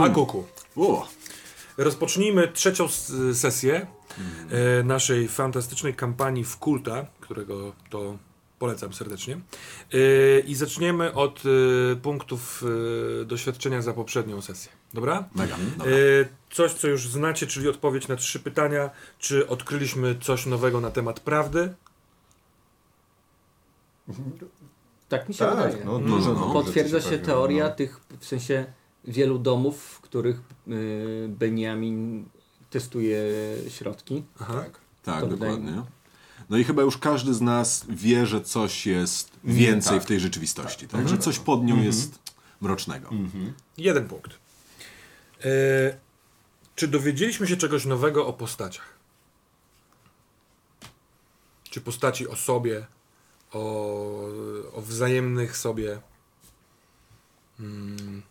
A kuku. O, Rozpocznijmy trzecią sesję e, naszej fantastycznej kampanii w Kulta, którego to polecam serdecznie. E, I zaczniemy od e, punktów e, doświadczenia za poprzednią sesję. Dobra? mega. E, Dobra. coś, co już znacie, czyli odpowiedź na trzy pytania. Czy odkryliśmy coś nowego na temat prawdy? Tak mi się Tak, wydaje. no, dużo no, Potwierdza się teoria no. tych, w sensie wielu domów, w których y, Benjamin testuje środki. Aha. Tak. Tak, dokładnie. No i chyba już każdy z nas wie, że coś jest więcej tak. w tej rzeczywistości, tak? Że coś pod nią jest mrocznego. Jeden punkt. E, czy dowiedzieliśmy się czegoś nowego o postaciach? Czy postaci o sobie, o, o wzajemnych sobie? Mm,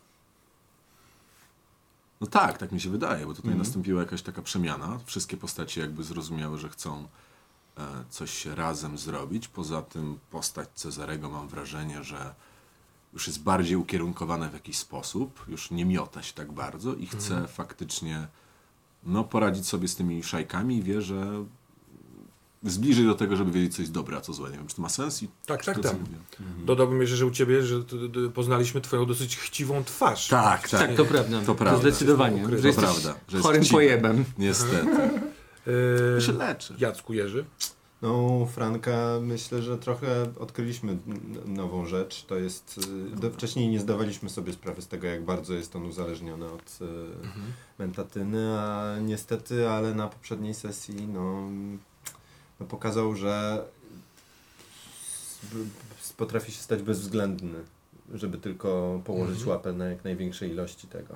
No tak, tak mi się wydaje, bo tutaj Mhm. nastąpiła jakaś taka przemiana. Wszystkie postacie jakby zrozumiały, że chcą e, coś razem zrobić. Poza tym postać Cezarego mam wrażenie, że już jest bardziej ukierunkowana w jakiś sposób, już nie miota się tak bardzo i chce Mhm. faktycznie no, poradzić sobie z tymi szajkami i wie, że zbliży do tego, żeby wiedzieć, co jest dobre, a co złe. Nie wiem, czy to ma sens i Tak, tak, to, tak. mówię. Dodałbym jeszcze, że u ciebie, że poznaliśmy twoją dosyć chciwą twarz. Tak, tak, Tak, to prawda. To prawda. zdecydowanie. To Że to jesteś prawda. Że jest chorym chciwy. pojebem. Niestety. E, To się leczy. Jacku Jerzy. No, Franka, myślę, że trochę odkryliśmy nową rzecz. To jest. y, Do, wcześniej nie zdawaliśmy sobie sprawy z tego, jak bardzo jest on uzależniony od y, mentatyny, a niestety, ale na poprzedniej sesji no, no pokazał, że potrafi się stać bezwzględny, żeby tylko położyć Mhm. łapę na jak największej ilości tego.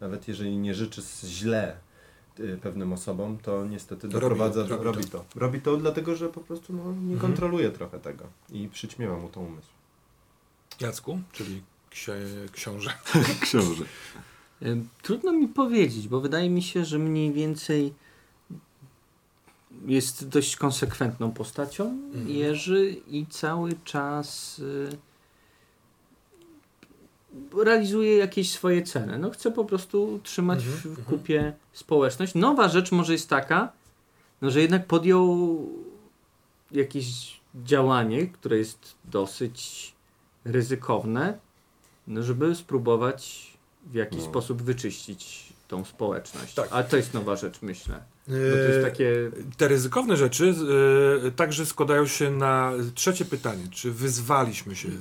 Nawet jeżeli nie życzy źle y, pewnym osobom, to niestety Robi- doprowadza, robi robi, to. to. Robi to dlatego, że po prostu no, nie Mhm. kontroluje trochę tego i przyćmiewa mu to umysł. Jacku, czyli ksi książę. Książę. Y, Trudno mi powiedzieć, bo wydaje mi się, że mniej więcej jest dość konsekwentną postacią Mhm. Jerzy i cały czas y, realizuje jakieś swoje cele. No chce po prostu trzymać Mhm, w mhm. kupie społeczność. Nowa rzecz może jest taka, no, że jednak podjął jakieś działanie, które jest dosyć ryzykowne, no, żeby spróbować w jakiś No. sposób wyczyścić tą społeczność. Tak. Ale to jest nowa rzecz, myślę. Bo to jest E, takie... Te ryzykowne rzeczy e, także składają się na trzecie pytanie. Czy wyzwaliśmy się, e,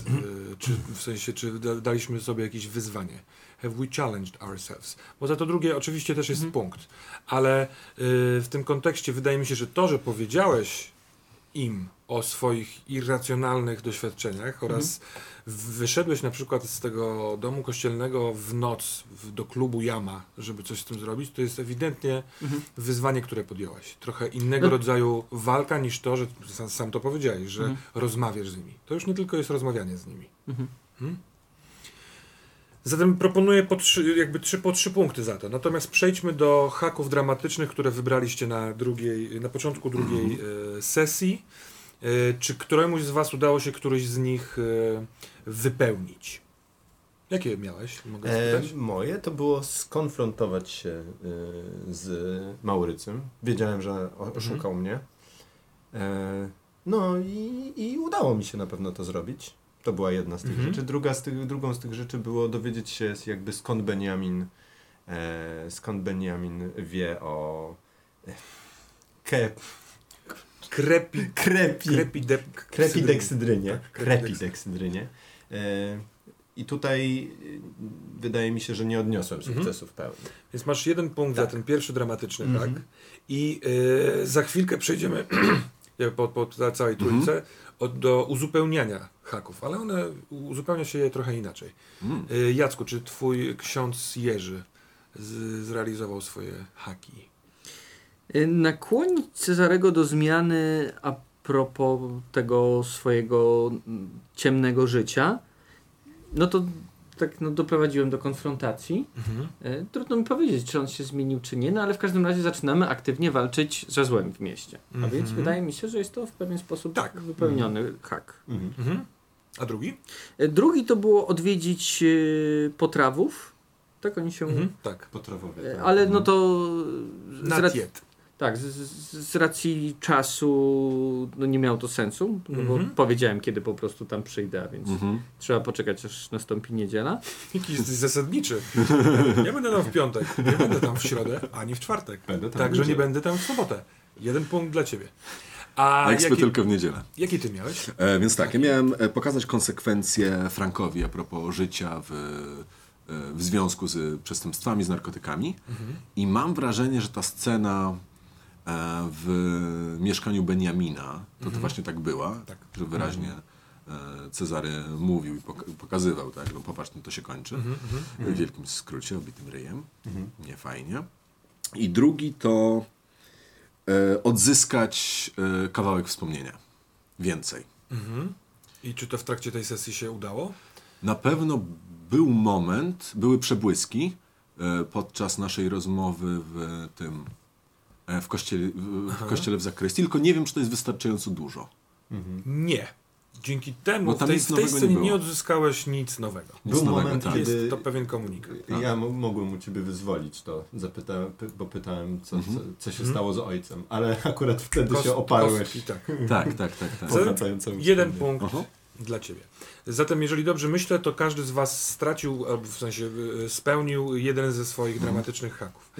czy w sensie, czy da, daliśmy sobie jakieś wyzwanie? Have we challenged ourselves? Bo za to drugie oczywiście też jest punkt. Ale w tym kontekście wydaje mi się, że to, że powiedziałeś im o swoich irracjonalnych doświadczeniach oraz wyszedłeś na przykład z tego domu kościelnego w noc w, do klubu Jama, żeby coś z tym zrobić, to jest ewidentnie Mhm. wyzwanie, które podjęłaś. Trochę innego No. rodzaju walka niż to, że sam, sam to powiedziałeś, że Mhm. rozmawiasz z nimi. To już nie tylko jest rozmawianie z nimi. Mhm. Hmm? Zatem proponuję po trzy, jakby trzy, po trzy punkty za to. Natomiast przejdźmy do haków dramatycznych, które wybraliście na, drugiej, na początku drugiej e, sesji. E, czy któremuś z Was udało się któryś z nich e, wypełnić? Jakie miałeś? E, moje to było skonfrontować się z Maurycym. Wiedziałem, że o- oszukał mnie. E, no i, i udało mi się na pewno to zrobić. To była jedna z tych Mhm. rzeczy. Druga z tych, drugą z tych rzeczy było dowiedzieć się jakby skąd Benjamin e, skąd Benjamin wie o e, ke, Krepi, krepi, krepi, de. Tak, Krepideksidrynie. E, I tutaj e, wydaje mi się, że nie odniosłem Mhm. sukcesów pełni. Więc masz jeden punkt za Tak. ten pierwszy dramatyczny, Mhm. tak? I e, za chwilkę przejdziemy po, po całej trójce od, do uzupełniania haków, ale one uzupełnia się je trochę inaczej. Mm. Jacku, czy twój ksiądz Jerzy z, zrealizował swoje haki? Y, Nakłonić Cezarego do zmiany a propos tego swojego mm, ciemnego życia, no to tak no, doprowadziłem do konfrontacji. Y, Trudno mi powiedzieć, czy on się zmienił, czy nie, no ale w każdym razie zaczynamy aktywnie walczyć ze złem w mieście. A Mhm. więc wydaje mi się, że jest to w pewien sposób Tak. wypełniony hak. Mhm. Mhm. A drugi? Y, Drugi to było odwiedzić y, potrawów Tak, oni się... Mhm. Tak. Potrawowie. E, tak. Ale no to... Not rac- yet. Tak, z, z, z racji czasu no nie miało to sensu, no bo Mhm. powiedziałem, kiedy po prostu tam przyjdę, a więc Mhm. trzeba poczekać, aż nastąpi niedziela. Jakiś jesteś zasadniczy. Nie będę tam w piątek, nie będę tam w środę, ani w czwartek. Będę tam Także w nie będę tam w sobotę. Jeden punkt dla ciebie. A A jaki, tylko w niedzielę. jaki ty miałeś? E, więc tak, ja miałem e, pokazać konsekwencje Frankowi a propos życia w, e, w związku z przestępstwami, z narkotykami. I mam wrażenie, że ta scena w mieszkaniu Benjamina, to to właśnie tak była, Tak. że wyraźnie e, Cezary mówił i pok- pokazywał, tak, no popatrz, no to się kończy. W wielkim skrócie, obitym ryjem. Nie fajnie. I drugi to e, odzyskać e, kawałek wspomnienia. Więcej. Mhm. I czy to w trakcie tej sesji się udało? Na pewno był moment, były przebłyski e, podczas naszej rozmowy w tym e, w kościele, w, kościele w zakrystii, tylko nie wiem, czy to jest wystarczająco dużo. Nie. Dzięki temu w tam tej, nic w tej nie scenie nie, było. odzyskałeś nic nowego. Nic Był nowego, moment, tak. kiedy Jest to pewien komunikat. ja mo- mogłem u ciebie wyzwolić to, zapytałem, py- bo pytałem, co, co, co się stało z ojcem, ale akurat wtedy Kos- się oparłeś kostki, tak. Tak, tak, tak, tak. Jeden punkt Aha. Dla ciebie. Zatem, jeżeli dobrze myślę, to każdy z was stracił, albo w sensie y, spełnił jeden ze swoich dramatycznych haków.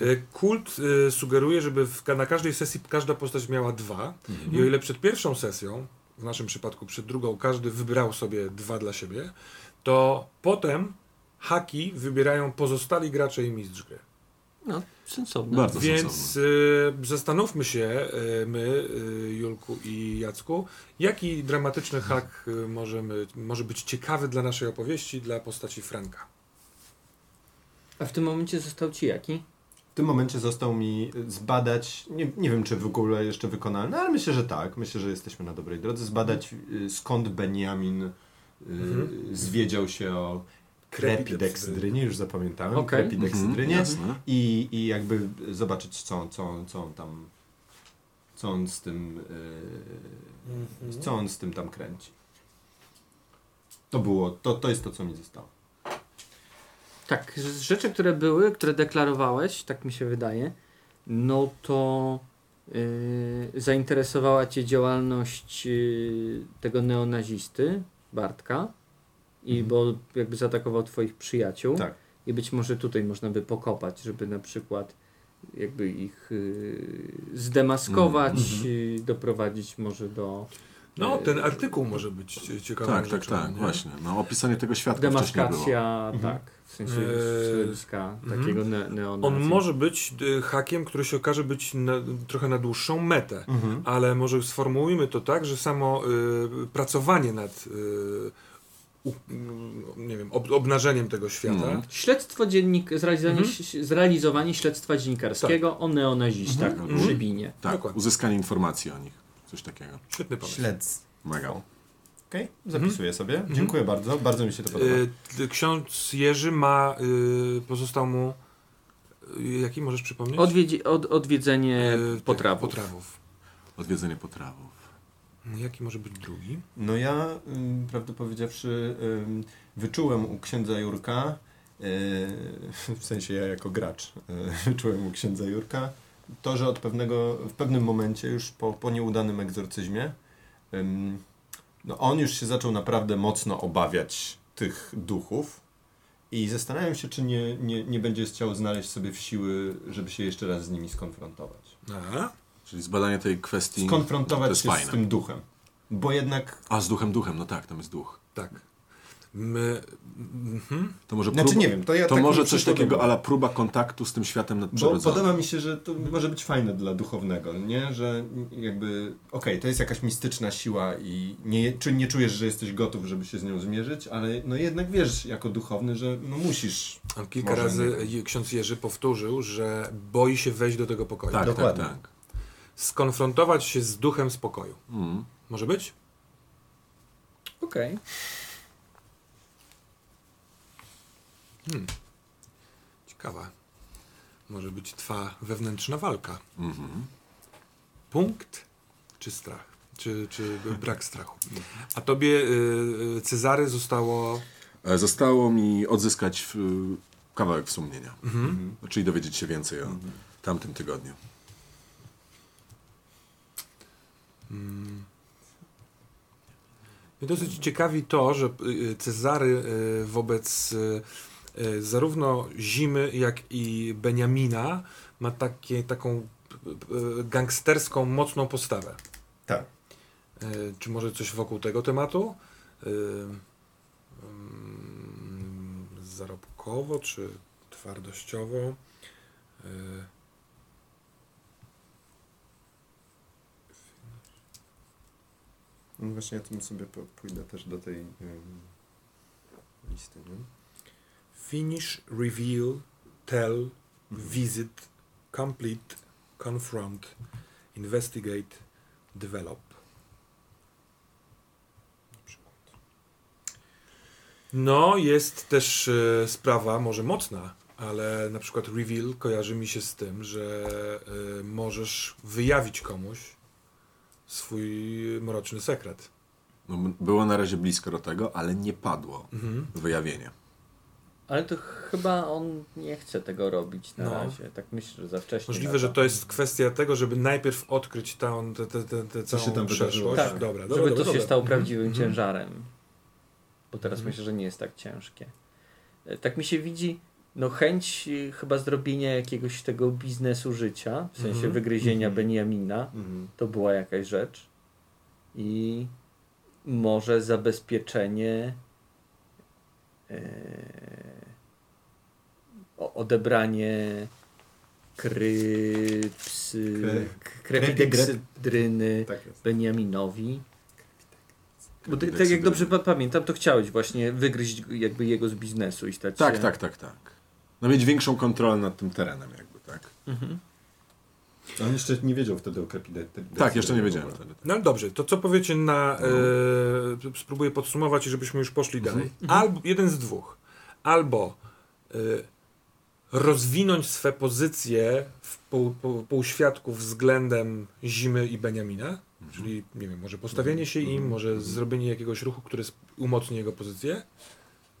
Y, Kult y, sugeruje, żeby w, na każdej sesji każda postać miała dwa. I o ile przed pierwszą sesją, w naszym przypadku przed drugą, każdy wybrał sobie dwa dla siebie, to potem haki wybierają pozostali gracze i mistrz gry. No, sensowne. Bardzo Więc sensowne. y, zastanówmy się, y, my, y, Julku i Jacku, jaki dramatyczny hak y, możemy, może być ciekawy dla naszej opowieści, dla postaci Franka. A w tym momencie został ci jaki? W tym momencie został mi zbadać, nie, nie wiem czy w ogóle jeszcze wykonalne, ale myślę, że tak. Myślę, że jesteśmy na dobrej drodze. Zbadać y, skąd Benjamin y, Mhm. zwiedział się o krepidekstrynie, już zapamiętałem. Mhm, krepidekstrynie jasne. i, i jakby zobaczyć co, co, co on tam co on z tym y, co on z tym tam kręci. To było, to, to jest to, co mi zostało. Tak, z rzeczy, które były, które deklarowałeś, tak mi się wydaje, no to yy, zainteresowała Cię działalność yy, tego neonazisty, Bartka, i bo jakby zaatakował Twoich przyjaciół. Tak. I być może tutaj można by pokopać, żeby na przykład jakby ich yy, zdemaskować, Mhm. yy, doprowadzić może do No, y, ten artykuł może być cie- ciekawą Tak, tak, rzeczą. tak, nie? właśnie. No, opisanie tego było. demaskacja, Mhm. tak, w sensie Eee, środowiska mhm. takiego ne. On może być y, hakiem, który się okaże być na, trochę na dłuższą metę, Mhm. ale może sformułujmy to tak, że samo y, pracowanie nad y, nie wiem, ob, obnażeniem tego świata Mhm. Śledztwo dziennik, zrealizowanie, Mhm. zrealizowanie śledztwa dziennikarskiego o neonazistach Mhm. w Żybinie. Tak, Dokładnie. uzyskanie informacji o nich. Coś takiego. Świetny pomysł. Śledz. Mega. Okej, zapisuję sobie. Dziękuję bardzo, bardzo mi się to podoba. Y, t- ksiądz Jerzy ma, y, pozostał mu, y, jaki możesz przypomnieć? Odwiedzi, od, odwiedzenie Y, tych potrawów. potrawów. Odwiedzenie potrawów. Jaki może być drugi? No ja, prawdę powiedziawszy, wyczułem u księdza Jurka, yy, w sensie ja jako gracz, yy, wyczułem u księdza Jurka to, że od pewnego, w pewnym momencie już po, po nieudanym egzorcyzmie, no on już się zaczął naprawdę mocno obawiać tych duchów i zastanawiam się, czy nie, nie, nie będzie chciał znaleźć sobie w siły, żeby się jeszcze raz z nimi skonfrontować. A? Czyli zbadanie tej kwestii. to Skonfrontować się fajne. z tym duchem. Bo jednak A, z duchem, duchem, no tak, tam jest duch. Tak. My, mhm. To może, Znaczy prób- nie wiem, to ja to tak może coś takiego, ale próba kontaktu z tym światem Bo nadprzyrodzonym. podoba mi się, że to może być fajne dla duchownego, nie? Że jakby, okej, to jest jakaś mistyczna siła i nie, czy nie czujesz, że jesteś gotów, żeby się z nią zmierzyć, ale no jednak wiesz jako duchowny, że no musisz. Kilka Może razy nie. ksiądz Jerzy powtórzył, że boi się wejść do tego pokoju. Tak, Dokładnie. tak, tak. Skonfrontować się z duchem spokoju. Mm. Może być? Okej. Ciekawa. Może być twa wewnętrzna walka. Mhm. Punkt czy strach? Czy, czy brak strachu? A tobie, y, y, Cezary, zostało... E, Zostało mi odzyskać w, kawałek wspomnienia. Mhm. Czyli dowiedzieć się więcej o tamtym tygodniu. Mnie dosyć ciekawi to, że y, Cezary y, wobec y, y, zarówno Zimy, jak i Beniamina ma takie, taką gangsterską, mocną postawę. Tak. Czy może coś wokół tego tematu? Mm, Zarobkowo, czy twardościowo? No właśnie ja tym sobie pójdę też do tej ym, listy, nie? Finish, reveal, tell, visit, complete, confront, investigate, develop. No, jest też e, sprawa, może mocna, ale na przykład reveal kojarzy mi się z tym, że e, możesz wyjawić komuś swój mroczny sekret. No, było na razie blisko do tego, ale nie padło Mhm. wyjawienie. Ale to chyba on nie chce tego robić na No. razie. Tak myślę, że za wcześnie. Możliwe, że to jest kwestia tego, żeby najpierw odkryć tę te, te, te, te Co się całą tam wydarzyło. przeszłość. Tak, dobra, dobra, Żeby dobra, to się dobra. stało Mhm. prawdziwym Mhm. ciężarem. Bo teraz Mhm. myślę, że nie jest tak ciężkie. E, Tak mi się widzi, no chęć y, chyba zrobienia jakiegoś tego biznesu życia, w sensie Mhm. wygryzienia Mhm. Beniamina, Mhm. to była jakaś rzecz. I może zabezpieczenie e, odebranie krypsy, Kre- k- krepideksyndryny Tak jest. Beniaminowi. Bo ty, tak jak dobrze pa- pamiętam, to chciałeś właśnie wygryźć jakby jego z biznesu i stać Tak, się... tak, tak, tak. No mieć większą kontrolę nad tym terenem jakby, tak? Mhm. On jeszcze nie wiedział wtedy o krepide. Tak, jeszcze nie wiedziałem wtedy. No ale dobrze, to co powiecie na... E, spróbuję podsumować i żebyśmy już poszli dalej. Albo jeden z dwóch. Albo e, rozwinąć swe pozycje w pół, pół, półświadków względem Zimy i Beniamina, czyli nie wiem, może postawienie się im, może zrobienie jakiegoś ruchu, który umocni jego pozycję.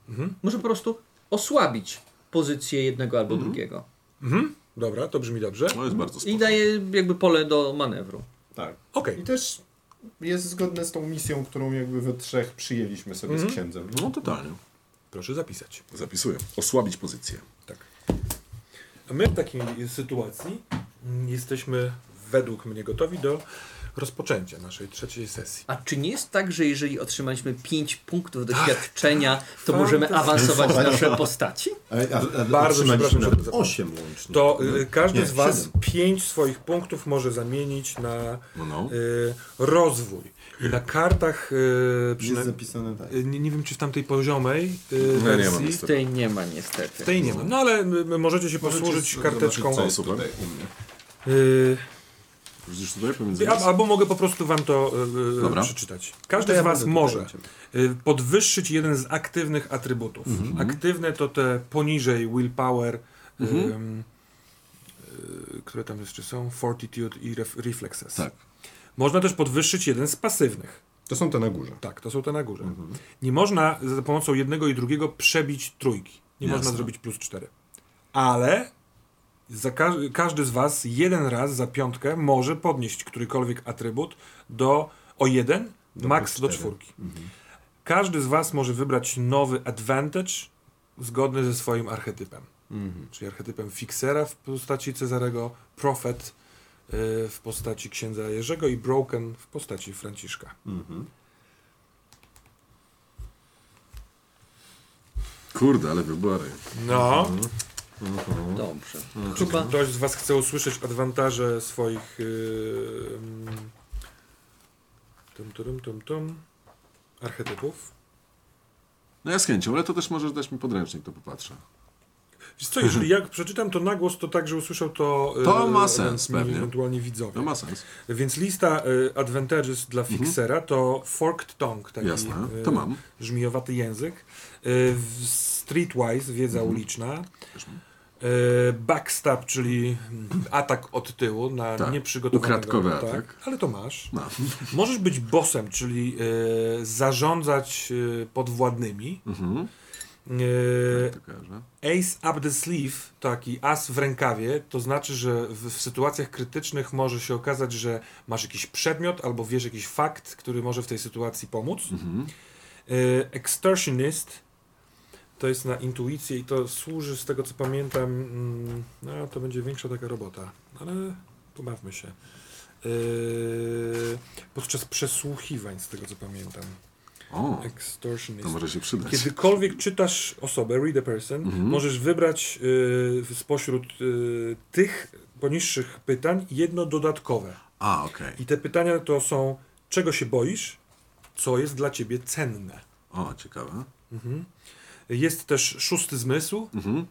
Mhm. Może po prostu osłabić pozycję jednego albo drugiego. Mhm. Dobra, to brzmi dobrze. No jest bardzo I daje jakby pole do manewru. Tak. Okej. I też jest zgodne z tą misją, którą jakby we trzech przyjęliśmy sobie Mhm. z księdzem. No totalnie. Proszę zapisać. Zapisuję. Osłabić pozycję. Tak. A my w takiej sytuacji mm, jesteśmy według mnie gotowi do rozpoczęcia naszej trzeciej sesji. A czy nie jest tak, że jeżeli otrzymaliśmy 5 punktów doświadczenia, to możemy awansować nasze postaci? A, a, a Bardzo przepraszam, że zapomniałem. 8 łącznie. To y, każdy Nie, z Was siedem. pięć swoich punktów może zamienić na No, no. y, rozwój. I na kartach, y, Jest zapisane tak. y, nie, nie wiem czy w tamtej poziomej y, nie mam wersji, niestety. W tej nie ma niestety. w tej nie ma. No ale możecie się Możecie posłużyć karteczką. co jest Super. tutaj u mnie. Y, Widzisz tutaj pomiędzy a- albo mogę po prostu Wam to y, y, Dobra. przeczytać. To Każdy ja z Was może tutaj y, podwyższyć jeden z aktywnych atrybutów. Aktywne to te poniżej willpower, Mhm. ym, y, które tam jeszcze są, fortitude i ref, reflexes. Tak. Można też podwyższyć jeden z pasywnych. To są te na górze. Tak, to są te na górze. Mhm. Nie można za pomocą jednego i drugiego przebić trójki. Nie Jasne. można zrobić plus cztery. Ale ka każdy z Was jeden raz za piątkę może podnieść którykolwiek atrybut do o jeden, Do max do czwórki. Każdy z Was może wybrać nowy advantage zgodny ze swoim archetypem. Mhm. Czyli archetypem fixera w postaci Cezarego, prophet y, w postaci księdza Jerzego i broken w postaci Franciszka. Mhm. Kurde, ale wybory. No. Dobrze. Czy Chyba ktoś z Was chce usłyszeć adwantaże swoich yy, tum, tum, tum, tum, archetypów? No ja z chęcią, ale to też możesz dać mi podręcznik, to popatrzę. Wiesz co, jeżeli ja przeczytam to na głos, to tak, że usłyszał to, yy, To ma sens, pewnie. ewentualnie widzowie. No ma sens. Więc lista y, advantages dla fixera to forked tongue, taki Jasne, y, to mam. żmijowaty język, w- streetwise, wiedza Mhm. uliczna, backstab, czyli atak od tyłu na Tak, nieprzygotowanego. ukradkowy atak. Ale to masz. No. Możesz być bossem, czyli zarządzać podwładnymi. Mhm. E, Tak kojarzę. Ace up the sleeve, taki as w rękawie, to znaczy, że w, w sytuacjach krytycznych może się okazać, że masz jakiś przedmiot albo wiesz jakiś fakt, który może w tej sytuacji pomóc. Mhm. E, extortionist to jest na intuicję i to służy z tego co pamiętam, mm, no to będzie większa taka robota, ale pobawmy się. E, podczas przesłuchiwań z tego co pamiętam. O, Extortionist. to może się przydać. Kiedykolwiek czytasz osobę, read a person, Mhm. możesz wybrać y, spośród y, tych poniższych pytań jedno dodatkowe. A, okej. I te pytania to są, czego się boisz, co jest dla ciebie cenne. O, ciekawe. Mhm. Jest też szósty zmysł Mhm.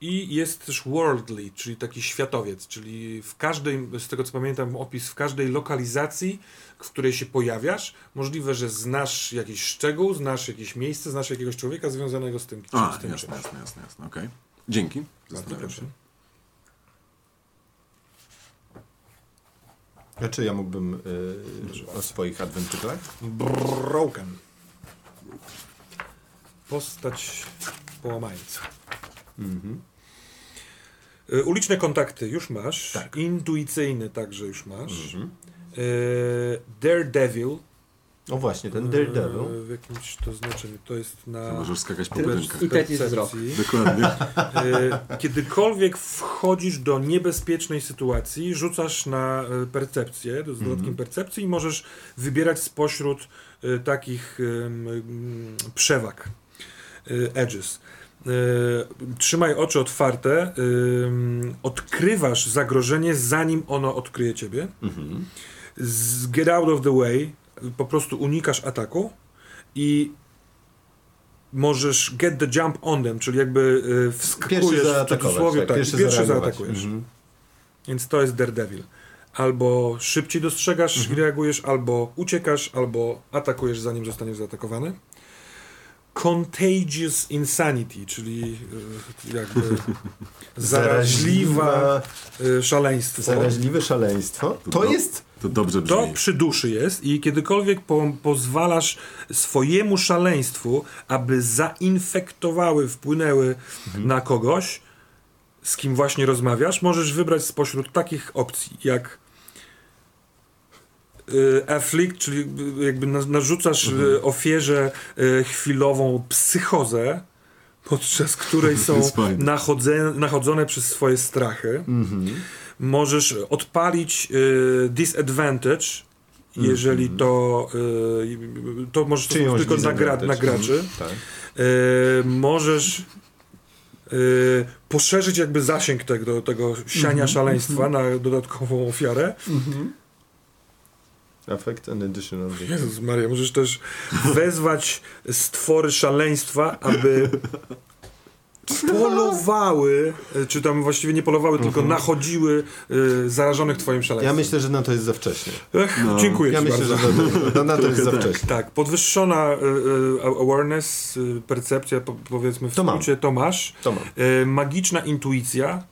I jest też worldly, czyli taki światowiec, czyli w każdej, z tego co pamiętam, opis w każdej lokalizacji, w której się pojawiasz, możliwe, że znasz jakiś szczegół, znasz jakieś miejsce, znasz jakiegoś człowieka związanego z tym, A, z tym jasne, czymś. jasne, jasne, jasne. Okej. Dzięki. Bardzo Zastanawiam się. A czy ja mógłbym y, o swoich adwentyrach? Broken. Postać połamańca. Mhm. Y, Uliczne kontakty już masz. Tak. Intuicyjny także już masz. Mhm. Y, Daredevil. O właśnie, ten y, Daredevil. W jakimś to znaczeniu. To jest To na... możesz skakać po budynkach. I tak jest wzrok. Dokładnie. Kiedykolwiek wchodzisz do niebezpiecznej sytuacji, rzucasz na percepcję, z dodatkiem Mhm. percepcji i możesz wybierać spośród takich przewag, edges. Y, Trzymaj oczy otwarte, ym, odkrywasz zagrożenie, zanim ono odkryje ciebie. Mhm. Get out of the way, po prostu unikasz ataku i możesz get the jump on them, czyli jakby y, wskakujesz w cudzysłowie, Tak, tak, pierwszy, zaatakujesz. Mhm. Więc to jest Daredevil. Albo szybciej dostrzegasz Mhm. i reagujesz, albo uciekasz, albo atakujesz zanim zostaniesz zaatakowany. Contagious Insanity, czyli y, jakby zaraźliwa szaleństwo. Zaraźliwe szaleństwo. To To- jest. To dobrze brzmi. To przy duszy jest i kiedykolwiek po, pozwalasz swojemu szaleństwu, aby zainfektowały, wpłynęły na kogoś, z kim właśnie rozmawiasz, możesz wybrać spośród takich opcji jak afflict, czyli y, jakby na- narzucasz y, ofierze y, chwilową psychozę, podczas której są nachodzone przez swoje strachy. Mhm. Możesz odpalić y, disadvantage, jeżeli to, y, to możesz to tylko na, gra, na disadvantage. graczy. Tak. Y, możesz y, poszerzyć jakby zasięg tego, tego siania szaleństwa na dodatkową ofiarę. Affect an additional. Jezus Maria, możesz też wezwać stwory szaleństwa, aby polowały, czy tam właściwie nie polowały, tylko nachodziły y, zarażonych twoim szaleństwem. Ja myślę, że na to jest za wcześnie. Ech, No. dziękuję Ja ci myślę, bardzo. że na, to- na to jest za tak. wcześnie. Tak, podwyższona y, y, awareness, y, percepcja, po, powiedzmy w To mam. skrócie, to masz. To mam. Y, magiczna intuicja,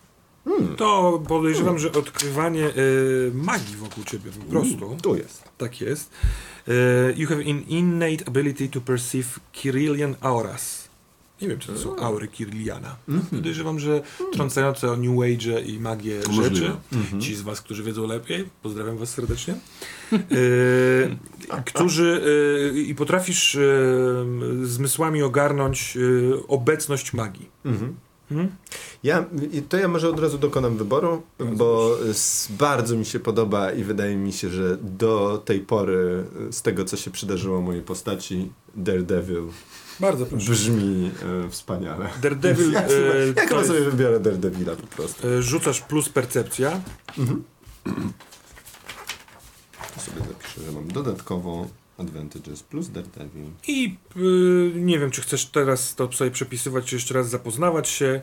Hmm. to podejrzewam, że odkrywanie y, magii wokół ciebie po prostu. Tu jest. Tak jest. Y, you have an innate ability to perceive Kirillian auras. Nie wiem, czy to są aury Kirilliana. Podejrzewam, że trącające o New Age i magię możliwe. rzeczy. Mhm. Ci z was, którzy wiedzą lepiej, pozdrawiam was serdecznie. Y, którzy i potrafisz zmysłami ogarnąć obecność magii. Mhm. Hmm? Ja, i to ja może od razu dokonam wyboru, bo bardzo mi się podoba i wydaje mi się, że do tej pory z tego, co się przydarzyło mojej postaci, Daredevil Bardzo proszę. brzmi e, wspaniale. Daredevil Ja, y, ja chyba sobie wybiorę Daredevila po prostu. y, rzucasz plus percepcja. To sobie zapiszę, że mam dodatkowo advantages plus Daredevil. I y, nie wiem, czy chcesz teraz to sobie przepisywać, czy jeszcze raz zapoznawać się.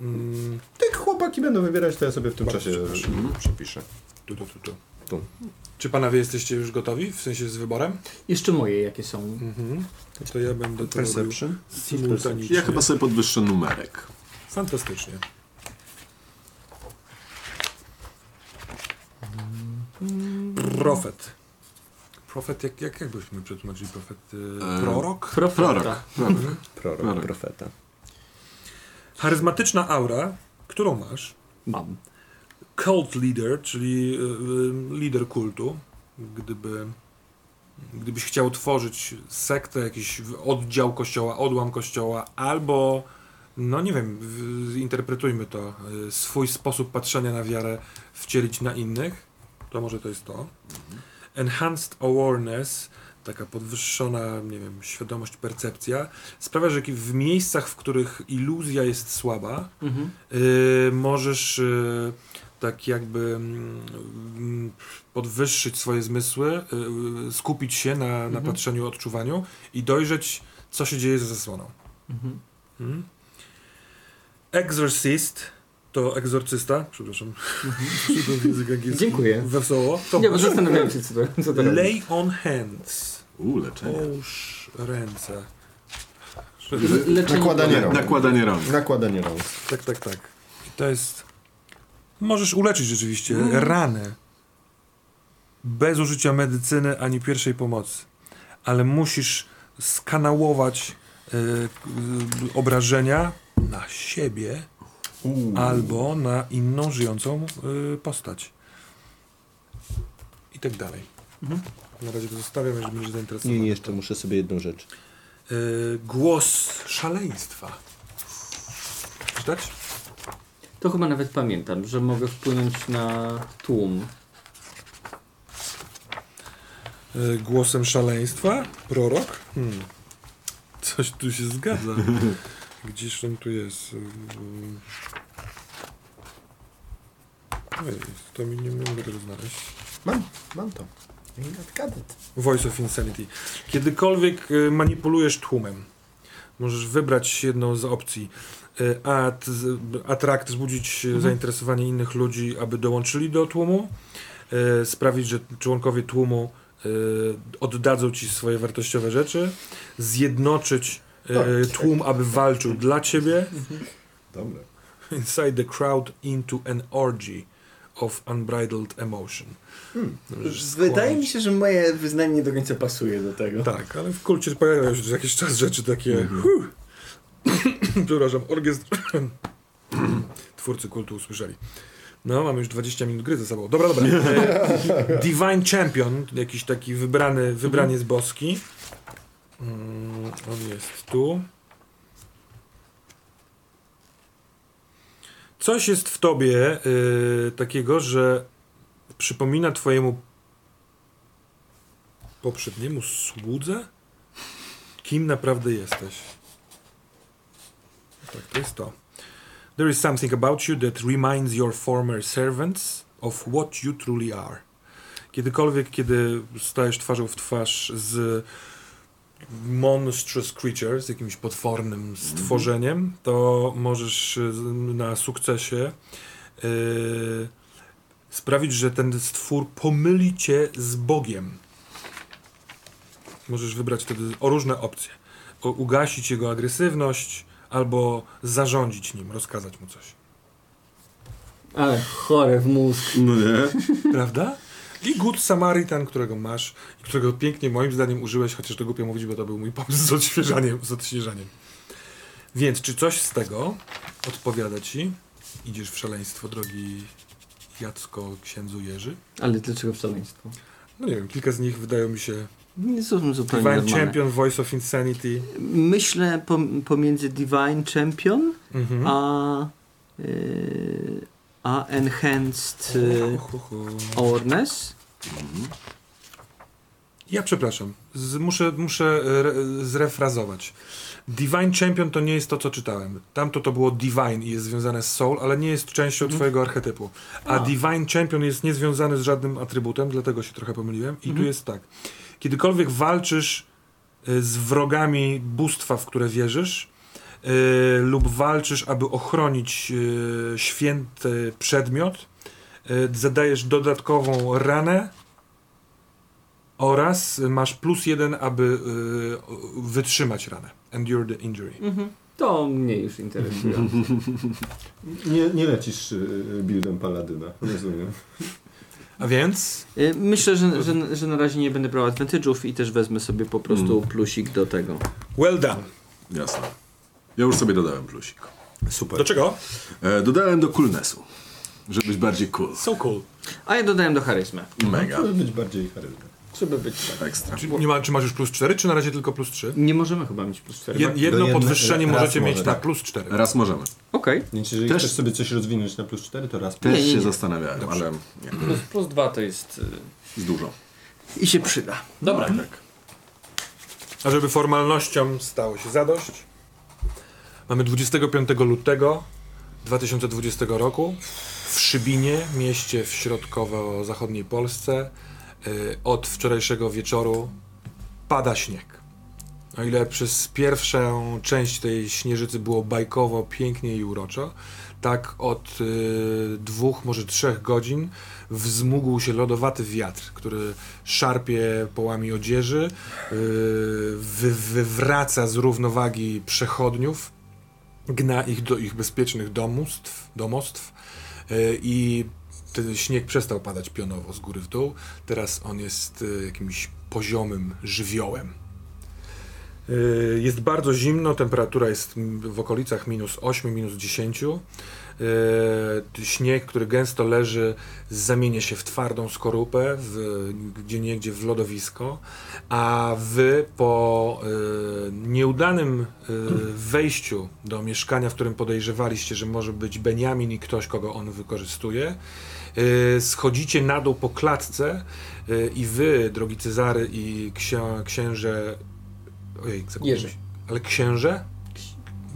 Mm, Jak chłopaki będą wybierać, to ja sobie w tym Bardzo czasie mm, przepiszę. tu, tu, tu, tu. Tu. Czy panowie jesteście już gotowi? W sensie z wyborem? Jeszcze moje jakie są. Mhm. To, ja będę to Perception? simultanicznie. Ja chyba sobie podwyższę numerek. Fantastycznie. Prophet. Profet, jak, jak, jak byśmy przetłumaczyli profet? E, E, prorok? Profeta. Prorok. Prorok. Prorok, Prorok. profeta. Charyzmatyczna aura, którą masz. Mam. Cult leader, czyli e, lider kultu. Gdyby, gdybyś chciał tworzyć sektę, jakiś oddział kościoła, odłam kościoła, albo, no nie wiem, interpretujmy to, swój sposób patrzenia na wiarę wcielić na innych, to może to jest to. Enhanced awareness, taka podwyższona, nie wiem, świadomość, percepcja, sprawia, że w miejscach, w których iluzja jest słaba, Mhm. y, możesz y, tak jakby mm, podwyższyć swoje zmysły, y, skupić się na, na Mhm. patrzeniu, odczuwaniu i dojrzeć, co się dzieje za zasłoną. Mhm. Mhm. Exorcist to egzorcysta, przepraszam, język angielski. Dziękuję. Wesoło. To Nie, bo zastanawiałem się, co to, co to robi. Lay on hands. U, leczenie. Połóż ręce. Le- leczenie Nakładanie rąk. Nakładanie rąk. Nakładanie rąk. Tak, tak, tak. I to jest. Możesz uleczyć rzeczywiście rany bez użycia medycyny ani pierwszej pomocy, ale musisz skanałować y, y, obrażenia na siebie albo na inną żyjącą y, postać. I tak dalej. Mhm. Na razie to zostawiam, jeżeli będziesz zainteresowany. Nie, nie, jeszcze muszę sobie jedną rzecz. Y, głos szaleństwa. Czytać? To chyba nawet pamiętam, że mogę wpłynąć na tłum. Y, głosem szaleństwa? Prorok? Hmm. Coś tu się zgadza. Gdzież on tu jest? Ej, to mi nie, mogę tego znaleźć. Mam, mam to. Kadet. Voice of Insanity. Kiedykolwiek y, manipulujesz tłumem, możesz wybrać jedną z opcji. At, attract, wzbudzić y, zainteresowanie innych ludzi, aby dołączyli do tłumu. Sprawić, że członkowie tłumu oddadzą ci swoje wartościowe rzeczy. Zjednoczyć. Tłum, aby walczył dla ciebie. Dobra. Inside the crowd into an orgy of unbridled emotion. Możesz Wydaje mi się, że moje wyznanie nie do końca pasuje do tego. Tak, ale w kulcie pojawiają się jakiś czas rzeczy takie. Mhm. huh. Przepraszam, orkiestr. Twórcy kultu usłyszeli. No, mamy już 20 minut gry ze sobą. Dobra, dobra. E, Divine Champion, jakiś taki wybrany, wybraniec boski. Mm, on jest tu. Coś jest w tobie y, takiego, że przypomina twojemu poprzedniemu słudze? Kim naprawdę jesteś? Tak, to jest to. There is something about you that reminds your former servants of what you truly are. Kiedykolwiek, kiedy stajesz twarzą w twarz z monstrous creature, z jakimś potwornym stworzeniem, to możesz y, na sukcesie yy, sprawić, że ten stwór pomyli cię z Bogiem. Możesz wybrać wtedy o różne opcje. O, ugasić jego agresywność, albo zarządzić nim, rozkazać mu coś. Ale chore w mózg. No nie? Prawda? I Good Samaritan, którego masz i którego pięknie moim zdaniem użyłeś, chociaż to głupio mówić, bo to był mój pomysł z odświeżaniem. Z odświeżaniem. Więc czy coś z tego odpowiada ci? Idziesz w szaleństwo, drogi Jacko, księdzu Jerzy? Ale dlaczego w szaleństwo? No nie wiem, kilka z nich wydają mi się Nie są zupełnie Divine normalne. Champion, Voice of Insanity. Myślę pom- pomiędzy Divine Champion Mhm. a, y, a Enhanced y. Awareness. Ja przepraszam, z, muszę, muszę e, re, zrefrazować. Divine Champion to nie jest to, co czytałem. Tamto to było Divine i jest związane z Soul, ale nie jest częścią twojego archetypu. A, A. Divine Champion jest niezwiązany z żadnym atrybutem, dlatego się trochę pomyliłem. I tu jest tak. Kiedykolwiek walczysz e, z wrogami bóstwa, w które wierzysz, e, lub walczysz, aby ochronić e, święty przedmiot, e, zadajesz dodatkową ranę oraz masz plus jeden, aby y, wytrzymać ranę. Endure the injury. Mhm. To mnie już interesuje. Nie, nie lecisz y, buildem paladyna, rozumiem. A więc Y, Myślę, że, że, że na razie nie będę brał advantage'ów i też wezmę sobie po prostu Mm. plusik do tego. well done. Jasne. Ja już sobie dodałem plusik. Super. Do czego? E, dodałem do coolnessu, żeby być bardziej cool. So cool. A ja dodałem do charyzmy. Mega. Żeby być bardziej charyzmy. Żeby być tak. Ekstra. Czy, nie ma, czy masz już plus 4, czy na razie tylko plus 3? Nie możemy chyba mieć plus 4. Je, jedno jedne- podwyższenie raz możecie może, mieć na tak. plus 4. Raz możemy. Okej. Więc jeżeli Też- chcesz sobie coś rozwinąć na plus 4, to raz Też Nie, nie, się nie. zastanawiałem, ale nie, Plus, plus 2 to jest... jest dużo. y, I się przyda. Dobra. Tak. A żeby formalnościom stało się zadość, mamy 25 lutego 2020 roku w Szybinie, mieście w środkowo-zachodniej Polsce. y, Od wczorajszego wieczoru pada śnieg. O ile przez pierwszą część tej śnieżycy było bajkowo, pięknie i uroczo, tak od y, dwóch, może trzech godzin wzmógł się lodowaty wiatr, który szarpie połami odzieży, y, wy, wywraca z równowagi przechodniów, gna ich do ich bezpiecznych domostw, y, i śnieg przestał padać pionowo z góry w dół. Teraz on jest y, jakimś poziomym żywiołem. Y, Jest bardzo zimno, temperatura jest w okolicach minus 8, minus 10. Y, Śnieg, który gęsto leży, zamienia się w twardą skorupę, w, gdzie niegdzie w lodowisko, a wy po y, nieudanym y, wejściu do mieszkania, w którym podejrzewaliście, że może być Beniamin i ktoś, kogo on wykorzystuje, schodzicie na dół po klatce i wy, drogi Cezary i księ, księże Ojej, zagubiłem Jerzy. się. Ale księże?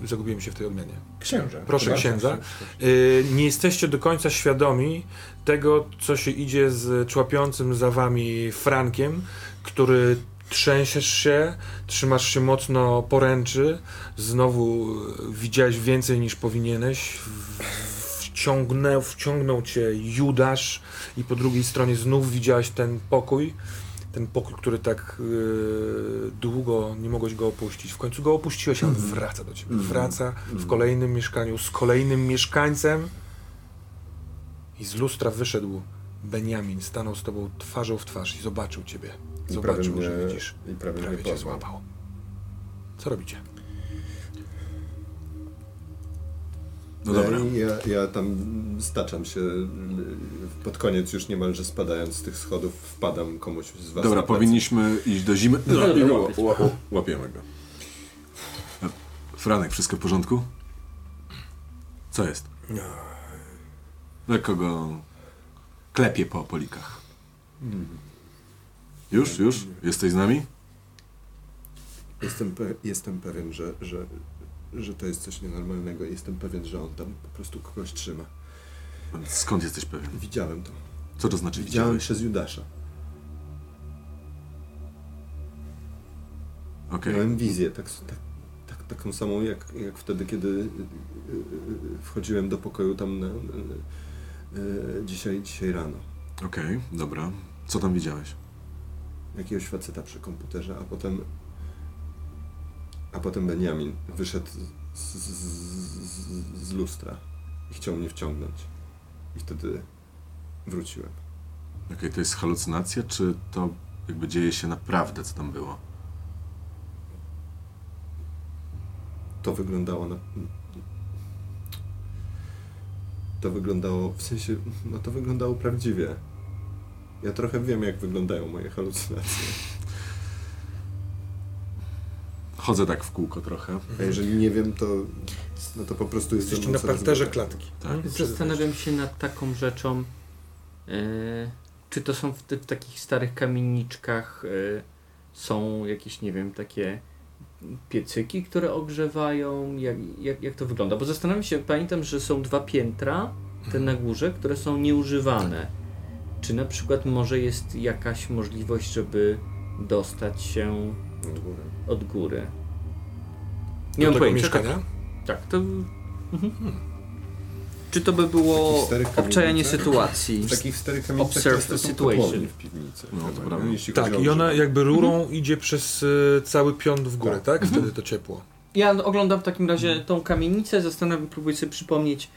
Zagubiłem się w tej odmianie. Księże. Proszę księdza. Y, nie jesteście do końca świadomi tego, co się idzie z człapiącym za wami Frankiem, który trzęsiesz się, trzymasz się mocno poręczy, znowu widziałeś więcej niż powinieneś, W- wciągnął, wciągnął cię Judasz i po drugiej stronie znów widziałeś ten pokój, ten pokój, który tak y, długo nie mogłeś go opuścić. W końcu go opuściłeś, a on wraca do ciebie. Wraca w kolejnym mieszkaniu z kolejnym mieszkańcem i z lustra wyszedł Beniamin, stanął z tobą twarzą w twarz i zobaczył ciebie. I Zobaczył, mnie- że widzisz. I prawie, Prawie mnie cię złapał. Co robicie? No dobra. Ja, ja tam staczam się pod koniec już niemalże spadając z tych schodów, wpadam komuś z was Dobra, powinniśmy iść do zimy. No, dobra, i go, łapieć. ła, łapiemy go. Franek, wszystko w porządku? Co jest? Lekko go klepie po polikach. Już, już? Jesteś z nami? Jestem, pe- jestem pewien, że, że, że to jest coś nienormalnego. Jestem pewien, że on tam po prostu kogoś trzyma. Skąd jesteś pewien? Widziałem to. Co to znaczy Widziałem widziałeś? przez Judasza. Okej. Miałem wizję, tak, tak, tak, taką samą jak, jak wtedy, kiedy y, y, y, wchodziłem do pokoju tam na, y, y, dzisiaj, dzisiaj rano. Okej, dobra. Co tam widziałeś? Jakiegoś faceta przy komputerze, a potem a potem Benjamin wyszedł z, z, z, z lustra i chciał mnie wciągnąć. I wtedy wróciłem. Okej, to jest halucynacja, czy to jakby dzieje się naprawdę, co tam było? To wyglądało na. To wyglądało, w sensie, no to wyglądało prawdziwie. Ja trochę wiem, jak wyglądają moje halucynacje. Chodzę tak w kółko trochę. A jeżeli nie wiem, to, no to po prostu jest Jesteście na parterze klatki. Tak. Zastanawiam się nad taką rzeczą, e, czy to są w, w takich starych kamieniczkach e, są jakieś, nie wiem, takie piecyki, które ogrzewają, jak, jak, jak to wygląda? Bo zastanawiam się, pamiętam, że są dwa piętra, te na górze, które są nieużywane. Czy na przykład może jest jakaś możliwość, żeby dostać się od góry? Nie Do mam pojęcia. mieszkania? Tak, to. Mhm. Czy to by było obczajanie sytuacji? W takich starych kamienicach Observe często są situation. w piwnicy. No, to chyba, prawda. nie? Jeśli Tak, i ona jakby rurą idzie przez y, cały piąt w górę, tak? Wtedy to ciepło. Ja oglądam w takim razie tą kamienicę, zastanawiam, próbuję sobie przypomnieć,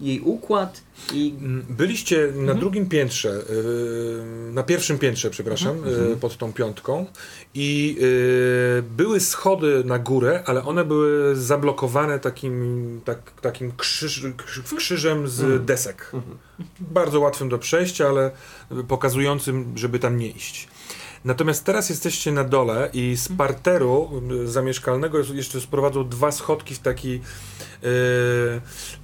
jej układ i Mm, Byliście na drugim piętrze, yy, na pierwszym piętrze, przepraszam, yy, pod tą piątką i yy, były schody na górę, ale one były zablokowane takim, tak, takim krzyż, krzyż, krzyżem z desek. Bardzo łatwym do przejścia, ale pokazującym, żeby tam nie iść. Natomiast teraz jesteście na dole i z parteru y, zamieszkalnego jest- jeszcze sprowadzą dwa schodki w taki yy,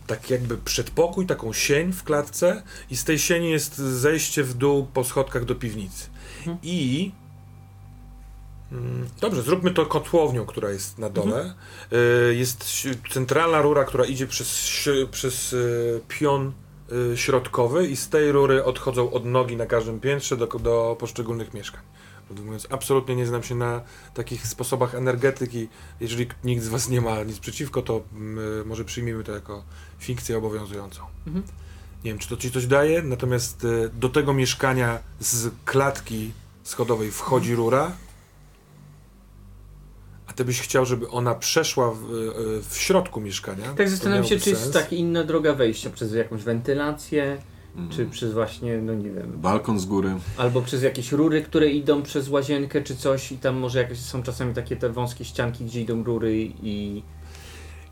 tak jakby przedpokój, taką sień w klatce i z tej sieni jest zejście w dół po schodkach do piwnicy. I mm, dobrze, zróbmy to kotłownią, która jest na dole. Y, jest si- centralna rura, która idzie przez, przez y, pion środkowy i z tej rury odchodzą od nogi na każdym piętrze do, do poszczególnych mieszkań. Prawdę Mówiąc, absolutnie nie znam się na takich sposobach energetyki. Jeżeli nikt z Was nie ma nic przeciwko, to mm, może przyjmijmy to jako fikcję obowiązującą. Mhm. Nie wiem, czy to Ci coś daje, natomiast y, do tego mieszkania z klatki schodowej wchodzi rura, a Ty byś chciał, żeby ona przeszła w, y, w środku mieszkania. tak zastanawiam się, czy jest taka inna droga wejścia przez jakąś wentylację, Mhm. czy przez właśnie, no nie wiem, Balkon z góry. albo przez jakieś rury, które idą przez łazienkę czy coś i tam może jakieś są czasami takie te wąskie ścianki, gdzie idą rury i...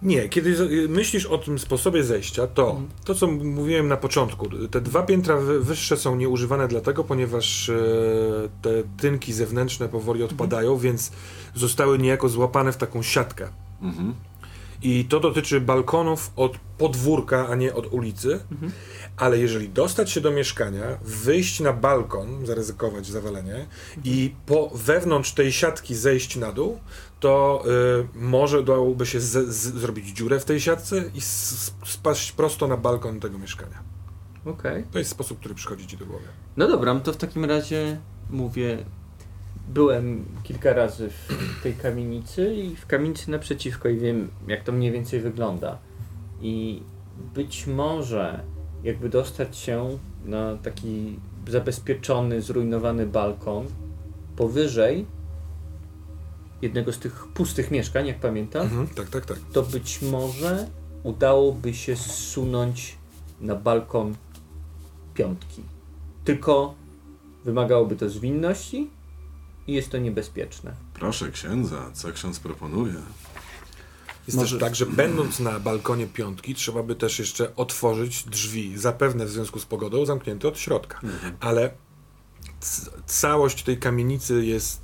Nie, kiedy myślisz o tym sposobie zejścia, to Mhm. to, co mówiłem na początku, te dwa piętra wy- wyższe są nieużywane dlatego, ponieważ e, te tynki zewnętrzne powoli odpadają, więc zostały niejako złapane w taką siatkę. Mhm. I to dotyczy balkonów od podwórka, a nie od ulicy. Ale jeżeli dostać się do mieszkania, wyjść na balkon, zaryzykować zawalenie i po wewnątrz tej siatki zejść na dół, to y, może dałoby się z, z, zrobić dziurę w tej siatce i s, spaść prosto na balkon tego mieszkania. Okej. To jest sposób, który przychodzi ci do głowy. No dobra, to w takim razie mówię, byłem kilka razy w tej kamienicy i w kamienicy naprzeciwko i wiem, jak to mniej więcej wygląda. I być może jakby dostać się na taki zabezpieczony, zrujnowany balkon powyżej jednego z tych pustych mieszkań, jak pamiętam, Mhm, tak, tak, tak. to być może udałoby się zsunąć na balkon piątki. Tylko wymagałoby to zwinności i jest to niebezpieczne. Proszę księdza, co ksiądz proponuje? Jest też tak, że będąc na balkonie piątki, trzeba by też jeszcze otworzyć drzwi, zapewne w związku z pogodą zamknięte od środka. Ale c- całość tej kamienicy jest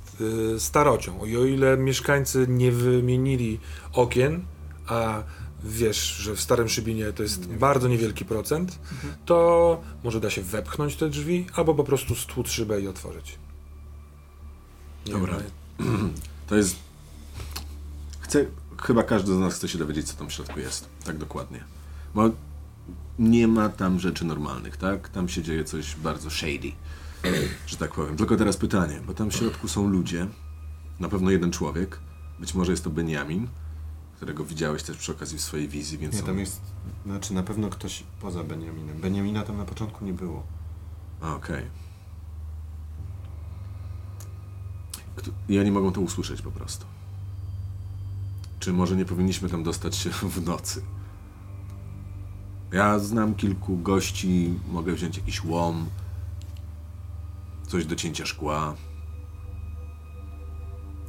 y, starocią. I o ile mieszkańcy nie wymienili okien, a wiesz, że w Starym Szybinie to jest bardzo niewielki procent, to może da się wepchnąć te drzwi, albo po prostu stłuc szybę i otworzyć. Nie Dobra. wiem, To jest. Chcę. Chyba każdy z nas chce się dowiedzieć, co tam w środku jest. Tak dokładnie. Bo nie ma tam rzeczy normalnych, tak? Tam się dzieje coś bardzo shady, że tak powiem. Tylko teraz pytanie, bo tam w środku są ludzie, na pewno jeden człowiek, być może jest to Benjamin, którego widziałeś też przy okazji w swojej wizji, więc Nie, on... tam jest, znaczy na pewno ktoś poza Beniaminem. Beniamina tam na początku nie było. Okej. Kto- I oni mogą to usłyszeć po prostu. Czy może nie powinniśmy tam dostać się w nocy? Ja znam kilku gości, mogę wziąć jakiś łom, coś do cięcia szkła.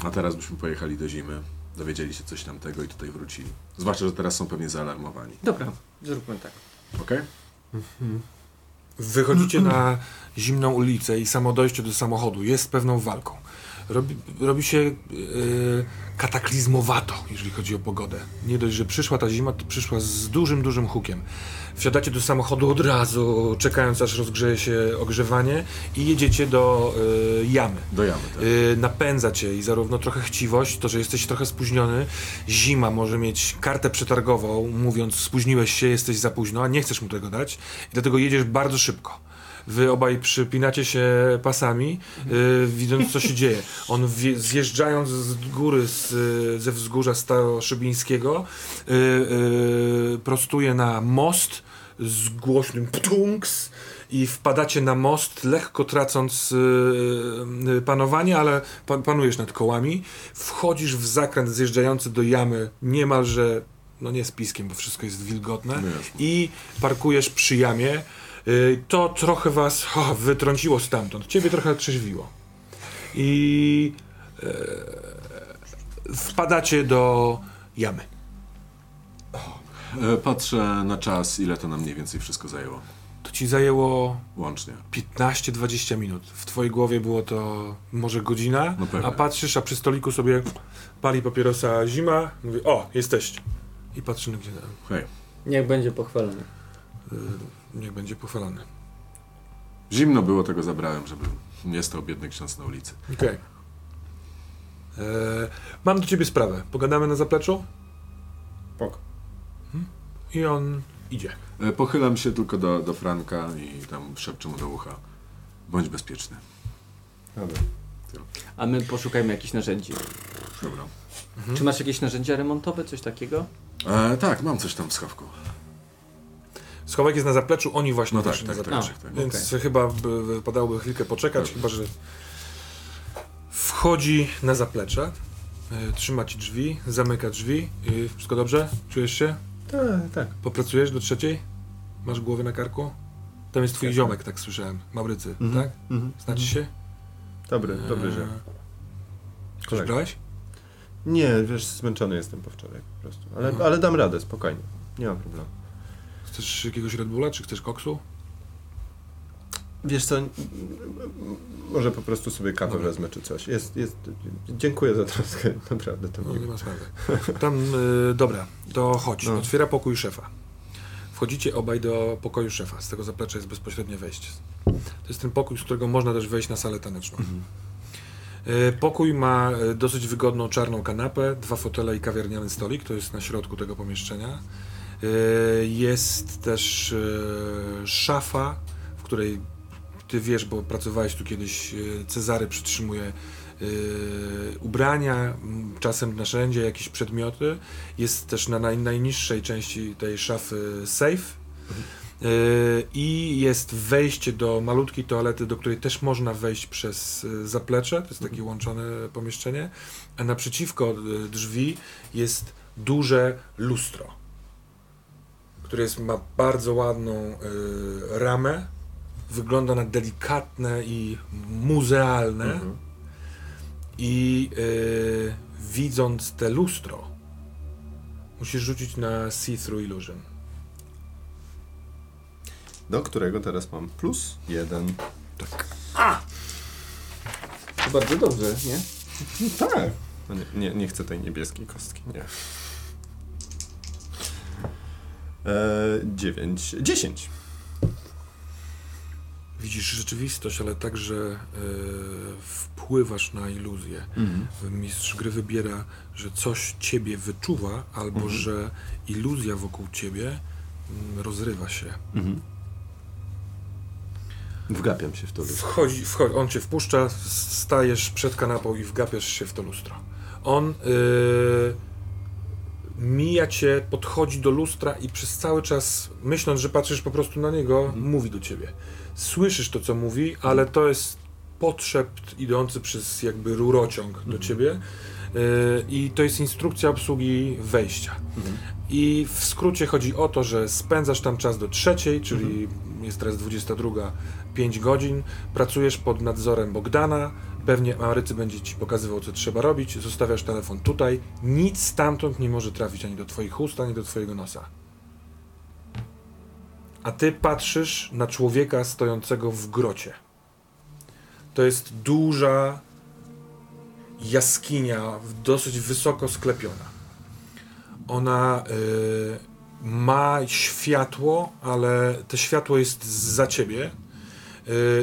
A teraz byśmy pojechali do zimy, dowiedzieli się coś tamtego i tutaj wrócili. Zwłaszcza, że teraz są pewnie zaalarmowani. Dobra, zróbmy tak. Okej? Wychodzicie na zimną ulicę i samo dojście do samochodu jest pewną walką. Robi, robi się yy, kataklizmowato, jeżeli chodzi o pogodę. Nie dość, że przyszła ta zima, to przyszła z dużym, dużym hukiem. Wsiadacie do samochodu od razu, czekając aż rozgrzeje się ogrzewanie i jedziecie do yy, jamy. Do jamy, tak? Yy, napędza cię i zarówno trochę chciwość, to, że jesteś trochę spóźniony. Zima może mieć kartę przetargową, mówiąc spóźniłeś się, jesteś za późno, a nie chcesz mu tego dać. I dlatego jedziesz bardzo szybko. Wy obaj przypinacie się pasami, yy, widząc co się dzieje. On wje, zjeżdżając z góry z, ze wzgórza Staroszybińskiego yy, yy, prostuje na most z głośnym ptunks i wpadacie na most, lekko tracąc yy, panowanie, ale pa, panujesz nad kołami. Wchodzisz w zakręt zjeżdżający do jamy niemalże no nie z piskiem, bo wszystko jest wilgotne, No i parkujesz przy jamie. Y, To trochę was o, wytrąciło stamtąd, ciebie trochę trzeźwiło. I e, wpadacie do jamy. E, Patrzę na czas, ile to nam mniej więcej wszystko zajęło. To ci zajęło Łącznie. 15-20 minut. W twojej głowie było to może godzina, No pewnie. a patrzysz, a przy stoliku sobie pali papierosa zima, mówi, o, jesteście. I patrzy na gdzie, Hej. Niech będzie pochwalony. Niech będzie pochwalony. Zimno było, tego zabrałem, żeby nie stał biedny ksiądz na ulicy. Okej. E, Mam do ciebie sprawę. Pogadamy na zapleczu? Pok. I on idzie. E, Pochylam się tylko do, do Franka i tam szepczę mu do ucha. Bądź bezpieczny. Dobra. A my poszukajmy jakichś narzędzi. Dobra. Czy masz jakieś narzędzia remontowe, coś takiego? E, tak, mam coś tam w schowku. Schowek jest na zapleczu, oni właśnie No tak, na tak, tak, zaplecze. tak, tak. Więc chyba by, wypadałoby chwilkę poczekać, Tak. chyba że wchodzi na zaplecze, y, trzyma ci drzwi, zamyka drzwi i wszystko dobrze? Czujesz się? Tak, tak. Popracujesz do trzeciej? Masz głowę na karku? Tam jest twój Tak. ziomek, tak słyszałem. Maurycy, Mhm. tak? Mhm. Znacie się? Dobry, dobry, że. Coś brałeś? Nie, wiesz, zmęczony jestem po wczoraj po prostu. Ale, Mhm. ale dam radę, spokojnie. Nie ma problemu. Chcesz jakiegoś Red Bulla, czy chcesz koksu? Wiesz co, może po prostu sobie kawę Dobra. wezmę czy coś. Jest, jest, dziękuję za troskę, naprawdę to No, nie ma sprawy. Tam, y, dobra, to chodź. No. Otwiera pokój szefa. Wchodzicie obaj do pokoju szefa. Z tego zaplecza jest bezpośrednie wejście. To jest ten pokój, z którego można też wejść na salę taneczną. Mhm. Y, Pokój ma y, dosyć wygodną czarną kanapę, dwa fotele i kawiarniany stolik. To jest na środku tego pomieszczenia. Y, Jest też y, szafa, w której ty wiesz, bo pracowałeś tu kiedyś, y, Cezary przytrzymuje ubrania, czasem narzędzia, jakieś przedmioty. Jest też na naj, najniższej części tej szafy safe. I jest wejście do malutkiej toalety, do której też można wejść przez zaplecze. To jest takie łączone pomieszczenie. A naprzeciwko drzwi jest duże lustro, które jest, ma bardzo ładną y, ramę. Wygląda na delikatne i muzealne. Mhm. I y, widząc te lustro, musisz rzucić na See-Through Illusion. Do którego teraz mam plus jeden. Tak. To bardzo dobrze, nie? Tak. No nie, nie, nie chcę tej niebieskiej kostki, nie. E, dziewięć, dziesięć. Widzisz rzeczywistość, ale także y, wpływasz na iluzję. Mistrz gry wybiera, że coś ciebie wyczuwa, albo Mhm. że iluzja wokół ciebie mm, rozrywa się. Mhm. Wgapiam się w to lustro. Wchodzi, wchodzi, on cię wpuszcza, stajesz przed kanapą i wgapiasz się w to lustro. On y, mija cię, podchodzi do lustra i przez cały czas, myśląc, że patrzysz po prostu na niego, mówi do ciebie. Słyszysz to, co mówi, ale to jest potrzept idący przez jakby rurociąg do ciebie. Y, I to jest instrukcja obsługi wejścia. I w skrócie chodzi o to, że spędzasz tam czas do trzeciej, czyli jest teraz 22, 5 godzin, pracujesz pod nadzorem Bogdana, pewnie Marycy będzie ci pokazywał, co trzeba robić, zostawiasz telefon tutaj, nic stamtąd nie może trafić ani do twoich ust, ani do twojego nosa. A ty patrzysz na człowieka stojącego w grocie. To jest duża jaskinia, dosyć wysoko sklepiona. Ona y, ma światło, ale to światło jest za ciebie.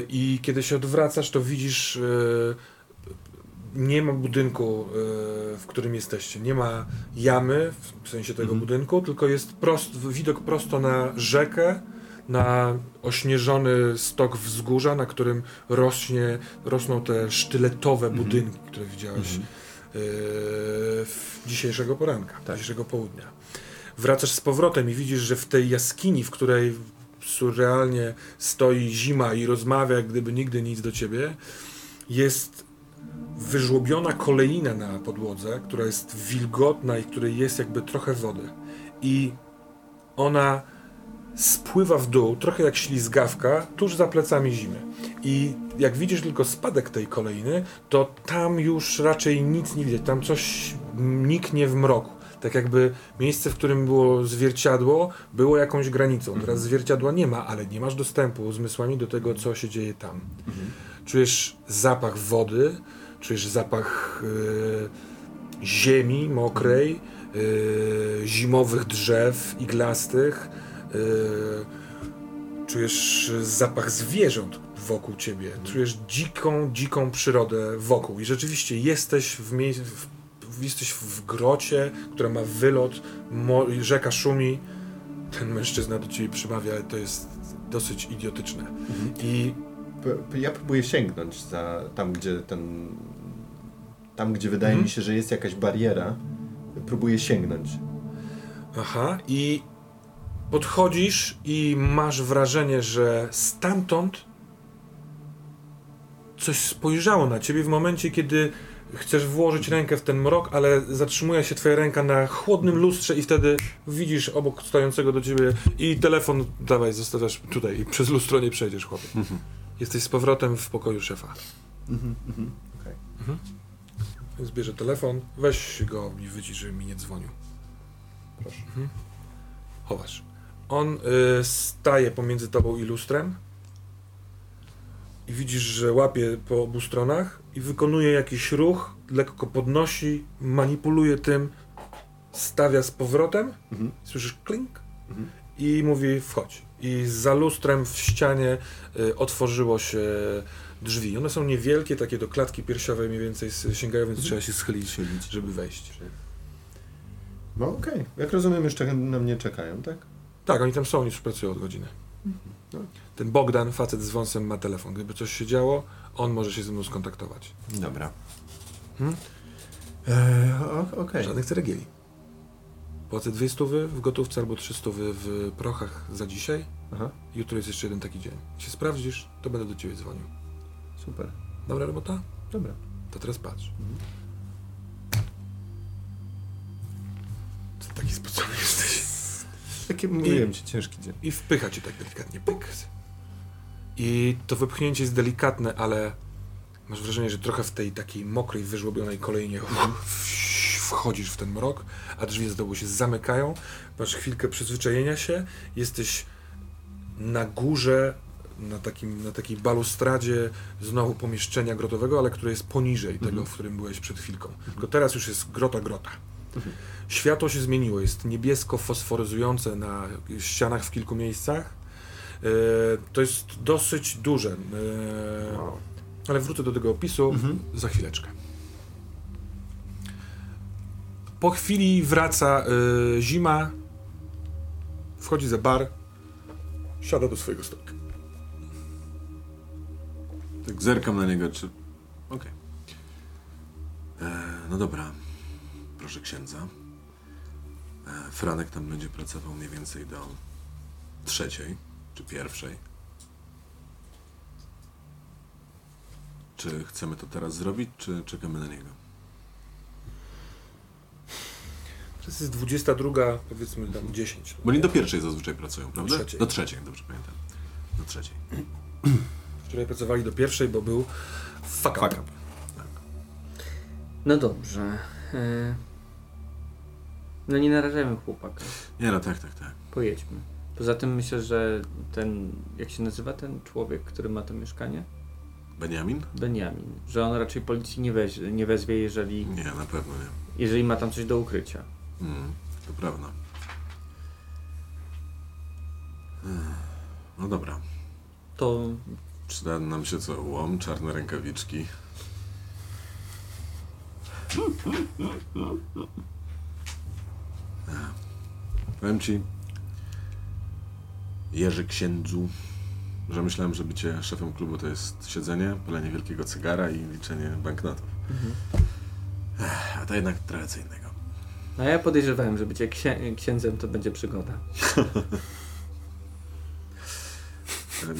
I kiedy się odwracasz, to widzisz. Y, nie ma budynku, y, w którym jesteście. Nie ma jamy, w sensie tego Mhm. budynku, tylko jest prost, widok prosto na rzekę, na ośnieżony stok wzgórza, na którym rośnie, rosną te sztyletowe Mhm. budynki, które widziałeś Mhm. y, w dzisiejszego poranka, Tak. dzisiejszego południa. Wracasz z powrotem i widzisz, że w tej jaskini, w której surrealnie stoi zima i rozmawia, jak gdyby nigdy nic do ciebie, jest wyżłobiona kolejna na podłodze, która jest wilgotna i której jest jakby trochę wody. I ona spływa w dół, trochę jak ślizgawka, tuż za plecami zimy. I jak widzisz tylko spadek tej kolejny, to tam już raczej nic nie widać. Tam coś niknie w mroku. Tak jakby miejsce, w którym było zwierciadło, było jakąś granicą. Teraz zwierciadła nie ma, ale nie masz dostępu zmysłami do tego, co się dzieje tam. Czujesz zapach wody, czujesz zapach e, ziemi mokrej, e, zimowych drzew iglastych. e, czujesz zapach zwierząt wokół ciebie. Czujesz dziką, dziką przyrodę wokół. I rzeczywiście jesteś w miejscu. W, jesteś w grocie, która ma wylot, rzeka szumi. Ten mężczyzna do ciebie przemawia, ale to jest dosyć idiotyczne. I P- p- Ja próbuję sięgnąć za tam, gdzie ten. Tam, gdzie wydaje Mhm. mi się, że jest jakaś bariera. Próbuję sięgnąć. Aha, i podchodzisz i masz wrażenie, że stamtąd coś spojrzało na ciebie w momencie, kiedy chcesz włożyć rękę w ten mrok, ale zatrzymuje się twoja ręka na chłodnym lustrze i wtedy widzisz obok stojącego do ciebie i telefon, dawaj, zostawiasz tutaj i przez lustro nie przejdziesz, chłopie. Jesteś z powrotem w pokoju szefa. Okej. Więc bierze telefon, weź go i wycisz, żeby mi nie dzwonił. Proszę. Mhm. Chowasz. On y, staje pomiędzy tobą i lustrem i widzisz, że łapie po obu stronach i wykonuje jakiś ruch, lekko podnosi, manipuluje tym, stawia z powrotem, Mhm. słyszysz klink Mhm. i mówi wchodź. I za lustrem w ścianie y, otworzyło się drzwi. One są niewielkie, takie do klatki piersiowej mniej więcej sięgają, więc trzeba się schylić, żeby wejść. No okej. Jak rozumiem, jeszcze na mnie czekają, tak? Tak, oni tam są, już pracują od godziny. No. Ten Bogdan, facet z wąsem, ma telefon. Gdyby coś się działo, on może się ze mną skontaktować. Dobra. Hmm? Eee, o- okej. Żadnych ceregieli. Płacę dwie stówy w gotówce albo trzy stówy w prochach za dzisiaj. Aha, Jutro jest jeszcze jeden taki dzień. Się sprawdzisz, to będę do ciebie dzwonił. super. Dobra robota? Dobra. To teraz patrz. Mhm. Co taki spocony jesteś? Takie mówiłem ci, ciężki dzień. I wpycha cię tak delikatnie. Pyk. I to wypchnięcie jest delikatne, ale masz wrażenie, że trochę w tej takiej mokrej, wyżłobionej kolejnie wchodzisz w ten mrok, a drzwi z dołu się zamykają. Masz chwilkę przyzwyczajenia się. Jesteś na górze, na, takim, na takiej balustradzie znowu pomieszczenia grotowego, ale które jest poniżej tego, w którym byłeś przed chwilką. Tylko teraz już jest grota, grota. Światło się zmieniło, jest niebiesko-fosforyzujące na ścianach w kilku miejscach. E, to jest dosyć duże, e, ale wrócę do tego opisu za chwileczkę. Po chwili wraca e, zima, wchodzi za bar, siada do swojego stolika. Tak zerkam na niego, czy... Okej. E, No dobra. Proszę księdza. E, Franek tam będzie pracował mniej więcej do trzeciej, czy pierwszej. Czy chcemy to teraz zrobić, czy czekamy na niego? Teraz jest 22, powiedzmy tam 10. Bo oni do pierwszej zazwyczaj pracują, prawda? trzeciej. Do trzeciej, dobrze pamiętam. Do trzeciej. Wczoraj pracowali do pierwszej, bo był fuck up. Fuck up. No dobrze. E... No nie narażajmy chłopaka. Nie, no tak, tak, tak. Pojedźmy. Poza tym myślę, że ten, jak się nazywa ten człowiek, który ma to mieszkanie? Benjamin? Benjamin. Że on raczej policji nie, weź, nie wezwie, jeżeli, Nie, na pewno nie. jeżeli ma tam coś do ukrycia. Mm, to prawda. No dobra. To Przyda nam się co? Łom, czarne rękawiczki. Powiem ci, Jerzy Księdzu, że myślałem, że bycie szefem klubu to jest siedzenie, palenie wielkiego cygara i liczenie banknotów. Ech, a to jednak trochę co innego. No ja podejrzewałem, że bycie księ księdzem to będzie przygoda.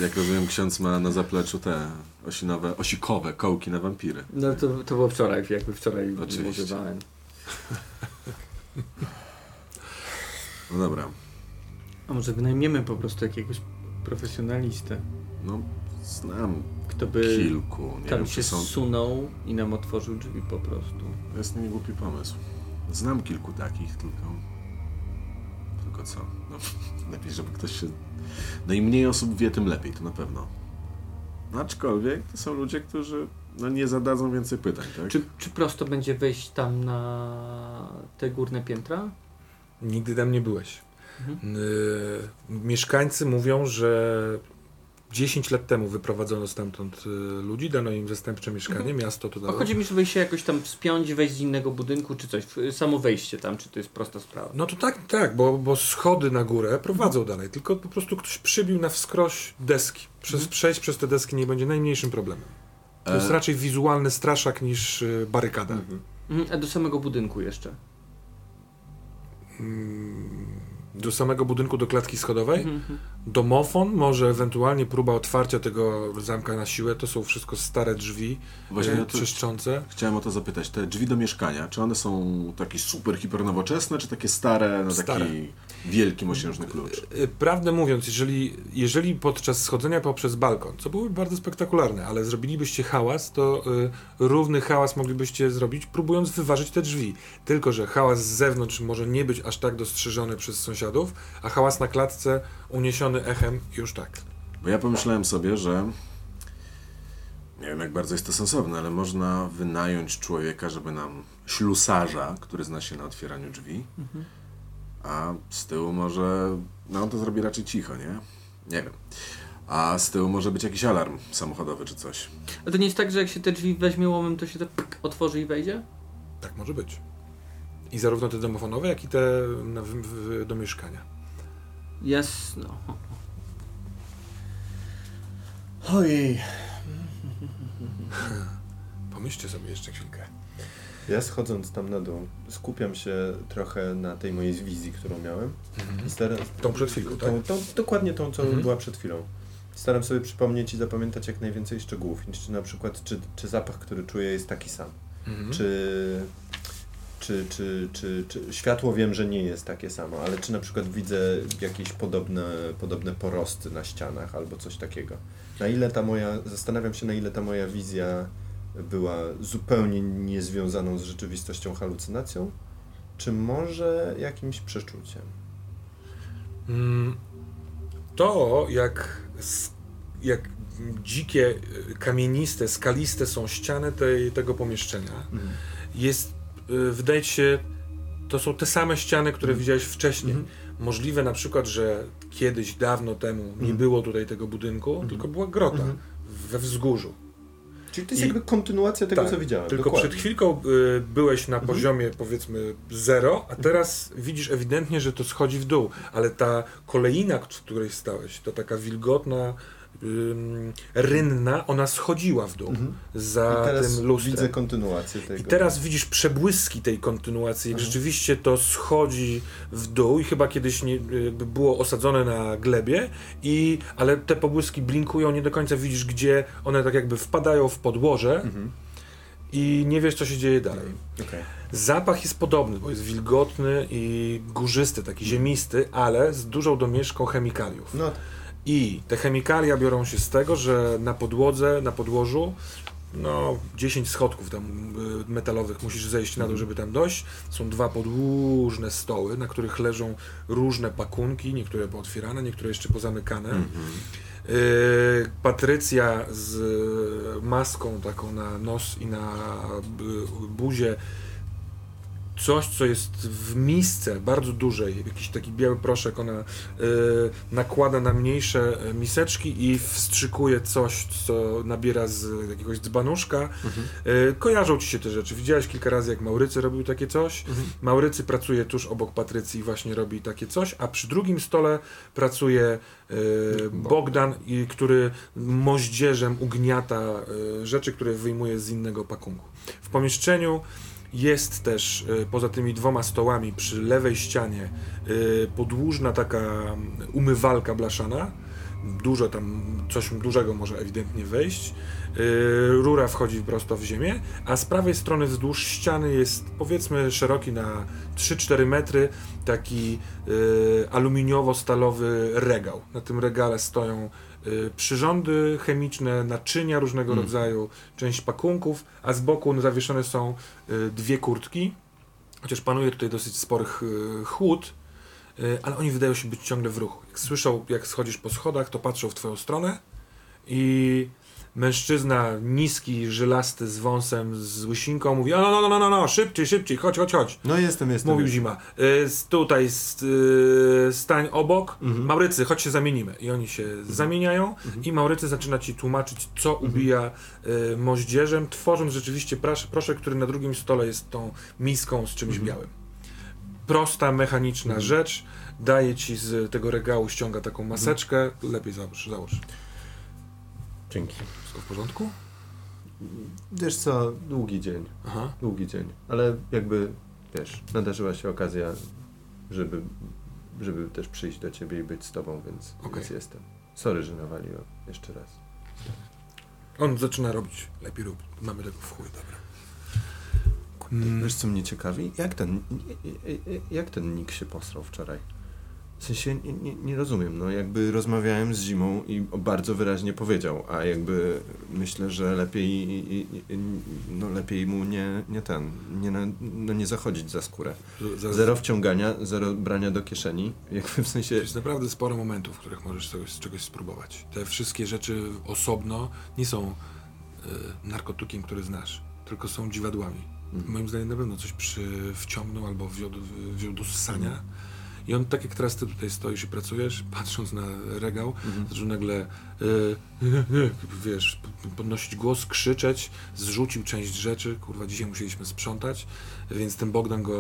Jak rozumiem, ksiądz ma na zapleczu te osinowe, osikowe kołki na wampiry. No to, to było wczoraj, jakby wczoraj Oczywiście. używałem. No dobra. A może wynajmiemy po prostu jakiegoś profesjonalistę, No, znam kto by kilku. Nie tam wiem, się czy są... zsunął i nam otworzył drzwi po prostu. To jest niegłupi pomysł. Znam kilku takich, tylko... Tylko co? No, lepiej, żeby ktoś się... No im mniej osób wie, tym lepiej, to na pewno. No, aczkolwiek to są ludzie, którzy no, nie zadadzą więcej pytań, tak? Czy, czy prosto będzie wejść tam na te górne piętra? Nigdy tam nie byłeś. Mhm. Y, mieszkańcy mówią, że 10 lat temu wyprowadzono stamtąd y, ludzi, dano im zastępcze mieszkanie, Mhm. miasto to dało. chodzi mi, żeby się jakoś tam wspiąć, wejść z innego budynku czy coś. Samo wejście tam, czy to jest prosta sprawa? No to tak, tak, bo, bo schody na górę prowadzą Mhm. dalej, tylko po prostu ktoś przybił na wskroś deski. Przez, Mhm. Przejść przez te deski nie będzie najmniejszym problemem. To jest E, raczej wizualny straszak niż y, barykada. Mhm. Mhm, A do samego budynku jeszcze? Mm, Do samego budynku, do klatki schodowej. Mhm, mhm. Domofon, może ewentualnie próba otwarcia tego zamka na siłę, to są wszystko stare drzwi, Właśnie e, czyszczące. chciałem o to zapytać. Te drzwi do mieszkania, czy one są takie super, hiper nowoczesne, czy takie stare, na Stare. taki wielki, mosiężny klucz? Y, Prawdę mówiąc, jeżeli, jeżeli podczas schodzenia poprzez balkon, co byłoby bardzo spektakularne, ale zrobilibyście hałas, to y, równy hałas moglibyście zrobić, próbując wyważyć te drzwi. Tylko, że hałas z zewnątrz może nie być aż tak dostrzeżony przez sąsiadów, a hałas na klatce uniesiony echem już tak. Bo ja pomyślałem sobie, że nie wiem jak bardzo jest to sensowne, ale można wynająć człowieka, żeby nam ślusarza, który zna się na otwieraniu drzwi, a z tyłu może, no on to zrobi raczej cicho, nie? Nie wiem. A z tyłu może być jakiś alarm samochodowy czy coś. A to nie jest tak, że jak się te drzwi weźmie łomem, to się to pyk, otworzy i wejdzie? Tak może być. I zarówno te domofonowe, jak i te na, w, w, do mieszkania. Jasno. Ojej. Pomyślcie sobie jeszcze chwilkę. Ja schodząc tam na dół, skupiam się trochę na tej mojej wizji, którą miałem. I staram, Tą przed chwilką, tak? tą, tą, dokładnie tą, co Mhm. była przed chwilą. Staram sobie przypomnieć i zapamiętać jak najwięcej szczegółów. Czy na przykład, czy, czy zapach, który czuję jest taki sam. Mhm. Czy, czy, czy, czy, czy światło wiem, że nie jest takie samo, ale czy na przykład widzę jakieś podobne, podobne porosty na ścianach albo coś takiego. Na ile ta moja, zastanawiam się na ile ta moja wizja była zupełnie niezwiązaną z rzeczywistością halucynacją, czy może jakimś przeczuciem. Mm, To, jak, jak dzikie, kamieniste, skaliste są ściany tej, tego pomieszczenia, jest, y, wydaje ci się, to są te same ściany, które widziałeś wcześniej. Możliwe na przykład, że kiedyś, dawno temu nie Mhm. było tutaj tego budynku, tylko była grota Mhm. we wzgórzu. Czyli to jest I- jakby kontynuacja tego, Tak, co widziałem. Tylko dokładnie. przed chwilką y, byłeś na Mhm. poziomie powiedzmy zero, a teraz widzisz ewidentnie, że to schodzi w dół, ale ta kolejna, w której stałeś, to taka wilgotna, rynna, ona schodziła w dół Mhm. za tym lustrem. widzę kontynuację tego. I teraz widzisz przebłyski tej kontynuacji, jak Mhm. rzeczywiście to schodzi w dół i chyba kiedyś nie, było osadzone na glebie, i, ale te pobłyski blinkują, nie do końca widzisz gdzie, one tak jakby wpadają w podłoże Mhm. i nie wiesz co się dzieje dalej. Okej. Zapach jest podobny, bo jest wilgotny i górzysty, taki ziemisty, ale z dużą domieszką chemikaliów. No, I te chemikalia biorą się z tego, że na podłodze, na podłożu, no 10 schodków tam y, metalowych musisz zejść na dół, żeby tam dojść. Są dwa podłużne stoły, na których leżą różne pakunki, niektóre pootwierane, niektóre jeszcze pozamykane. Y, Patrycja z maską taką na nos i na y, buzie. Coś, co jest w misce bardzo dużej, jakiś taki biały proszek, ona y, nakłada na mniejsze y, miseczki i wstrzykuje coś, co nabiera z jakiegoś dzbanuszka. Y, kojarzą ci się te rzeczy. Widziałeś kilka razy, jak Maurycy robił takie coś. Maurycy pracuje tuż obok Patrycji i właśnie robi takie coś, a przy drugim stole pracuje y, Bogdan, i, który moździerzem ugniata y, rzeczy, które wyjmuje z innego pakunku. W pomieszczeniu jest też y, poza tymi dwoma stołami przy lewej ścianie y, podłużna taka mm, umywalka blaszana, dużo tam, coś dużego może ewidentnie wejść. Yy, rura wchodzi prosto w ziemię, a z prawej strony wzdłuż ściany jest powiedzmy szeroki na 3-4 metry taki aluminiowo-stalowy regał. Na tym regale stoją przyrządy chemiczne, naczynia różnego rodzaju, część pakunków, a z boku zawieszone są yy, dwie kurtki. Chociaż panuje tutaj dosyć spory ch- chłód, ale oni wydają się być ciągle w ruchu. Jak słyszą, jak schodzisz po schodach, to patrzą w twoją stronę i mężczyzna niski, żylasty, z wąsem, z łysinką mówi, o no, no, no, no, no, no, szybciej, szybciej, chodź, chodź, chodź. No jestem, jestem. Mówił jestem. Zima. Y, tutaj s- y, stań obok. Mhm. Maurycy, chodź się zamienimy. I oni się zamieniają i Maurycy zaczyna ci tłumaczyć, co ubija y, moździerzem, tworząc rzeczywiście prasz, proszek, który na drugim stole jest tą miską z czymś białym. Prosta, mechaniczna rzecz. Daje ci z tego regału, ściąga taką maseczkę. Lepiej załóż, załóż. Dzięki. Wszystko w porządku? Wiesz co, długi dzień. Aha. Długi dzień. Ale jakby, wiesz, nadarzyła się okazja, żeby, żeby też przyjść do ciebie i być z tobą, więc, Okej. więc jestem. Sorry, że nawaliłem. Jeszcze raz. On zaczyna robić. Lepiej rób. Mamy tego w chuj, dobra. Wiesz co mnie ciekawi? Jak ten, jak ten Nick się posrał wczoraj? W sensie nie, nie, nie rozumiem, no jakby rozmawiałem z Zimą i bardzo wyraźnie powiedział, a jakby myślę, że lepiej, i- i- no lepiej mu nie, nie ten, nie, no nie zachodzić za skórę. Zaraz- Zero wciągania, zero brania do kieszeni, jakby w sensie... Jest naprawdę sporo momentów, w których możesz czegoś, czegoś spróbować. Te wszystkie rzeczy osobno nie są y, narkotykiem, który znasz, tylko są dziwadłami. Mhm. Moim zdaniem na pewno coś przy, wciągnął albo wziął wziął do ssania. I on, tak jak teraz ty tutaj stoisz i pracujesz, patrząc na regał, Mhm. zaczął nagle, y, wiesz, podnosić głos, krzyczeć, zrzucił część rzeczy, kurwa, dzisiaj musieliśmy sprzątać, więc ten Bogdan go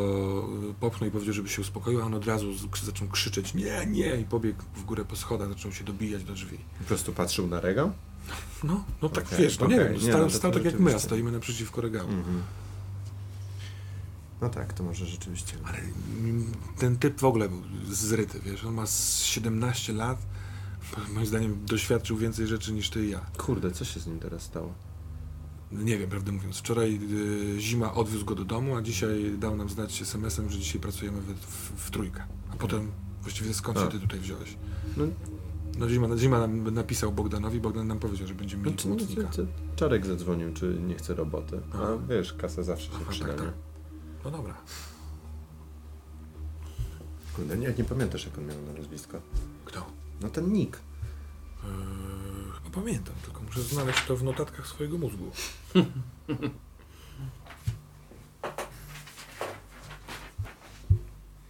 y, popchnął i powiedział, żeby się uspokoił, a on od razu zaczął krzyczeć, nie, nie, i pobiegł w górę po schodach, zaczął się dobijać do drzwi. Po prostu patrzył na regał? No, no tak Okej, wiesz, no nie okej, wiem, nie, stał, no to stał tak jak my, a stoimy naprzeciwko regału. Mhm. No tak, to może rzeczywiście. Ale ten typ w ogóle był zryty, wiesz, on ma z 17 lat, moim zdaniem doświadczył więcej rzeczy niż ty i ja. Kurde, co się z nim teraz stało? Nie wiem, prawdę mówiąc. Wczoraj y, Zima odwiózł go do domu, a dzisiaj dał nam znać SMS-em, że dzisiaj pracujemy w, w, w trójkę. A potem właściwie skąd się A. ty tutaj wziąłeś? No, No Zima, Zima nam napisał Bogdanowi, Bogdan nam powiedział, że będziemy no, mieli czy, no, pomocnika. czy, Czarek zadzwonił, czy nie chce roboty. Aha. A wiesz, kasa zawsze się Aha, przyda, tak, nie? tak. No dobra. Kurde, nie, nie pamiętasz jak on miał na nazwisko. Kto? No ten Nick. Eee, chyba pamiętam, tylko muszę znaleźć to w notatkach swojego mózgu.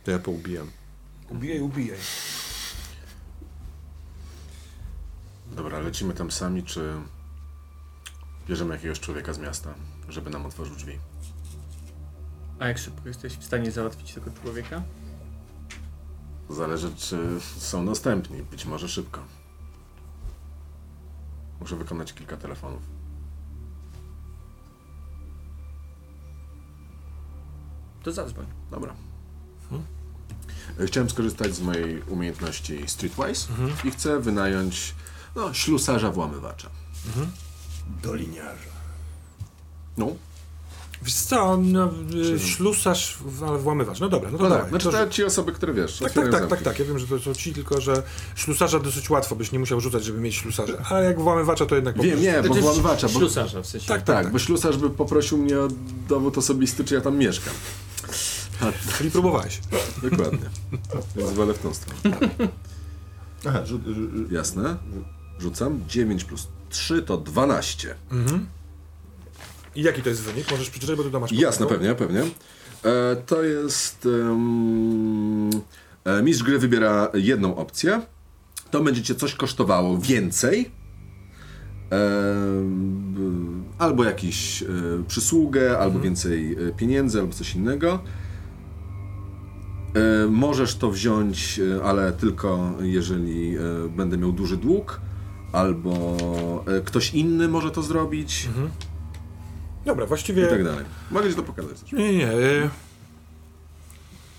To ja poubijam. Ubijaj, ubijaj. Dobra, lecimy tam sami, czy bierzemy jakiegoś człowieka z miasta, żeby nam otworzył drzwi? A jak szybko jesteś w stanie załatwić tego człowieka? Zależy, czy są dostępni. Być może szybko. Muszę wykonać kilka telefonów. To zadzwoń. Dobra. Hmm? E, Chciałem skorzystać z mojej umiejętności Streetwise Mhm. i chcę wynająć no, ślusarza włamywacza. Doliniarza. No, Wiesz co, no, y, ślusarz, ale włamywacz. No dobra, no to no dawaj. tak, znaczy to, ci osoby, które wiesz, tak, tak, tak, tak, tak. Ja wiem, że to są ci, tylko że ślusarza dosyć łatwo byś nie musiał rzucać, żeby mieć ślusarza. A jak włamywacza, to jednak po Wiem, nie, bo Znaczy, włamywacza, bo, Ślusarza w sensie. Tak, tak, bo ślusarz by poprosił mnie o dowód osobisty, czy ja tam mieszkam. Czyli próbowałeś. Dokładnie. Więc wolę w tą stronę. Aha, rzut, Jasne. Rzucam. 9 plus 3 to 12. Mhm. I jaki to jest wynik? Możesz przeczytać, bo tu masz Jasne, pewnie, pewnie. E, to jest... e, mistrz gry wybiera jedną opcję. To będzie cię coś kosztowało więcej. B- albo jakiś e, przysługę, albo więcej e, pieniędzy, albo coś innego. E, możesz to wziąć, e, ale tylko jeżeli e, będę miał duży dług, albo e, ktoś inny może to zrobić Dobra, właściwie... i tak dalej. Mogę ci to pokazać. też. Nie, nie, y,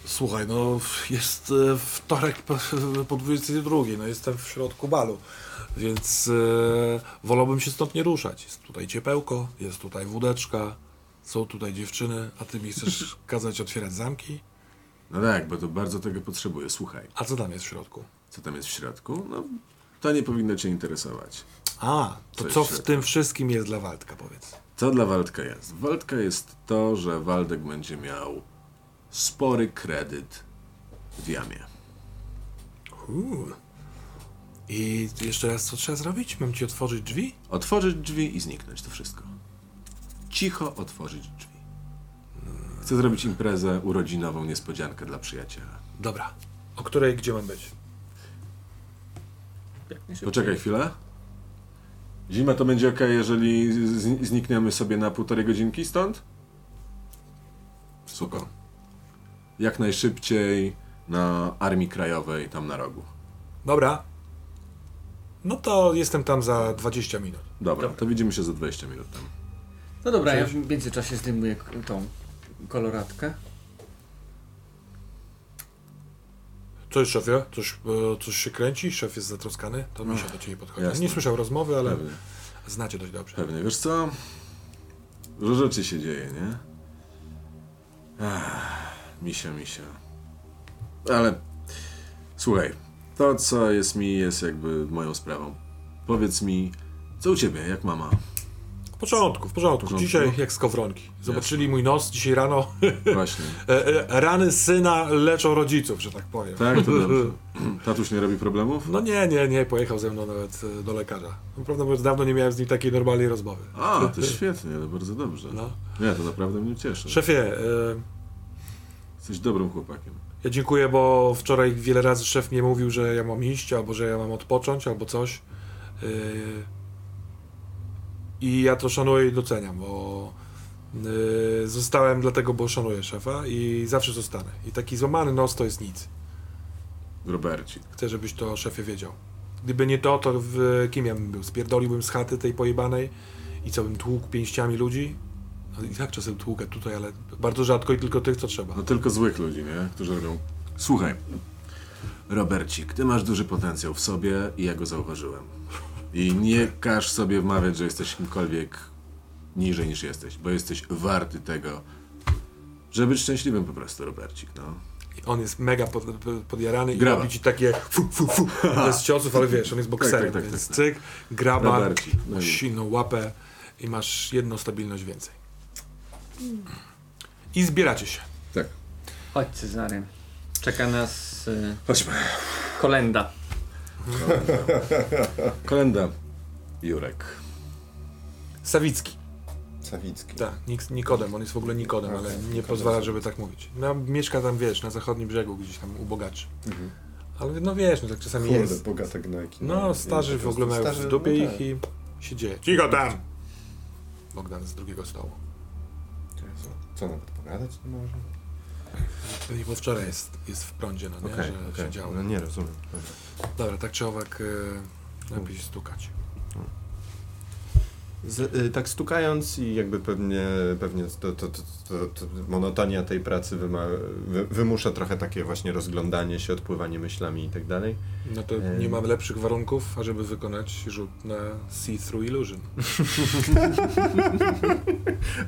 Słuchaj, no jest e, wtorek po, po 22, no jestem w środku balu, więc e, wolałbym się stąd nie ruszać. Jest tutaj ciepełko, jest tutaj wódeczka, są tutaj dziewczyny, a ty mi chcesz kazać otwierać zamki? No tak, bo to bardzo tego potrzebuję. Słuchaj, A co tam jest w środku? co tam jest w środku? No, to nie powinno cię interesować. A, to Co co w tym wszystkim jest dla Waldka, powiedz. Co dla Waldka jest? Waldka jest to, że Waldek będzie miał spory kredyt w jamie. Uuu. I jeszcze raz, co trzeba zrobić? Mam ci otworzyć drzwi? Otworzyć drzwi i zniknąć to wszystko. Cicho otworzyć drzwi. Chcę zrobić imprezę urodzinową, niespodziankę dla przyjaciela. Dobra. O której, gdzie mam być? Jak. Poczekaj chwilę. Zima to będzie ok, jeżeli znikniemy sobie na półtorej godzinki stąd? Super. Jak najszybciej na Armii Krajowej, tam na rogu. Dobra. No to jestem tam za 20 minut. Dobra, Dobra. to widzimy się za 20 minut tam. No dobra, ja Cześć. w międzyczasie zdejmuję tą koloratkę. Cześć szefie, coś, e, coś się kręci? Szef jest zatroskany? To mi się do ciebie podchodzi. jasne. Nie słyszał rozmowy, ale Pewnie, znacie dość dobrze. pewnie. Wiesz co? Dużo rzeczy się dzieje, nie? Ach, misia, misia. Ale słuchaj, to co jest mi, jest jakby moją sprawą. Powiedz mi, co u ciebie, jak mama? Porządku, w porządku. Porządku? Dzisiaj jak z kowronki. Zobaczyli mój nos dzisiaj rano. Właśnie. E, e, Rany syna leczą rodziców, że tak powiem. Tak, to dobrze. Tatuś nie robi problemów? No nie, nie, nie, pojechał ze mną nawet e, do lekarza. Naprawdę mówiąc, dawno nie miałem z nim takiej normalnej rozmowy. A, to świetnie, to bardzo dobrze. No. Nie, to naprawdę mnie cieszy. Szefie, e, Jesteś dobrym chłopakiem. ja dziękuję, bo wczoraj wiele razy szef mnie mówił, że ja mam iść, albo że ja mam odpocząć, albo coś. I ja to szanuję i doceniam, bo e, zostałem dlatego, bo szanuję szefa i zawsze zostanę. I taki złamany nos to jest nic. Roberci. Chcę, żebyś to szefie wiedział. Gdyby nie to, to w, kim ja bym był? Spierdoliłbym z chaty tej pojebanej i co bym tłukł pięściami ludzi? No i tak czasem tłukę tutaj, ale bardzo rzadko i tylko tych, co trzeba. No tylko złych ludzi, nie? Którzy robią... Słuchaj, Robercik, ty masz duży potencjał w sobie i ja go zauważyłem. I nie każ sobie wmawiać, że jesteś kimkolwiek niżej niż jesteś, bo jesteś warty tego, żeby być szczęśliwym po prostu, Robercik, no. I on jest mega pod, podjarany Graba. i robi ci takie fu, fu, fu, bez ciosów, ale wiesz, on jest bokserem, tak, tak, więc tak. cyk, graba, no silną łapę i masz jedną stabilność więcej. I zbieracie się. Tak. Chodź Cezary. Czeka nas y, Chodźmy. kolenda. Kolenda. Jurek. Sawicki. Sawicki. Tak, Nik- Nikodem, on jest w ogóle Nikodem, ale Okej, nie Nikodem pozwala, żeby tak mówić. No, mieszka tam, wiesz, na zachodnim brzegu, gdzieś tam u bogaczy. Mhm. Ale no wiesz, no tak czasami Kurde, jest. bogate gnojki. No, starzy w ogóle mają w dupie no ich tak. i się dzieje. Cicho tam! Bogdan z drugiego stołu. Jezu, Co nawet pogadać nie może? Pewnie bo wczoraj jest, jest w prądzie, no nie, Okej, że okej. się działo. No nie rozumiem. Dobra. Tak czy owak, e, lepiej stukać. Z, y, tak stukając i jakby pewnie, pewnie to, to, to, to, to monotonia tej pracy wyma, wy, wymusza trochę takie właśnie rozglądanie się, odpływanie myślami i tak dalej. No to Em. nie mamy lepszych warunków, ażeby wykonać rzut na See-Through Illusion.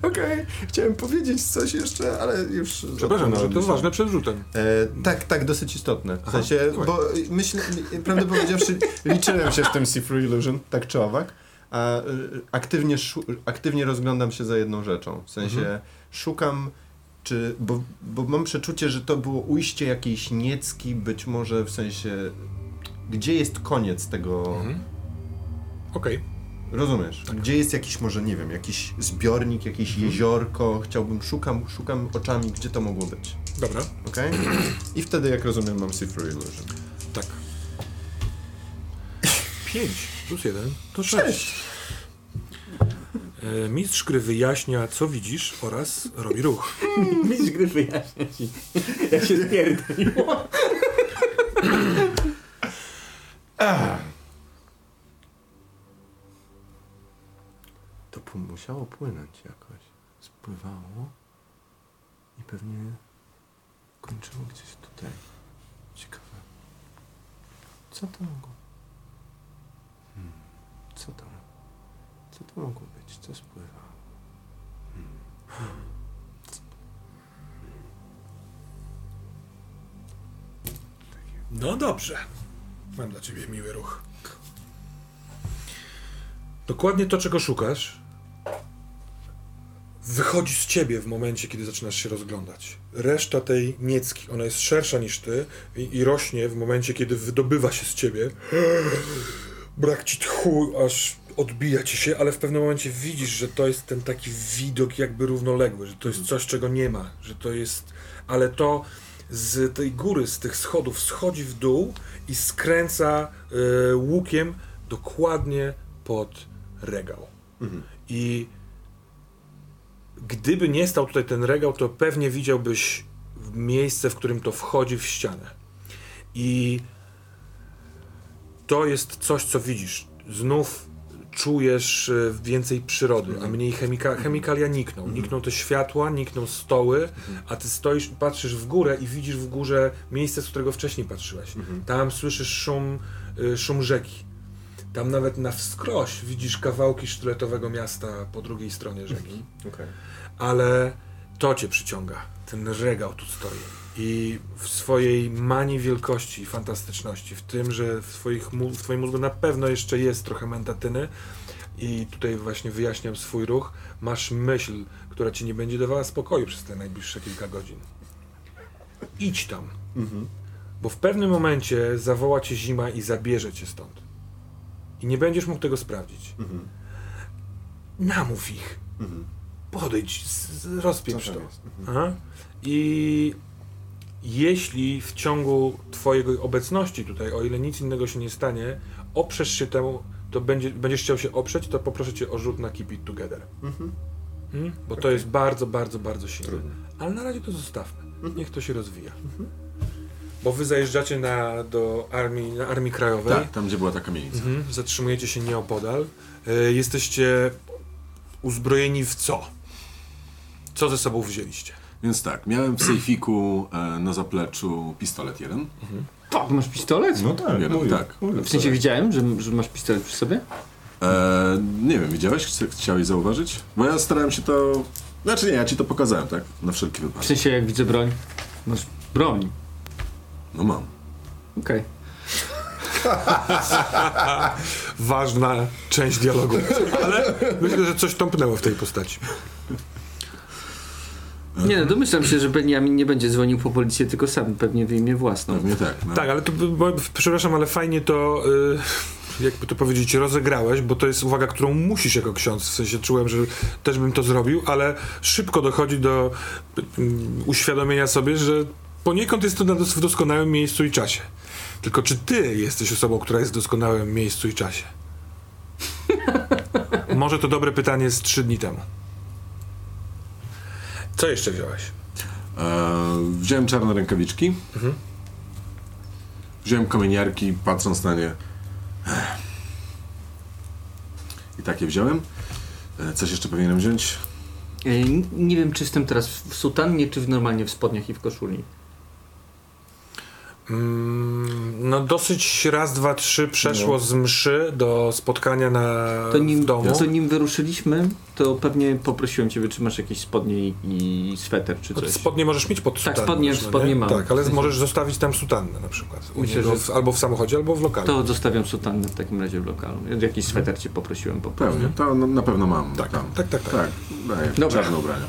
Okej, chciałem powiedzieć coś jeszcze, ale już... Przepraszam, że to ważne przed rzutem. E, tak, tak, dosyć istotne. W Aha, sensie, dawaj. bo myślę, prawdę powiedziawszy, liczyłem się z tym See Through Illusion, tak czy owak, a y, aktywnie, aktywnie rozglądam się za jedną rzeczą. W sensie, Mhm. szukam, czy, bo, bo mam przeczucie, że to było ujście jakiejś niecki, być może w sensie, gdzie jest koniec tego, Mhm. Okej. rozumiesz? Tak. Gdzie jest jakiś, może nie wiem, jakiś zbiornik, jakieś Mhm. jeziorko, chciałbym, szukam, szukam oczami, gdzie to mogło być. Dobra, Okej? I wtedy, jak rozumiem, mam Through Illusion. tak. 5 plus 1 to 6. E, mistrz gry wyjaśnia, co widzisz oraz robi ruch. Mistrz gry wyjaśnia ci, jak się spierdoliło. To pu- musiało płynąć jakoś. Spływało i pewnie Kończyło gdzieś tutaj. Ciekawe. Co to mogło? Co to? Co to mogło być? Co spływa? No dobrze. Mam dla ciebie miły ruch. Dokładnie to, czego szukasz, wychodzi z ciebie w momencie, kiedy zaczynasz się rozglądać. Reszta tej niecki, ona jest szersza niż ty i, i rośnie w momencie, kiedy wydobywa się z ciebie. Brak ci tchu, aż odbija ci się, ale w pewnym momencie widzisz, że to jest ten taki widok jakby równoległy, że to jest coś, czego nie ma, że to jest... Ale to z tej góry, z tych schodów schodzi w dół i skręca e, łukiem dokładnie pod regał. I gdyby nie stał tutaj ten regał, to pewnie widziałbyś miejsce, w którym to wchodzi w ścianę. I to jest coś, co widzisz. Znów czujesz e, więcej przyrody, a mniej chemika chemikalia nikną. Nikną te światła, nikną stoły, a ty stoisz, patrzysz w górę i widzisz w górze miejsce, z którego wcześniej patrzyłeś. Tam słyszysz szum, y, szum rzeki. Tam nawet na wskroś widzisz kawałki sztyletowego miasta po drugiej stronie rzeki. Okej. Ale to cię przyciąga. Ten regał tu stoi. I w swojej manii wielkości i fantastyczności, w tym, że w, twoich, mu- w twoim mózgu na pewno jeszcze jest trochę mentatyny i tutaj właśnie wyjaśniam swój ruch, masz myśl, która ci nie będzie dawała spokoju przez te najbliższe kilka godzin. Idź tam. Bo w pewnym momencie zawoła cię zima i zabierze cię stąd. I nie będziesz mógł tego sprawdzić. Namów ich. Podejdź, rozpieprz to. Aha. I jeśli w ciągu twojej obecności tutaj, o ile nic innego się nie stanie, oprzesz się temu, to będzie, będziesz chciał się oprzeć, to poproszę cię o rzut na Keep It Together. Mm? Bo to jest bardzo, bardzo, bardzo silne. Ale na razie to zostawmy. Niech to się rozwija. Bo wy zajeżdżacie na, do armii, na Armii Krajowej. Tak, tam gdzie była ta kamienica. Mhm. Zatrzymujecie się nieopodal. E, jesteście uzbrojeni w co? Co ze sobą wzięliście? Więc tak, miałem w sejfiku e, na zapleczu pistolet jeden. Tak, masz pistolet? No tak, Jeden, mówię, tak. mówię, W sensie widziałem, że, że masz pistolet przy sobie? E, nie wiem, widziałeś? Chce- Chciałeś zauważyć? Bo ja starałem się to... Znaczy nie, ja ci to pokazałem, tak? Na wszelki W wypadek. sensie jak widzę broń. Masz broń. No mam. Okej. Ważna część dialogu. Ale myślę, że coś tąpnęło w tej postaci. Nie no, domyślam się, że Benjamin nie będzie dzwonił po policję, tylko sam pewnie wyjmie własną. Pewnie tak. No. Tak, ale to, bo, przepraszam, ale fajnie to, y, jakby to powiedzieć, rozegrałeś, bo to jest uwaga, którą musisz jako ksiądz, w sensie czułem, że też bym to zrobił, ale szybko dochodzi do y, uświadomienia sobie, że poniekąd jest to na dos- w doskonałym miejscu i czasie. Tylko czy ty jesteś osobą, która jest w doskonałym miejscu i czasie? Może to dobre pytanie z trzy dni temu. Co jeszcze wziąłeś? E, wziąłem czarne rękawiczki. Wziąłem kominiarki, patrząc na nie. I takie wziąłem. E, coś jeszcze powinienem wziąć? E, Nie wiem, czy jestem teraz w sutannie, czy w normalnie w spodniach i w koszuli. Mm, No dosyć raz, dwa, trzy przeszło z mszy do spotkania na To nim, w domu. to nim wyruszyliśmy, to pewnie poprosiłem ciebie, czy masz jakieś spodnie i, i sweter, czy No coś. spodnie możesz mieć pod Tak, sutannę. spodnie- już, no spodnie nie? mam. Tak, ale możesz zostawić tam sutannę na przykład. Myślę, że- w, albo w samochodzie, albo w lokalu. To zostawiam sutannę w takim razie w lokalu. Jakiś sweter cię poprosiłem po prostu. Pewnie, to na, pewno mam. Tak, tam. tak, tak, tak. Tak, daję. Dobra. Czarne ubrania.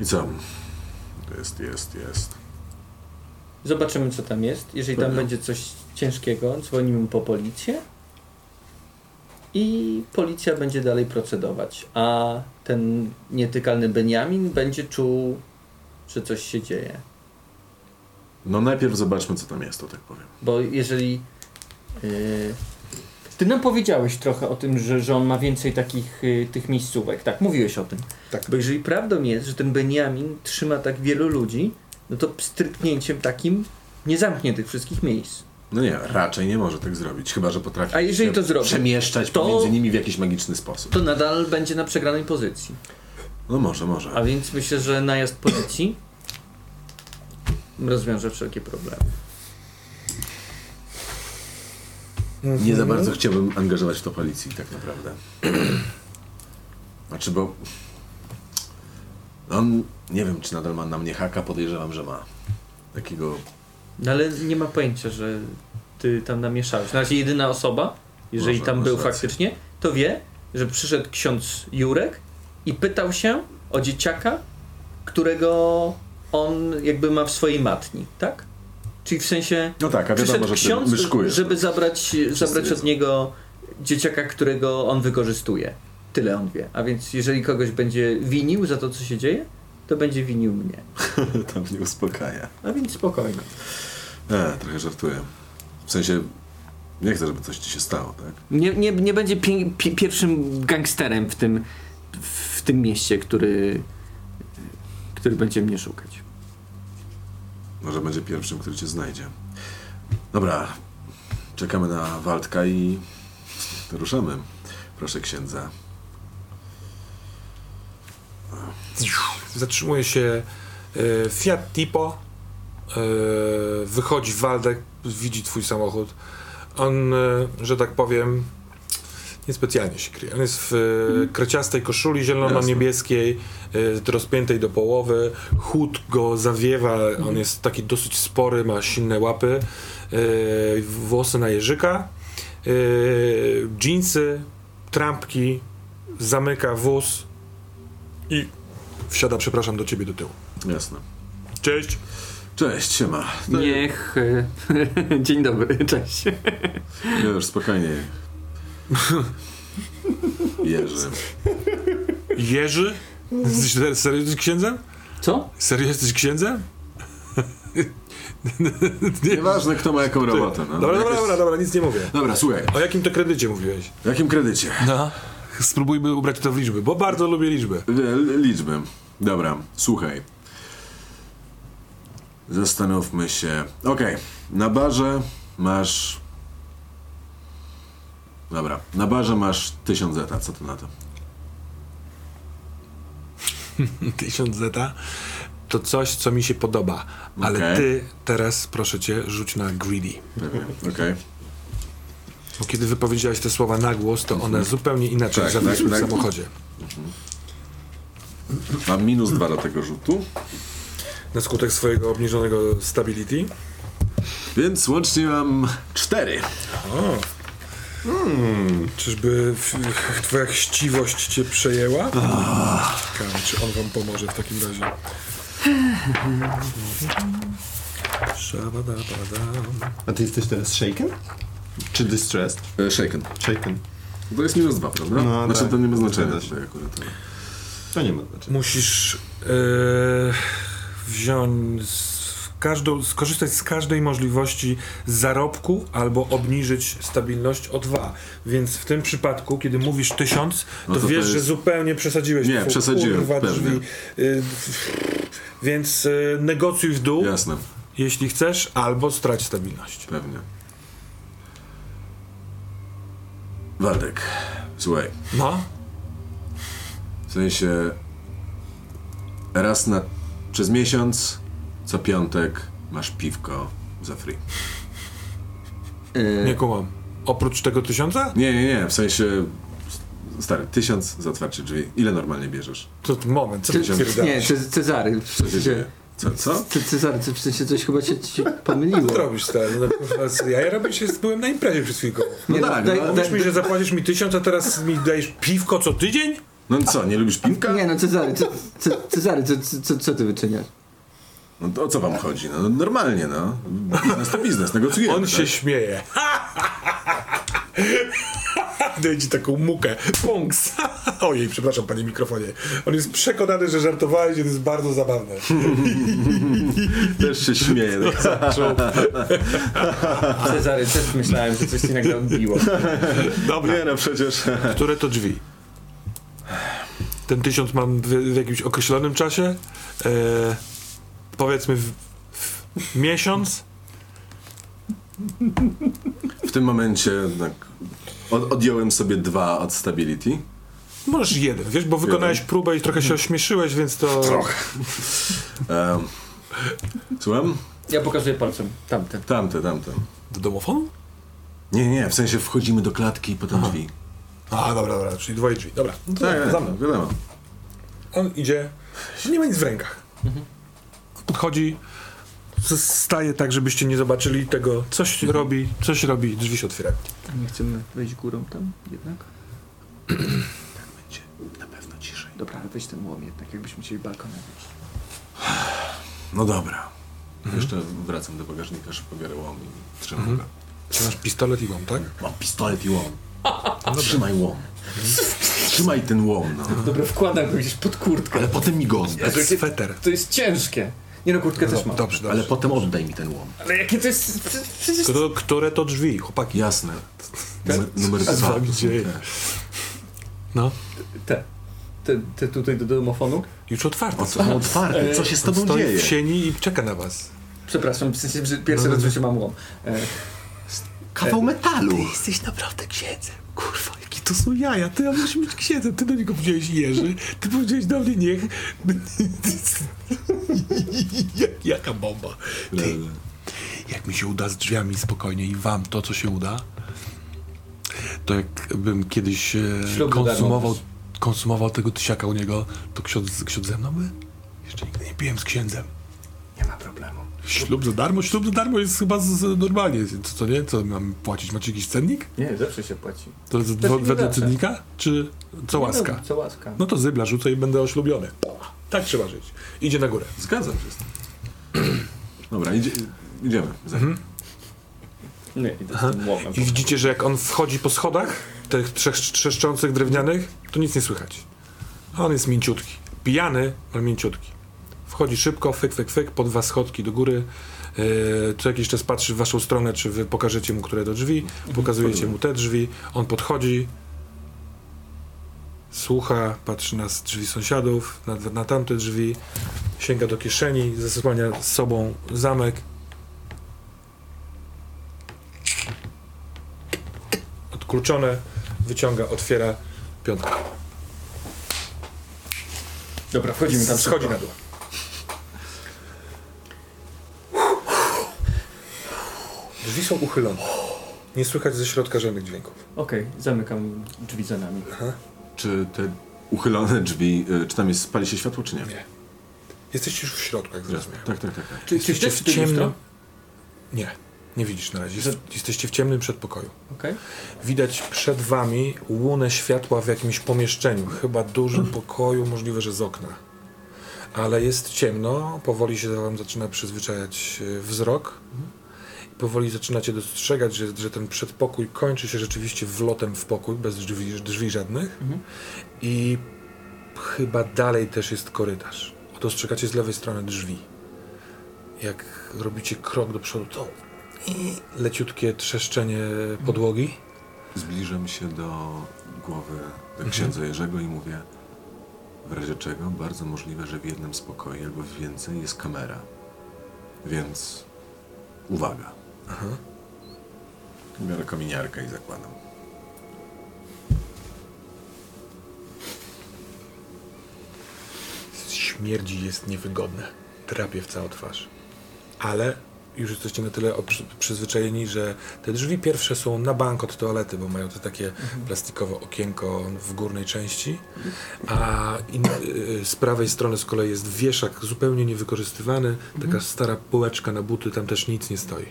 I co? To jest, jest, jest. Zobaczymy, co tam jest. Jeżeli tam będzie coś ciężkiego, dzwonimy po policję. I policja będzie dalej procedować. A ten nietykalny Benjamin będzie czuł, że coś się dzieje. No najpierw zobaczmy, co tam jest, to tak powiem. Bo jeżeli. Yy, ty nam powiedziałeś trochę o tym, że, że on ma więcej takich yy, tych miejscówek. Tak, mówiłeś o tym. Tak. Bo jeżeli prawdą jest, że ten Benjamin trzyma tak wielu ludzi, no to stryknięciem takim nie zamknie tych wszystkich miejsc. No nie, raczej nie może tak zrobić, chyba że potrafi A jeżeli się to zrobi, przemieszczać to- pomiędzy nimi w jakiś magiczny sposób. To nadal będzie na przegranej pozycji. No może, może. A więc myślę, że najazd policji rozwiąże wszelkie problemy. Nie za bardzo chciałbym angażować w to policji, tak naprawdę. Znaczy, bo on, nie wiem, czy nadal ma na mnie haka, podejrzewam, że ma. Takiego, No ale nie ma pojęcia, że ty tam namieszałeś. Na razie jedyna osoba, jeżeli Może, tam był rację. faktycznie, to wie, że przyszedł ksiądz Jurek i pytał się o dzieciaka, którego on jakby ma w swojej matni, tak? Czyli w sensie no tak, a wiadomo, że ksiądz, myszkujesz. żeby zabrać, zabrać od niego dzieciaka, którego on wykorzystuje. Tyle on wie. A więc jeżeli kogoś będzie winił za to, co się dzieje, to będzie winił mnie. to mnie uspokaja. A więc spokojnie. E, trochę żartuję. W sensie, nie chcę, żeby coś ci się stało, tak? Nie, nie, nie będzie pi- pi- pierwszym gangsterem w tym, w tym mieście, który, który będzie mnie szukać. Może będzie pierwszym, który cię znajdzie. Dobra, czekamy na Waldka i ruszamy. Proszę księdza. Zatrzymuje się e, Fiat Tipo. E, wychodzi Waldek, widzi twój samochód. On, e, że tak powiem, niespecjalnie się kryje. On jest w e, kreciastej koszuli zielono-niebieskiej, rozpiętej do połowy. Chód go zawiewa, on jest taki dosyć spory, ma silne łapy. Włosy na jeżyka. Dżinsy, trampki, zamyka wóz i wsiada, przepraszam, do ciebie do tyłu. Jasne. Cześć. Cześć, siema. Niech. e, Dzień dobry, cześć. Nie, już spokojnie. Jerzy. Jerzy? Jesteś serio jesteś księdzem? Co? Serio jesteś księdzem? Nieważne, kto ma jaką robotę. No. Dobra, dobra, dobra, dobra, nic nie mówię. Dobra, słuchaj. O jakim to kredycie mówiłeś? W jakim kredycie? No. Spróbujmy ubrać to w liczby, bo bardzo lubię liczby. Liczby. Dobra, słuchaj. Zastanówmy się. Okej, na barze masz. Dobra, na barze masz 1000 zeta, co ty na to? 1000 zeta to coś, co mi się podoba. Ale Okej. ty teraz, proszę cię, rzuć na greedy. Okej. Bo kiedy wypowiedziałeś te słowa na głos, to one zupełnie inaczej Tak, tak, w tak. samochodzie. Mam minus dwa do tego rzutu, Na skutek swojego obniżonego stability. więc łącznie mam 4. Czyżby w- twoja chciwość cię przejęła? Ciekawe, czy on wam pomoże w takim razie. Szabadabadam. A ty jesteś teraz shaken? Czy distressed? E, shaken. Shaken. To jest minus dwa, prawda? No, znaczy tak. to nie ma znaczenia Zgadza się. tutaj akurat. To nie ma znaczenia. Musisz e, wziąć z, każdą, skorzystać z każdej możliwości zarobku albo obniżyć stabilność o dwa. Więc w tym przypadku, kiedy mówisz tysiąc, to, No to to wiesz, jest- że zupełnie przesadziłeś. Nie, Fu- przesadziłem, kurwa, pewnie. drzwi. Y, więc y, negocjuj w dół, Jasne, jeśli chcesz, albo strać stabilność. pewnie. Waldek, słuchaj, No, w sensie raz na przez miesiąc, co piątek masz piwko za free. Nie kumam. Oprócz tego tysiąca? Nie, nie, nie, w sensie stary, tysiąc za otwarcie drzwi. Ile normalnie bierzesz? To moment, co Cy- ty nie, Cezary. W Co się sensie, dzieje? Co, co? Cy- Cezary, co- w sensie coś chyba się ci pomyliło. Co robisz stary? No, kurwa, ja, ja robię się, byłem na imprezie przed chwilką. No Nie, no, tak, no, Mówisz mi, że zapłacisz mi tysiąc, a teraz mi dajesz piwko co tydzień? No co, nie lubisz piwka? Nie no, Cezary, ce, ce, Cezary, co, co, co ty wyczyniasz? No to o co wam chodzi? No normalnie, no. Biznes to biznes, negocjujemy. On tak? się śmieje. Daje ci taką mukę. Punks. Ojej, przepraszam panie mikrofonie. On jest przekonany, że żartowałeś i to jest bardzo zabawne. Też się śmieje. Tak. Cezary, też myślałem, że coś ci nagle odbiło. Dobra. Nie no, przecież... Które to drzwi? Ten tysiąc mam w, w jakimś określonym czasie. E, powiedzmy w, w miesiąc. W tym momencie tak, od, odjąłem sobie dwa od stability. Możesz jeden, wiesz, bo wykonałeś próbę i trochę się ośmieszyłeś, więc to... Trochę. Em, Słucham? Ja pokazuję palcem. Tamten. Tamte, tamte. Do domofonu? Nie, nie, w sensie wchodzimy do klatki i potem drzwi. A, dobra, dobra, czyli dwoje drzwi. Dobra, no to Tak, za mną. wiadomo. On idzie, nie ma nic w rękach. Podchodzi, s- staje tak, żebyście nie zobaczyli tego. Coś robi, coś robi, drzwi się otwierają. Nie chcemy wejść górą tam jednak? Będzie na pewno ciszej. Dobra, ale weź ten łom jednak, jakbyśmy chcieli balkonem wyjść. No dobra. Jeszcze wracam do bagażnika, szybko biorę łom i trzymam go. Czy masz pistolet i łom, tak? Mam pistolet i łom. Trzymaj łom. Trzymaj ten łom, no. Dobra, wkładam go gdzieś pod kurtkę. Ale potem mi go oddaj. Sweter. To jest ciężkie. Nie no, kurtkę też mam. Dobrze, dobrze. Ale potem oddaj mi ten łom. Ale jakie to jest... Przecież... Które to drzwi, chłopaki? Jasne. Numer, numer Co dwa. tam dzieje? No, Te. Te, te tutaj do domofonu? już otwarte. O co? No, otwarte. Co się z tobą Stoi dzieje? w sieni i czeka na was. Przepraszam, w sensie, że pierwszy raz w życiu mam łom. E, Kawał metalu. jesteś naprawdę księdzem. Kurwa, to są jaja. Ty musisz być księdzem. Ty do niego powiedziałeś Jerzy. Ty powiedziałeś do mnie niech. Jak, jaka bomba. Ty, jak mi się uda z drzwiami spokojnie i wam to, co się uda, to jakbym kiedyś e, Ślub konsumował, konsumował tego tysiaka u niego, to ksiądz, ksiądz ze mną by? Jeszcze nigdy nie piłem z księdzem. nie ma problemu. Ślub za darmo? Ślub za darmo jest chyba z, z, normalnie. Co, co nie? Co mam płacić? Macie jakiś cennik? Nie, zawsze się płaci. To jest nie wedle cennika? Czy co łaska? Nie, no, co łaska. No to zybla rzucę i będę oślubiony. Tak trzeba żyć. Idzie na górę. Zgadzam się z tym. Dobra, idzie, idziemy. Nim. Nie, idę z tym łomem. I widzicie, że jak on wchodzi po schodach, tych trzech trzeszczących drewnianych, to nic nie słychać. A on jest mięciutki. Pijany, ale mięciutki. Wchodzi szybko, fyk, fyk, fyk, po dwa schodki do góry. Co jakiś czas patrzy w waszą stronę, czy wy pokażecie mu, które do drzwi. Pokazujecie mu te drzwi. On podchodzi, słucha, patrzy na drzwi sąsiadów, na, na tamte drzwi, sięga do kieszeni, zasłania z sobą zamek. Odkluczone, wyciąga, otwiera piątkę. Dobra, wchodzimy tam Schodzi na dół. Drzwi są uchylone. Nie słychać ze środka żadnych dźwięków. Okej, zamykam drzwi za nami. Czy te uchylone drzwi, y, czy tam jest, pali się światło, czy nie? Nie. Jesteście już w środku, jak zrozumiałem. Tak, tak, tak. tak. Czy, czy Jesteście w ty ciemnym... lustro? Nie, nie widzisz na razie. Jest, jesteście w ciemnym przedpokoju. Okej. Widać przed wami łunę światła w jakimś pomieszczeniu. Chyba dużym pokoju, możliwe, że z okna. Ale jest ciemno, powoli się wam zaczyna przyzwyczajać e, wzrok. Powoli zaczynacie dostrzegać, że, że ten przedpokój kończy się rzeczywiście wlotem w pokój, bez drzwi, drzwi żadnych. Mhm. I chyba dalej też jest korytarz. Dostrzegacie z lewej strony drzwi. Jak robicie krok do przodu, to i leciutkie trzeszczenie podłogi. Zbliżam się do głowy do księdza Jerzego i mówię, w razie czego bardzo możliwe, że w jednym z pokoi albo w więcej jest kamera. Więc uwaga. Aha. Biorę kominiarkę i zakładam. Śmierdzi jest niewygodne. Drapie w całą twarz. Ale już jesteście na tyle przyzwyczajeni, że te drzwi pierwsze są na bank od toalety, bo mają to takie plastikowe okienko w górnej części, a in, y, z prawej strony z kolei jest wieszak zupełnie niewykorzystywany, taka stara półeczka na buty, tam też nic nie stoi.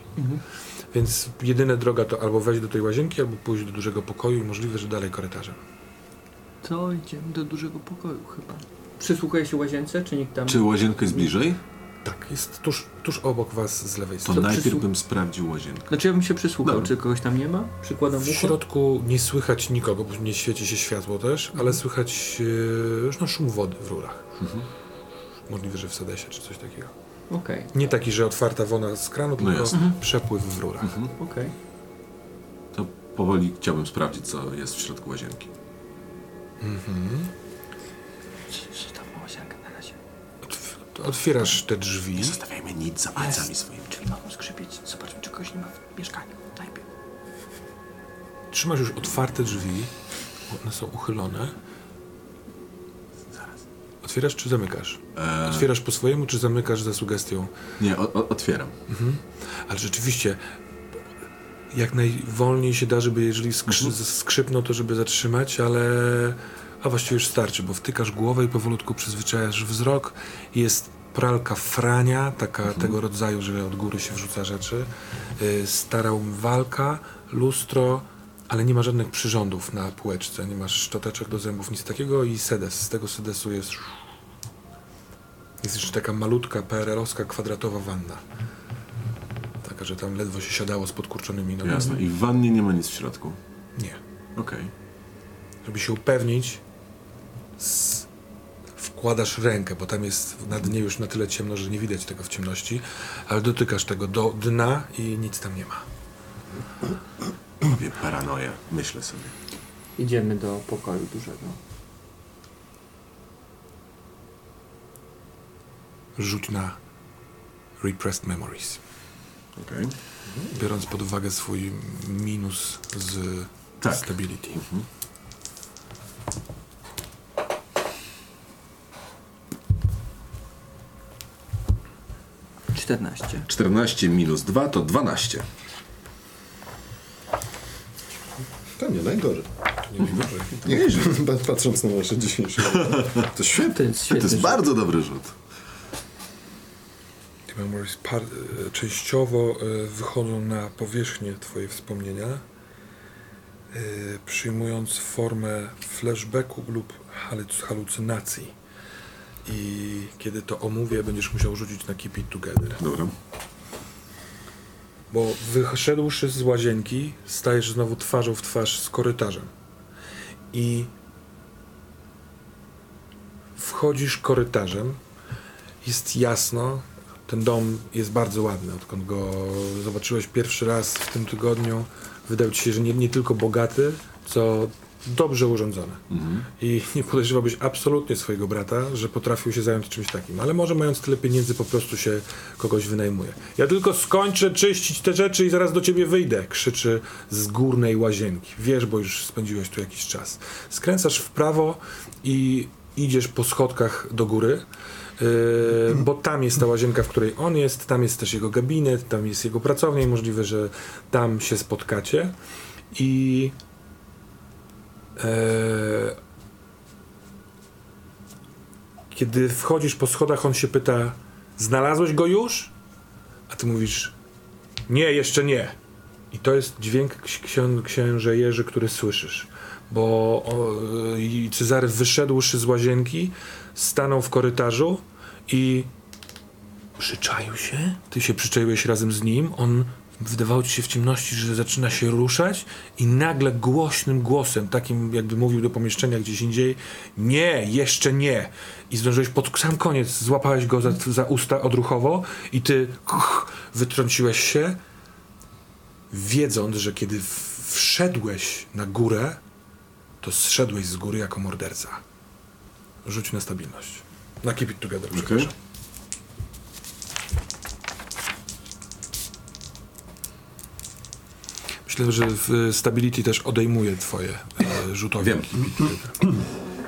Więc jedyna droga to albo wejść do tej łazienki, albo pójść do dużego pokoju i możliwe, że dalej korytarzem. To idziemy do dużego pokoju chyba. Przysłuchaj się łazience, czy nikt tam... Czy łazienka jest bliżej? Tak, jest tuż, tuż obok was z lewej To strony. najpierw przysłu- bym sprawdził łazienkę. Znaczy ja bym się przysłuchał, Dobra. czy kogoś tam nie ma? Przykładam W ucho? środku nie słychać nikogo, bo nie świeci się światło też, ale słychać e, już no, szum wody w rurach. Możliwe, że w sedesie czy coś takiego. Okej, Nie taki, że otwarta woda z kranu, tylko jasne. przepływ w rurach. Mhm. okej. To powoli chciałbym sprawdzić, co jest w środku łazienki. Zostawmy łazienkę na razie. Otw- Otwierasz te drzwi. Nie zostawiajmy nic za palcami swoimi. Drzwi mogą skrzypieć. Zobaczmy, czy kogoś nie ma w mieszkaniu. Najpierw. Trzymasz już otwarte drzwi. One są uchylone. Zaraz. Otwierasz czy zamykasz? E, Otwierasz po swojemu, czy zamykasz za sugestią? nie, o, o, otwieram. Ale rzeczywiście, jak najwolniej się da, żeby jeżeli skrzy, skrzypnął, to żeby zatrzymać, ale a właściwie już starczy, bo wtykasz głowę i powolutku przyzwyczajasz wzrok. Jest pralka frania, taka tego rodzaju, że od góry się wrzuca rzeczy. Y, Stara walka, lustro, ale nie ma żadnych przyrządów na półeczce, nie masz szczoteczek do zębów, nic takiego i sedes. Z tego sedesu jest jest jeszcze taka malutka PRL-owska kwadratowa wanna. Taka, że tam ledwo się siadało z podkurczonymi nogami. Jasne. I w wannie nie ma nic w środku. Nie. Okej. Żeby się upewnić, s- wkładasz rękę, bo tam jest na dnie już na tyle ciemno, że nie widać tego w ciemności, ale dotykasz tego do dna i nic tam nie ma. Mówię paranoja, myślę sobie. Idziemy do pokoju dużego. Rzuć na Repressed Memories. Okej. Biorąc pod uwagę swój minus z Tak. Stability. 14. 14 minus 2 to 12. To nie najgorzej. Nieźle. Patrząc na nasze dzisiejsze. To świetnie. To jest To świetny jest rzut. bardzo dobry rzut. Te memories par- e, częściowo e, wychodzą na powierzchnię Twoje wspomnienia, e, przyjmując formę flashbacku lub haluc- halucynacji. I kiedy to omówię, będziesz musiał rzucić na Keep It Together. Dobra. Bo wyszedłszy z łazienki, stajesz znowu twarzą w twarz z korytarzem. I wchodzisz korytarzem, jest jasno, ten dom jest bardzo ładny, odkąd go zobaczyłeś pierwszy raz w tym tygodniu. Wydał ci się, że nie, nie tylko bogaty, co dobrze urządzony. I nie podejrzewałbyś absolutnie swojego brata, że potrafił się zająć czymś takim. Ale może mając tyle pieniędzy, po prostu się kogoś wynajmuje. Ja tylko skończę czyścić te rzeczy i zaraz do ciebie wyjdę, krzyczy z górnej łazienki. Wiesz, bo już spędziłeś tu jakiś czas. Skręcasz w prawo i idziesz po schodkach do góry. Yy, bo tam jest ta łazienka, w której on jest, tam jest też jego gabinet, tam jest jego pracownia i możliwe, że tam się spotkacie. I kiedy wchodzisz po schodach, on się pyta: Znalazłeś go już? A ty mówisz: Nie, jeszcze nie. I to jest dźwięk ks- księ, księże Jerzy, który słyszysz. Bo o, Cezary wyszedłszy z łazienki, stanął w korytarzu i przyczaił się. Ty się przyczaiłeś razem z nim. On wydawało ci się w ciemności, że zaczyna się ruszać i nagle głośnym głosem, takim jakby mówił do pomieszczenia gdzieś indziej, nie, jeszcze nie. I zdążyłeś pod sam koniec, złapałeś go za, za usta odruchowo i ty kuch, wytrąciłeś się, wiedząc, że kiedy wszedłeś na górę, to zszedłeś z góry jako morderca. Rzuć na stabilność. Na keep it together, Okej. przepraszam. Myślę, że w Stability też odejmuje twoje e, rzutowe. Wiem.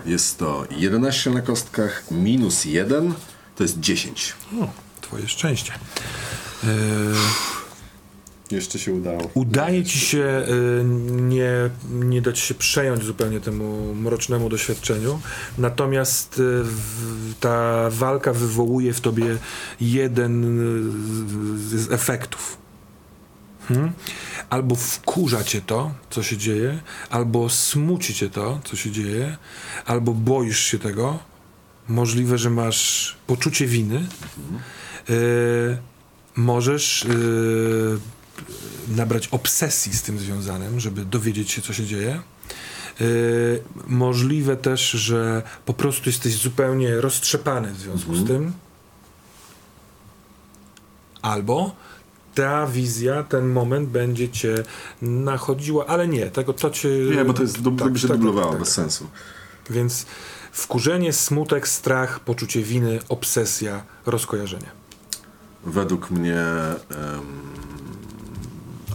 Jest to 11 na kostkach minus 1 to jest 10. O, twoje szczęście. E, Jeszcze się udało. udaje ci się e, nie, nie dać się przejąć zupełnie temu mrocznemu doświadczeniu, natomiast e, w, ta walka wywołuje w tobie jeden z, z efektów. Hmm? Albo wkurza cię to, co się dzieje, albo smuci cię to, co się dzieje, albo boisz się tego. Możliwe, że masz poczucie winy. E, możesz e, nabrać obsesji z tym związanym, żeby dowiedzieć się, co się dzieje. Yy, możliwe też, że po prostu jesteś zupełnie roztrzepany w związku z tym. Albo ta wizja, ten moment będzie cię nachodziła, ale nie, tego to cię... Nie, bo to jest, dub, tak, by się tak, dublowało, tak, bez tak. sensu. Więc wkurzenie, smutek, strach, poczucie winy, obsesja, rozkojarzenie. Według mnie em,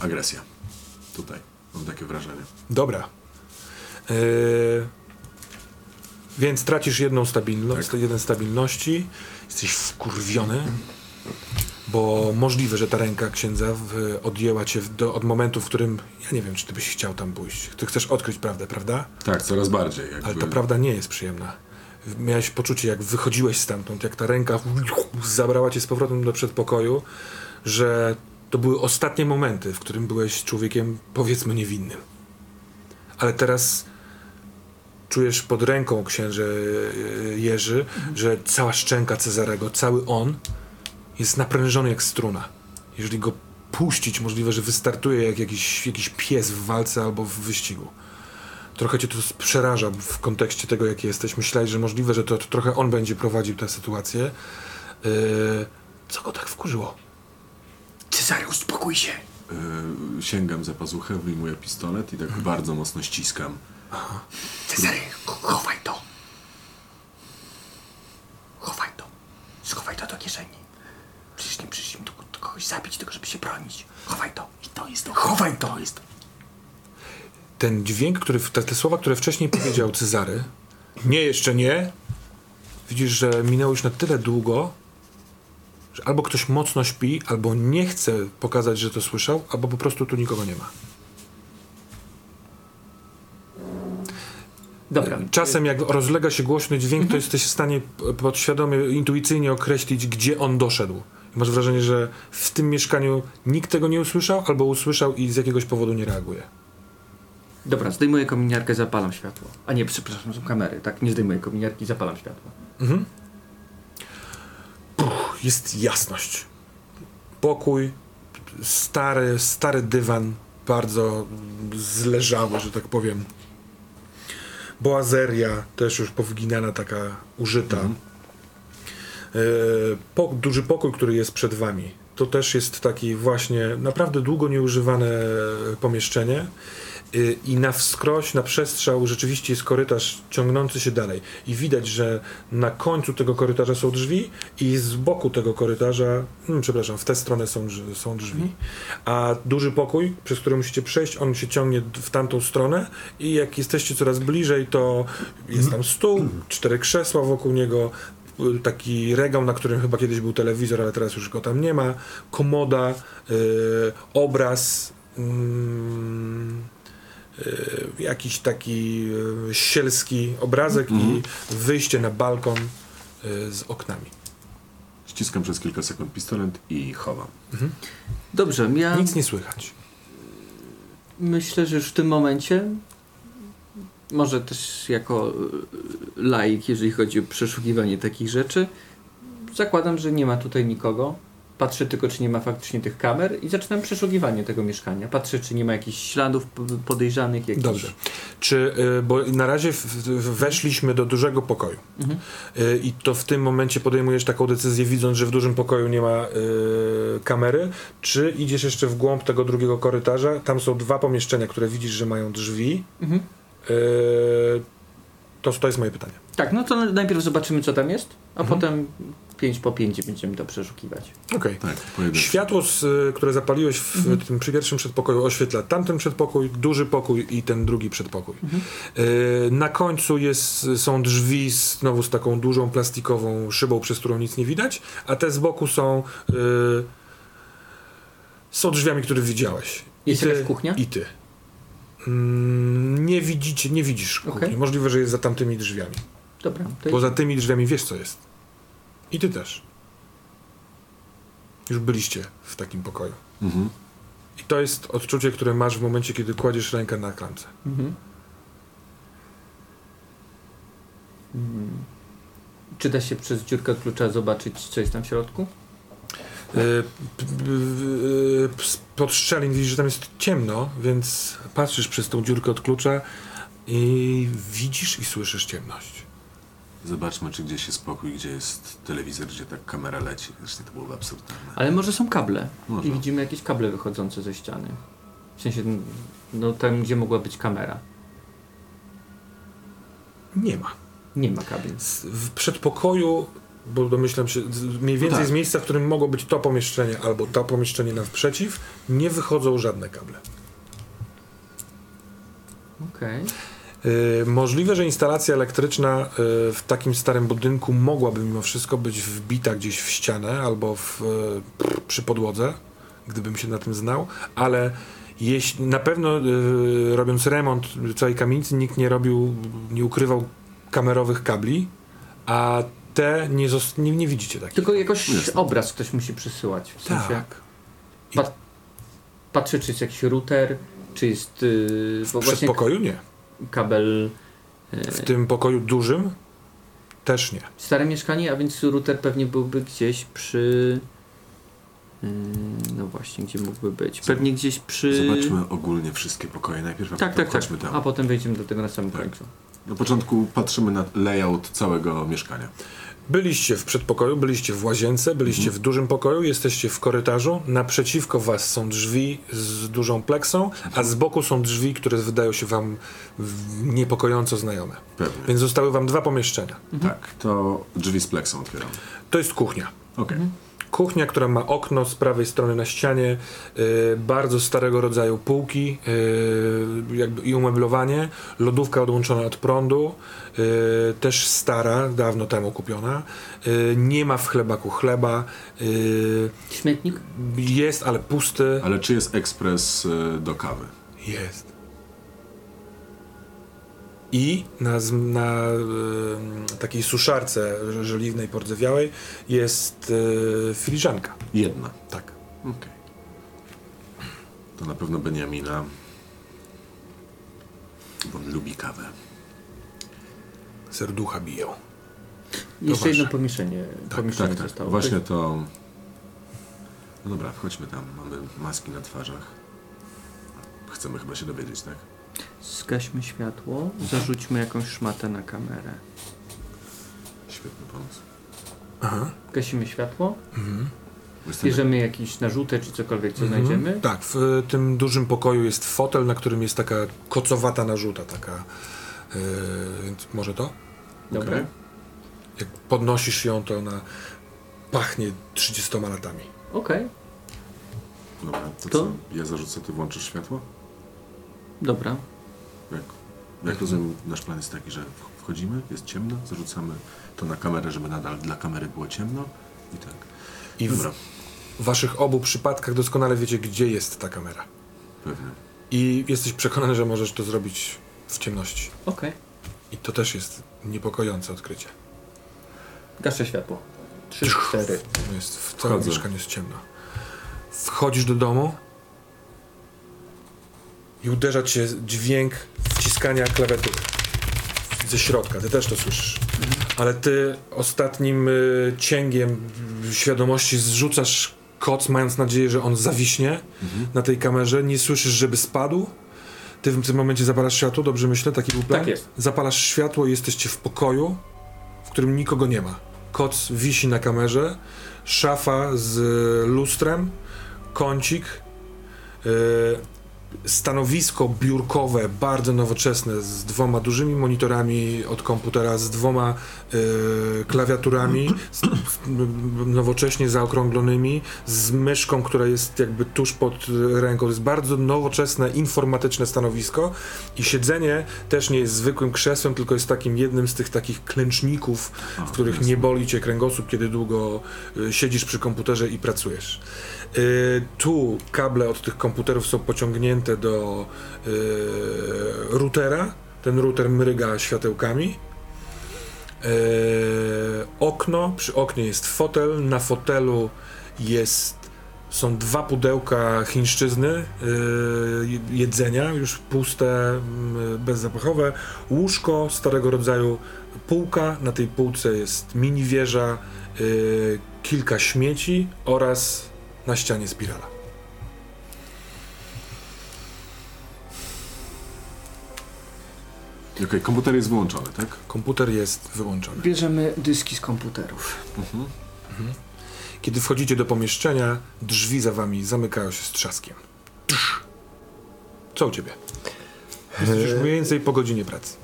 agresja. Tutaj mam takie wrażenie. Dobra. Yy, Więc tracisz jedną stabilność, Tak. jeden stabilności, jesteś wkurwiony, bo możliwe, że ta ręka księdza w, odjęła cię do, od momentu, w którym, ja nie wiem, czy ty byś chciał tam pójść. Ty chcesz odkryć prawdę, prawda? Tak, coraz bardziej. Jakby... Ale ta prawda nie jest przyjemna. Miałeś poczucie, jak wychodziłeś stamtąd, jak ta ręka zabrała cię z powrotem do przedpokoju, że to były ostatnie momenty, w którym byłeś człowiekiem, powiedzmy, niewinnym. Ale teraz czujesz pod ręką księże e, Jerzy, że cała szczęka Cezarego, cały on jest naprężony jak struna. Jeżeli go puścić, możliwe, że wystartuje jak jakiś, jakiś pies w walce albo w wyścigu. Trochę cię to przeraża w kontekście tego, jaki jesteś. Myślałeś, że możliwe, że to, to trochę on będzie prowadził tę sytuację. Yy, co go tak wkurzyło? Cezary, uspokój się. Yy, sięgam za pazuchę, wyjmuję pistolet i tak bardzo mocno ściskam. Cezary, ch- chowaj to. Chowaj to. Schowaj to do kieszeni. Przecież nie przyszliśmy tu, kogoś zabić, tylko żeby się bronić. Chowaj to. I to jest to. Chowaj to. jest. Ten dźwięk, który, te, te słowa, które wcześniej powiedział Cezary, nie, jeszcze nie, widzisz, że minęło już na tyle długo, że albo ktoś mocno śpi, albo nie chce pokazać, że to słyszał, albo po prostu tu nikogo nie ma. Dobra. Czasem jak rozlega się głośny dźwięk, to jesteś w stanie podświadomie, intuicyjnie określić, gdzie on doszedł. Masz wrażenie, że w tym mieszkaniu nikt tego nie usłyszał, albo usłyszał i z jakiegoś powodu nie reaguje. Dobra, zdejmuję kominiarkę, zapalam światło. A nie, przepraszam, są kamery, tak? Nie zdejmuję kominiarki, zapalam światło. Mhm. Puch, jest jasność. Pokój, stary, stary dywan, bardzo zleżały, że tak powiem. Boazeria, też już powginana, taka użyta. E, po, duży pokój, który jest przed wami. To też jest taki właśnie naprawdę długo nieużywane pomieszczenie. Y, I na wskroś, na przestrzał rzeczywiście jest korytarz ciągnący się dalej. I widać, że na końcu tego korytarza są drzwi i z boku tego korytarza, hmm, przepraszam, w tę stronę są, są drzwi. A duży pokój, przez który musicie przejść, on się ciągnie w tamtą stronę i jak jesteście coraz bliżej, to jest tam stół, cztery krzesła wokół niego, taki regał, na którym chyba kiedyś był telewizor, ale teraz już go tam nie ma, komoda, y, obraz, mm, y, jakiś taki y, sielski obrazek i wyjście na balkon y, z oknami. Ściskam przez kilka sekund pistolet i chowam. Dobrze, ja Nic nie słychać. myślę, że już w tym momencie, może też jako laik, jeżeli chodzi o przeszukiwanie takich rzeczy, zakładam, że nie ma tutaj nikogo. Patrzę tylko, czy nie ma faktycznie tych kamer i zaczynam przeszukiwanie tego mieszkania. Patrzę, czy nie ma jakichś śladów podejrzanych. Jakichś... Dobrze. Czy, y, bo na razie weszliśmy do dużego pokoju. Mhm. Y, I to w tym momencie podejmujesz taką decyzję, widząc, że w dużym pokoju nie ma y, kamery, czy idziesz jeszcze w głąb tego drugiego korytarza? Tam są dwa pomieszczenia, które widzisz, że mają drzwi. Mhm. To, to jest moje pytanie. Tak, no to najpierw zobaczymy, co tam jest, a Mhm. potem 5 po 5 będziemy to przeszukiwać. Okej. Tak, pojedynczo. Światło, z, które zapaliłeś w Mhm. tym przy pierwszym przedpokoju, oświetla tamten przedpokój, duży pokój i ten drugi przedpokój. Mhm. Y, na końcu jest, są drzwi z, znowu z taką dużą plastikową szybą, przez którą nic nie widać, a te z boku są, y, są drzwiami, które widziałeś. Jest I ty, jakaś kuchnia? I ty. Mm, nie widzicie, nie widzisz kuchni. Okej. Możliwe, że jest za tamtymi drzwiami. Dobra, to Bo jest... za tymi drzwiami wiesz, co jest. I ty też. Już byliście w takim pokoju. Mhm. I to jest odczucie, które masz w momencie, kiedy kładziesz rękę na klamce. Mhm. Mm. Czy da się przez dziurkę od klucza zobaczyć, co jest tam w środku? P- p- yy, Pod szczelin widzisz, że tam jest ciemno, więc patrzysz przez tą dziurkę od klucza i widzisz i słyszysz ciemność. Zobaczmy, czy gdzieś jest spokój, gdzie jest telewizor, gdzie tak kamera leci. Zresztą to byłoby absurdalne. Ale może są kable Może. i widzimy jakieś kable wychodzące ze ściany. W sensie, no tam, gdzie mogła być kamera. Nie ma. Nie ma kabli. W przedpokoju, bo domyślam się, mniej więcej tak. z miejsca, w którym mogło być to pomieszczenie albo to pomieszczenie naprzeciw, nie wychodzą żadne kable. Okej. Y, możliwe, że instalacja elektryczna y, w takim starym budynku mogłaby mimo wszystko być wbita gdzieś w ścianę albo w, y, przy podłodze, gdybym się na tym znał, ale jeśli, na pewno y, robiąc remont całej kamienicy nikt nie robił, nie ukrywał kamerowych kabli, a te nie, nie, nie widzicie takich. Tylko jakoś Jasne. obraz ktoś musi przysyłać. W sensie tak. pa- patrzę, czy jest jakiś router, czy jest yy, bo W właśnie przedpokoju nie. kabel. Yy, W tym pokoju dużym też nie. stare mieszkanie, a więc router pewnie byłby gdzieś przy. Yy, no właśnie, gdzie mógłby być? Pewnie gdzieś przy. Zobaczmy ogólnie wszystkie pokoje najpierw, Tak, tak, tak. chodźmy tam. A potem wejdziemy do tego na samym Tak. końcu. Na początku patrzymy na layout całego mieszkania. Byliście w przedpokoju, byliście w łazience, byliście w dużym pokoju, jesteście w korytarzu. Naprzeciwko was są drzwi z dużą pleksą, a z boku są drzwi, które wydają się wam niepokojąco znajome. Pewnie. Więc zostały wam dwa pomieszczenia. Tak, to drzwi z pleksą otwieram. To jest kuchnia. Okej. Kuchnia, która ma okno z prawej strony na ścianie, y, bardzo starego rodzaju półki y, jakby i umeblowanie, lodówka odłączona od prądu, y, też stara, dawno temu kupiona. Nie ma w chlebaku chleba. Śmietnik? jest, ale pusty. Ale czy jest ekspres do kawy? Jest. I na, na y, takiej suszarce żeliwnej, pordzewiałej jest y, filiżanka. Jedna. Tak. Okej. To na pewno Beniamina. Bo on lubi kawę. Serducha biją. Jeszcze jedno pomieszczenie, pomieszczenie Tak, tak. zostało. Właśnie to... No dobra, wchodźmy tam. Mamy maski na twarzach. Chcemy chyba się dowiedzieć, tak? Zgaśmy światło, zarzućmy jakąś szmatę na kamerę. Świetny pomysł. Aha. Gasimy światło, Jestem bierzemy jakieś narzuty czy cokolwiek, co Mhm. znajdziemy. Tak, w y, tym dużym pokoju jest fotel, na którym jest taka kocowata narzuta, taka. y, więc może to? Dobra. Okej. Jak podnosisz ją, to ona pachnie 30 latami. Okej, Dobra, to, To- co? Ja zarzucę, ty włączysz światło? dobra. Jak, jak rozumiem, nasz plan jest taki, że wchodzimy, jest ciemno, zarzucamy to na kamerę, żeby nadal dla kamery było ciemno i tak. I w Dobra, waszych obu przypadkach doskonale wiecie, gdzie jest ta kamera. pewnie. I jesteś przekonany, że możesz to zrobić w ciemności. Okej. I to też jest niepokojące odkrycie. Gaszę światło. Trzy, cztery. Jest, w całym Wchodzę. mieszkaniu jest ciemno. Wchodzisz do domu i uderza cię dźwięk wciskania klawiatury ze środka. Ty też to słyszysz. Ale ty ostatnim y, cięgiem y, świadomości zrzucasz koc, mając nadzieję, że on zawiśnie na tej kamerze. Nie słyszysz, żeby spadł. Ty w tym momencie zapalasz światło, dobrze myślę? Taki był plan? Tak jest. Zapalasz światło i jesteście w pokoju, w którym nikogo nie ma. Koc wisi na kamerze, szafa z lustrem, kącik, yy, stanowisko biurkowe, bardzo nowoczesne, z dwoma dużymi monitorami od komputera, z dwoma yy, klawiaturami, z, nowocześnie zaokrąglonymi, z myszką, która jest jakby tuż pod y, ręką. To jest bardzo nowoczesne, informatyczne stanowisko i siedzenie też nie jest zwykłym krzesłem, tylko jest takim jednym z tych takich klęczników, w których nie boli cię kręgosłup, kiedy długo y, siedzisz przy komputerze i pracujesz. Y, tu kable od tych komputerów są pociągnięte do y, routera. Ten router mryga światełkami. Y, okno, przy oknie jest fotel, na fotelu jest są dwa pudełka chińszczyzny jedzenia, już puste, y, bezzapachowe, łóżko starego rodzaju, półka, na tej półce jest mini wieża, kilka śmieci oraz na ścianie spirala. Okej, komputer jest wyłączony, tak? Komputer jest wyłączony. Bierzemy dyski z komputerów. Mhm. Kiedy wchodzicie do pomieszczenia, drzwi za wami zamykają się z trzaskiem. Co u ciebie? Jesteś już mniej więcej po godzinie pracy.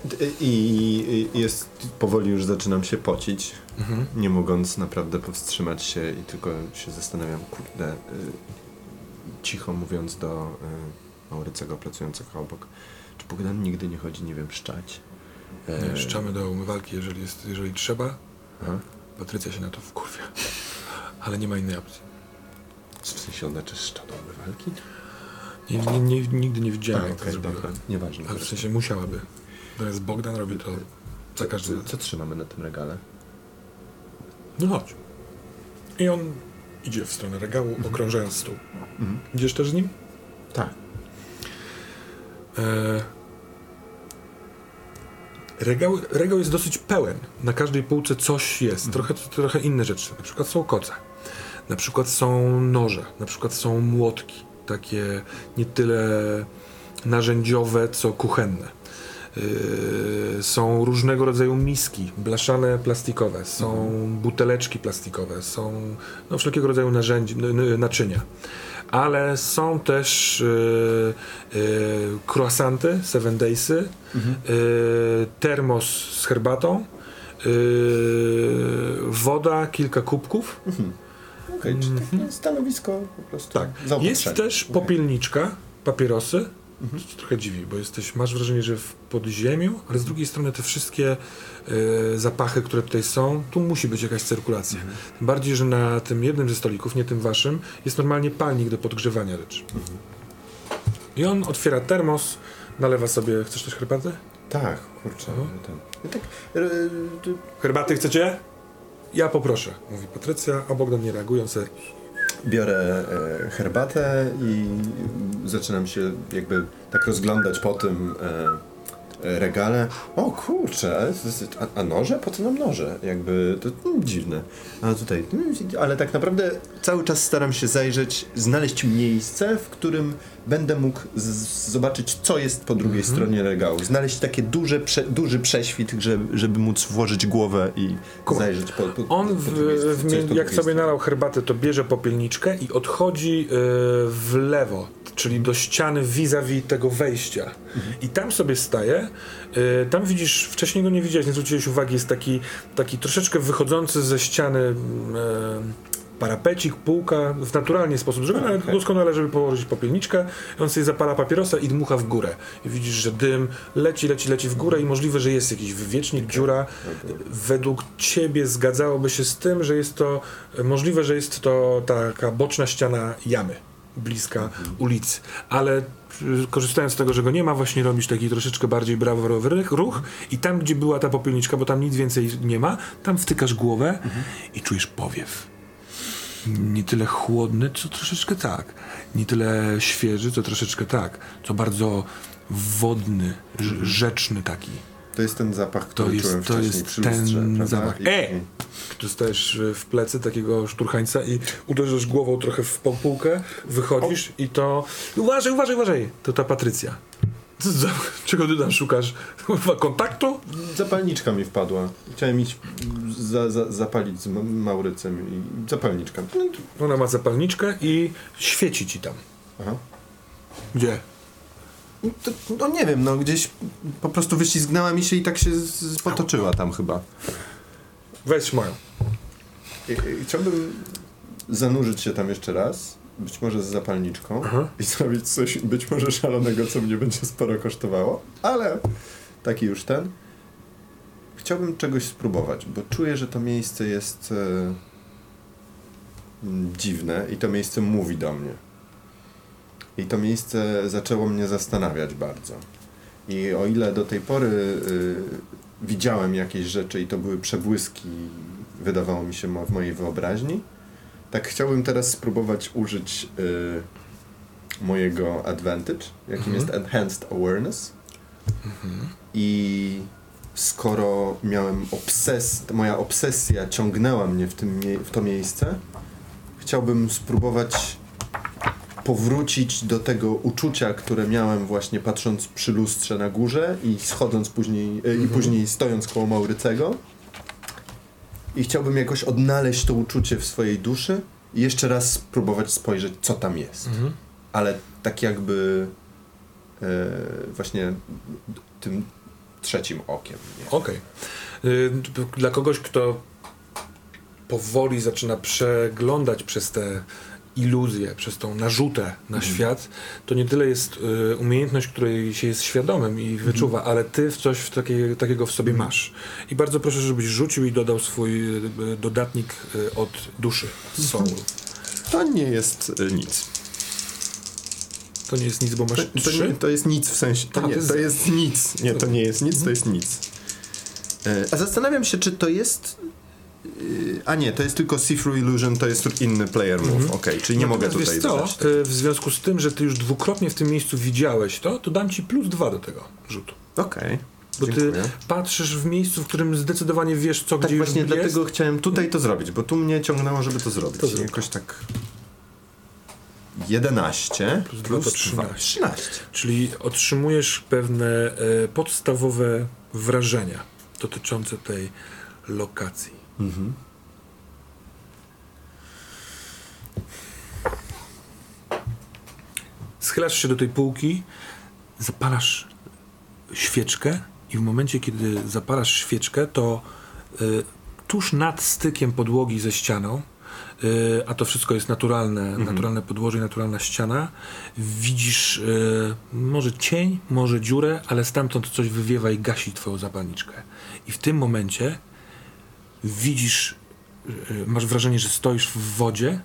I i jest, powoli już zaczynam się pocić, Mhm. nie mogąc naprawdę powstrzymać się i tylko się zastanawiam, kurde, y, cicho mówiąc do y, Maurycego pracującego obok, czy Bogdan nigdy nie chodzi, nie wiem, szczać. E, Nie, Szczamy do umywalki, jeżeli, jest, jeżeli trzeba. Aha. Patrycja się na to wkurwia. Ale nie ma innej opcji. W sensie ona czy szcza do umywalki? Nie, nie, nigdy nie widziałem, A, jak to zrobiła. dobra, nieważne. Ale w sensie musiałaby. Natomiast Bogdan robi to za każdym co, razem. co trzymamy na tym regale? No chodź. I on idzie w stronę regału, okrążając stół. Mhm. Idziesz też z nim? Tak. E... Regał, regał jest dosyć pełen. Na każdej półce coś jest. Trochę, trochę inne rzeczy. Na przykład są koce. Na przykład są noże. Na przykład są młotki. Takie nie tyle narzędziowe, co kuchenne. Yy, są różnego rodzaju miski, blaszane plastikowe, są buteleczki plastikowe, są no, wszelkiego rodzaju narzędzi, naczynia. Ale są też yy, yy, croissanty, seven daysy, yy, termos z herbatą, woda, kilka kubków. Okej, czy takie stanowisko po prostu Tak. Jest też popielniczka, papierosy. To cię trochę dziwi, bo jesteś, masz wrażenie, że w podziemiu, ale z drugiej strony te wszystkie e, zapachy, które tutaj są, tu musi być jakaś cyrkulacja. Tym bardziej, że na tym jednym ze stolików, nie tym waszym, jest normalnie palnik do podgrzewania rzeczy. I on otwiera termos, nalewa sobie. Chcesz też herbatę? Tak, kurczę. Mhm. Ten. Ja tak, e, ty- Herbaty chcecie? Ja poproszę, mówi Patrycja, a Bogdan nie reagując. biorę e, herbatę i zaczynam się jakby tak rozglądać po tym e, regale. O kurczę, a, a noże? Po co nam noże? Jakby to mm, dziwne. A tutaj, mm, ale tak naprawdę cały czas staram się zajrzeć, znaleźć miejsce, w którym będę mógł zobaczyć, co jest po drugiej stronie regału. Znaleźć takie duże, prze, duży prześwit, żeby, żeby móc włożyć głowę i Kuba, zajrzeć po, po On, po w, w, jak sobie stronie. nalał herbatę, to bierze popielniczkę i odchodzi e, w lewo, czyli do ściany vis-a-vis tego wejścia. I tam sobie staje. e, tam widzisz, wcześniej go nie widziałeś, nie zwróciłeś uwagi, jest taki, taki troszeczkę wychodzący ze ściany e, parapecik, półka, w naturalny sposób zrobiony, ale okej. doskonale, żeby położyć popielniczkę. On sobie zapala papierosa i dmucha w górę. I widzisz, że dym leci, leci, leci w górę i możliwe, że jest jakiś wywiecznik, dziura. Według ciebie zgadzałoby się z tym, że jest to możliwe, że jest to taka boczna ściana jamy bliska ulicy. Ale y, korzystając z tego, że go nie ma, właśnie robisz taki troszeczkę bardziej braworowy ruch i tam, gdzie była ta popielniczka, bo tam nic więcej nie ma, tam wtykasz głowę i czujesz powiew nie tyle chłodny, co troszeczkę tak. Nie tyle świeży, co troszeczkę tak. Co bardzo wodny, rz- rzeczny taki. To jest ten zapach, To który jest, czułem to jest przy lustrze, ten zapach. I- E! i- Dostajesz y, w plecy takiego szturchańca i uderzysz głową trochę w półkę, wychodzisz i to... Uważaj, uważaj, uważaj! To ta Patrycja. Za, czego ty tam szukasz? Chyba kontaktu? Zapalniczka mi wpadła. Chciałem iść za, za, zapalić z Ma- Maurycem i zapalniczka. No, Ona ma zapalniczkę i świeci ci tam. Aha. Gdzie? To, no nie wiem, no gdzieś po prostu wyślizgnęła mi się i tak się z potoczyła tam chyba. Weź moją. I, i chciałbym zanurzyć się tam jeszcze raz, być może z zapalniczką Aha. i zrobić coś być może szalonego, co mnie będzie sporo kosztowało, ale taki już ten. Chciałbym czegoś spróbować, bo czuję, że to miejsce jest e, mm, dziwne i to miejsce mówi do mnie. I to miejsce zaczęło mnie zastanawiać bardzo. I o ile do tej pory y, widziałem jakieś rzeczy i to były przebłyski, wydawało mi się w mojej wyobraźni, tak chciałbym teraz spróbować użyć y, mojego advantage, jakim Mhm. jest enhanced awareness. I skoro miałem obses, moja obsesja ciągnęła mnie w, tym, w to miejsce, chciałbym spróbować powrócić do tego uczucia, które miałem właśnie patrząc przy lustrze na górze i schodząc później, e, i później stojąc koło Maurycego. I chciałbym jakoś odnaleźć to uczucie w swojej duszy i jeszcze raz spróbować spojrzeć, co tam jest. Mhm. Ale tak jakby e, właśnie tym trzecim okiem. Okej. Y, Dla kogoś, kto powoli zaczyna przeglądać przez te iluzję, przez tą narzutę na świat, to nie tyle jest y, umiejętność, której się jest świadomym i wyczuwa, ale ty w coś w takie, takiego w sobie masz. I bardzo proszę, żebyś rzucił i dodał swój y, dodatnik y, od duszy, soul. To nie jest y, nic. To nie jest nic, bo masz To, to, nie, to jest nic w sensie. To, A, nie, to jest- to jest nic. Nie, to nie jest nic, to jest nic. E, A zastanawiam się, czy to jest. A nie, to jest tylko See-Through Illusion, to jest inny player move. Okej, czyli nie mogę tutaj wiesz co, y, w związku z tym, że ty już dwukrotnie w tym miejscu widziałeś to, to dam ci plus dwa do tego rzutu. Okej. Bo ty Dziękuję. patrzysz w miejscu, w którym zdecydowanie wiesz, co Tak gdzie właśnie już dlatego jest. chciałem tutaj to zrobić, bo tu mnie ciągnęło, żeby to zrobić. To zrób. Jakoś tak. 11 Plus dwa to 13. 13. Czyli otrzymujesz pewne e, podstawowe wrażenia dotyczące tej lokacji. Mhm. Schylasz się do tej półki, zapalasz świeczkę i w momencie, kiedy zapalasz świeczkę, to y, tuż nad stykiem podłogi ze ścianą, y, a to wszystko jest naturalne, naturalne podłoże i naturalna ściana, widzisz y, może cień, może dziurę, ale stamtąd coś wywiewa i gasi twoją zapalniczkę. I w tym momencie widzisz, y, masz wrażenie, że stoisz w wodzie,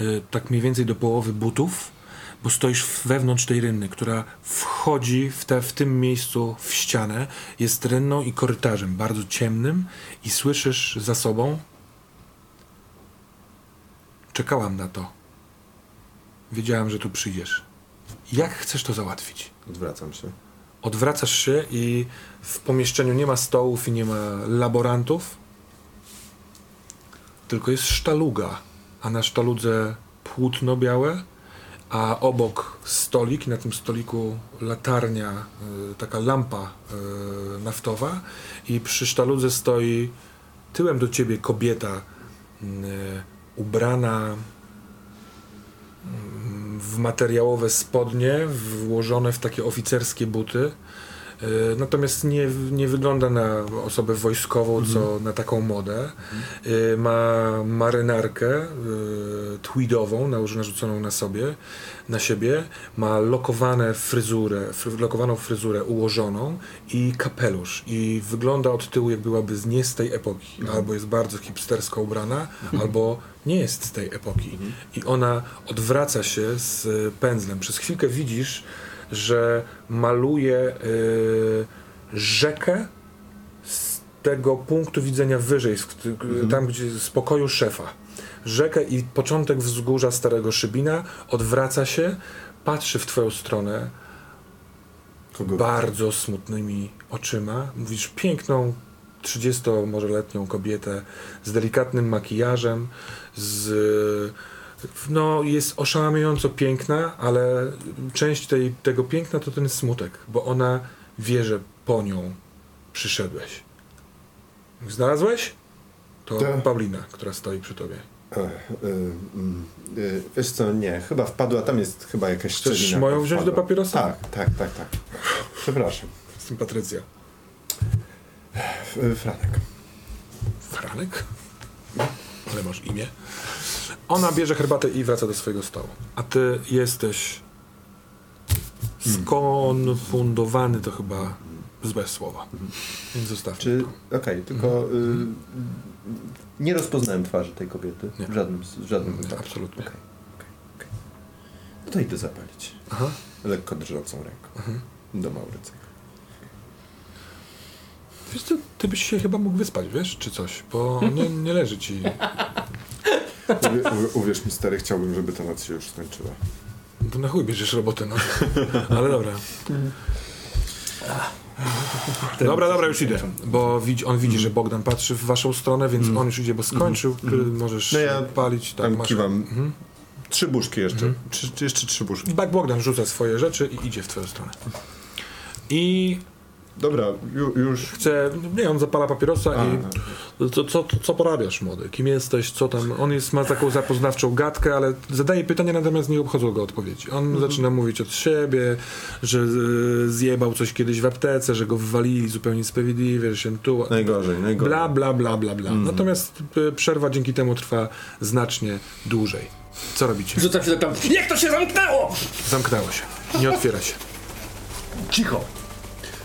y, tak mniej więcej do połowy butów, bo stoisz wewnątrz tej rynny, która wchodzi w, te, w tym miejscu w ścianę, jest rynną i korytarzem bardzo ciemnym i słyszysz za sobą czekałam na to. Wiedziałam, że tu przyjdziesz. Jak chcesz to załatwić? Odwracam się. Odwracasz się i w pomieszczeniu nie ma stołów i nie ma laborantów, tylko jest sztaluga, a na sztaludze płótno białe, a obok stolik, na tym stoliku latarnia, y, taka lampa y, naftowa i przy sztaludze stoi tyłem do ciebie kobieta y, ubrana w materiałowe spodnie, włożone w takie oficerskie buty. Y, Natomiast nie, nie wygląda na osobę wojskową, co na taką modę. Y, Ma marynarkę y, tweedową, narzuconą na sobie, na siebie. Ma lokowane fryzurę, fry, lokowaną fryzurę ułożoną i kapelusz. I wygląda od tyłu, jak byłaby z, nie z tej epoki. Albo jest bardzo hipstersko ubrana, albo nie jest z tej epoki. I ona odwraca się z pędzlem. Przez chwilkę widzisz, że maluje y, rzekę z tego punktu widzenia wyżej, kt- tam gdzie z pokoju szefa. Rzekę i początek wzgórza Starego Szybina odwraca się, patrzy w twoją stronę Kogo? bardzo smutnymi oczyma. Mówisz piękną, 30 może letnią kobietę z delikatnym makijażem, z no, jest oszałamiająco piękna, ale część tej, tego piękna to ten smutek, bo ona wie, że po nią przyszedłeś. Znalazłeś? To Tak. Paulina, która stoi przy tobie. Ech, y, y, wiesz co, nie, chyba wpadła, tam jest chyba jakaś Chcesz szczelina. moją tam wziąć wpadła. do papierosa? Tak, tak, tak, tak. Przepraszam. Jestem Patrycja. Franek. Franek? Ale masz imię. Ona bierze herbatę i wraca do swojego stołu. A ty jesteś skonfundowany, to chyba złe słowo. Więc zostawmy Czy, okej, tylko y, nie rozpoznałem twarzy tej kobiety Nie. w żadnym, w żadnym Nie, wypadku. absolutnie. Okej, okej, okej. No to idę zapalić. Aha. Lekko drżącą ręką. Mhm. Do Maurycego. Wiesz co, ty byś się chyba mógł wyspać, wiesz, czy coś, bo nie, nie leży ci. Uwie, uwie- uwierz mi, stary, chciałbym, żeby ta noc się już skończyła. To na chuj bierzesz robotę, no. Ale dobra. Dobra, dobra, już idę. Bo widzi, on widzi, że Bogdan patrzy w waszą stronę, więc on już idzie, bo skończył. Ty możesz No ja palić. Tak, Tam masz. kiwam. Mhm. Trzy buszki jeszcze. Trzy, jeszcze trzy buszki. Bogdan rzuca swoje rzeczy i idzie w twoją stronę. I Dobra, ju, już. Chce, nie, on zapala papierosa A, i co, co, co porabiasz, młody? Kim jesteś? Co tam? On jest, ma taką zapoznawczą gadkę, ale zadaje pytania, natomiast nie obchodzą go odpowiedzi. On Mhm. zaczyna mówić od siebie, że y, zjebał coś kiedyś w aptece, że go wywalili zupełnie sprawiedliwie, że się tu... Najgorzej, najgorzej. Bla, bla, bla, bla, bla. Mhm. Natomiast y, przerwa dzięki temu trwa znacznie dłużej. Co robicie? Rzucam się do klamki. Jak to się zamknęło? Zamknęło się. Nie otwiera się. Cicho.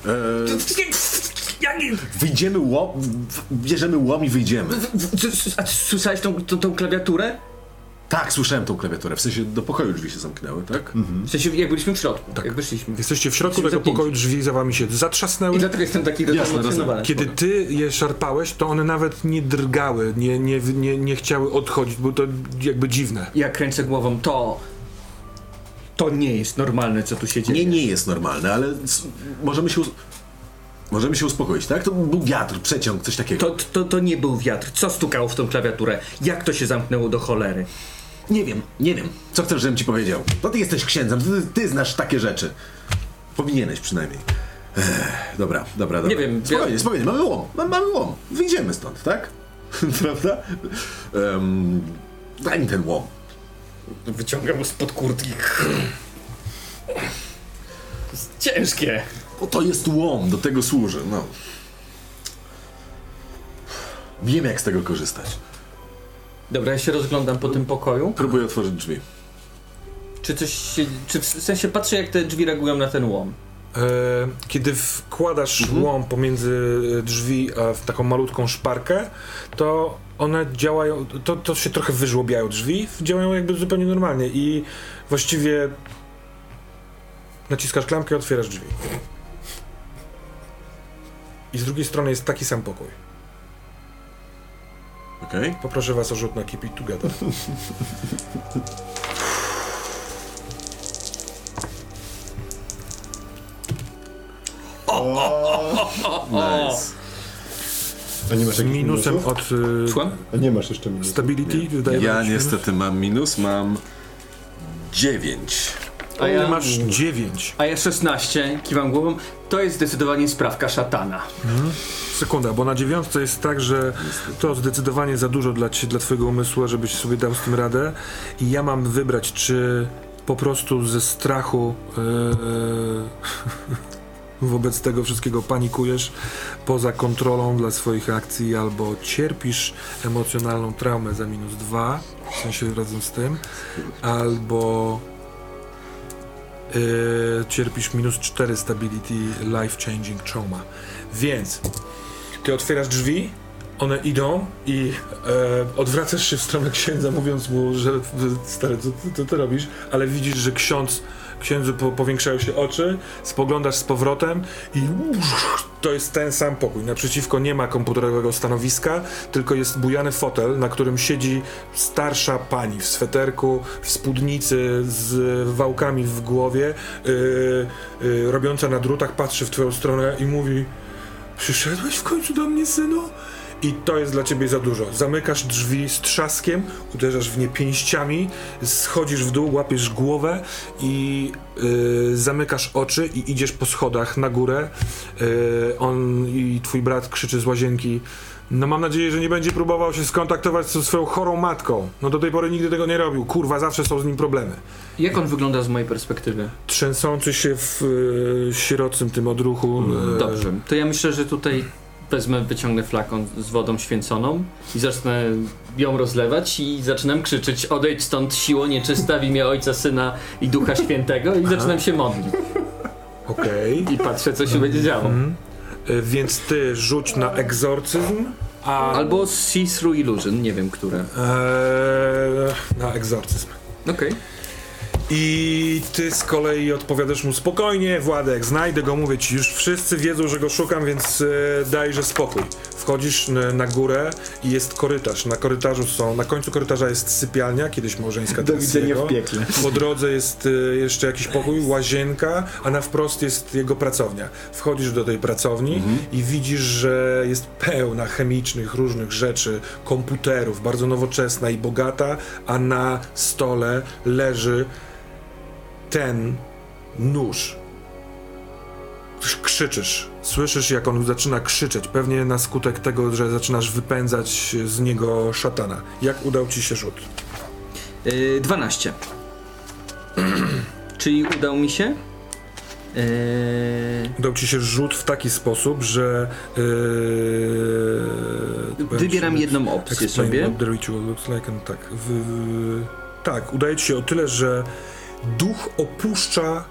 E, wyjdziemy łom, bierzemy łom i wyjdziemy. A słyszałeś tą, tą, tą klawiaturę? Tak, słyszałem tą klawiaturę. W sensie do pokoju drzwi się zamknęły, tak? W sensie jak byliśmy w środku, jak wyszliśmy. Jesteście w środku Jesteśmy tego zamknięci. pokoju, drzwi za wami się zatrzasnęły. I dlatego jestem taki Jasne, rozemocjonowany. Kiedy ty je szarpałeś, to one nawet nie drgały, nie, nie, nie, nie chciały odchodzić, było to jakby dziwne. Ja kręcę głową, to... To nie jest normalne, co tu się dzieje. Nie, nie jest normalne, ale możemy się, możemy się uspokoić, tak? To był wiatr, przeciąg, coś takiego. To, to, to nie był wiatr. Co stukało w tą klawiaturę? Jak to się zamknęło do cholery? Nie wiem, nie wiem. Co chcesz, żebym ci powiedział? No ty jesteś księdzem, ty, ty znasz takie rzeczy. Powinieneś przynajmniej. Ech, dobra, dobra, dobra. Nie wiem, Spokojnie, ja- spokojnie, mamy łom, mamy, mamy łom. Wyjdziemy stąd, tak? Prawda? Um, daj mi ten łom. Wyciągam go spod kurtki. To jest ciężkie. Bo to jest łom, do tego służy, no. Wiem, jak z tego korzystać. Dobra, ja się rozglądam po tym pokoju. Próbuję otworzyć drzwi. Czy coś się... Czy w sensie patrzę, jak te drzwi reagują na ten łom. E, kiedy wkładasz Mhm. łom pomiędzy drzwi a w taką malutką szparkę, to one działają, to, to się trochę wyżłobiają drzwi, działają jakby zupełnie normalnie i właściwie naciskasz klamkę i otwierasz drzwi. I z drugiej strony jest taki sam pokój. Okej? Poproszę was o rzut na Keep It Together. Nice. A nie masz Z minusem minusów? od y, Słucham? A nie masz jeszcze minusów? stability. wydaje mi Ja niestety mam minus, mam 9. A ja, masz 9. a ja 16, kiwam głową. To jest zdecydowanie sprawka szatana. Sekunda, bo na dziewiątce jest tak, że to zdecydowanie za dużo dla, ci, dla twojego umysłu, żebyś sobie dał z tym radę. I ja mam wybrać, czy po prostu ze strachu yy, wobec tego wszystkiego panikujesz poza kontrolą dla swoich akcji, albo cierpisz emocjonalną traumę za minus dwa, w sensie razem z tym, albo yy, cierpisz minus 4 stability life changing trauma. Więc ty otwierasz drzwi, one idą i e, odwracasz się w stronę księdza, mówiąc mu, że stary, co, co ty robisz? Ale widzisz, że ksiądz, księdzu po, powiększają się oczy, spoglądasz z powrotem i to jest ten sam pokój. Naprzeciwko nie ma komputerowego stanowiska, tylko jest bujany fotel, na którym siedzi starsza pani w sweterku, w spódnicy z wałkami w głowie, yy, yy, robiąca na drutach, patrzy w twoją stronę i mówi Przyszedłeś w końcu do mnie, synu? I to jest dla ciebie za dużo. Zamykasz drzwi z trzaskiem, uderzasz w nie pięściami, schodzisz w dół, łapiesz głowę i yy, zamykasz oczy i idziesz po schodach na górę. Yy, on i twój brat krzyczy z łazienki. No mam nadzieję, że nie będzie próbował się skontaktować ze swoją chorą matką. No do tej pory nigdy tego nie robił. Kurwa, zawsze są z nim problemy. Jak on wygląda z mojej perspektywy? Trzęsący się w yy, sierocym tym odruchu. yy, Dobrze, to ja myślę, że tutaj wezmę, wyciągnę flakon z wodą święconą i zacznę ją rozlewać i zaczynam krzyczeć odejdź stąd siło nieczysta w imię Ojca, Syna i Ducha Świętego i zaczynam się modlić. Okej. I patrzę, co się będzie działo. Mhm. Y, Więc ty rzuć na egzorcyzm, a... Albo See Through Illusion, nie wiem które. Eee, na egzorcyzm. Okej. I ty z kolei odpowiadasz mu spokojnie, Władek, znajdę go, mówię ci, już wszyscy wiedzą, że go szukam, więc e, dajże spokój. Wchodzisz na górę i jest korytarz. Na korytarzu są, na końcu korytarza jest sypialnia, kiedyś małżeńska Do widzenia w piekle. Po drodze jest y, jeszcze jakiś pokój, łazienka, a na wprost jest jego pracownia. Wchodzisz do tej pracowni i widzisz, że jest pełna chemicznych różnych rzeczy, komputerów, bardzo nowoczesna i bogata, a na stole leży ten nóż. krzyczysz. Słyszysz, jak on zaczyna krzyczeć. Pewnie na skutek tego, że zaczynasz wypędzać z niego szatana. Jak udał ci się rzut? Yy, 12. Czyli udał mi się. Yy, Udał ci się rzut w taki sposób, że. Yy, wybieram jedną opcję sobie. what the ritual looks like and tak. W, w, tak, udaje ci się o tyle, że duch opuszcza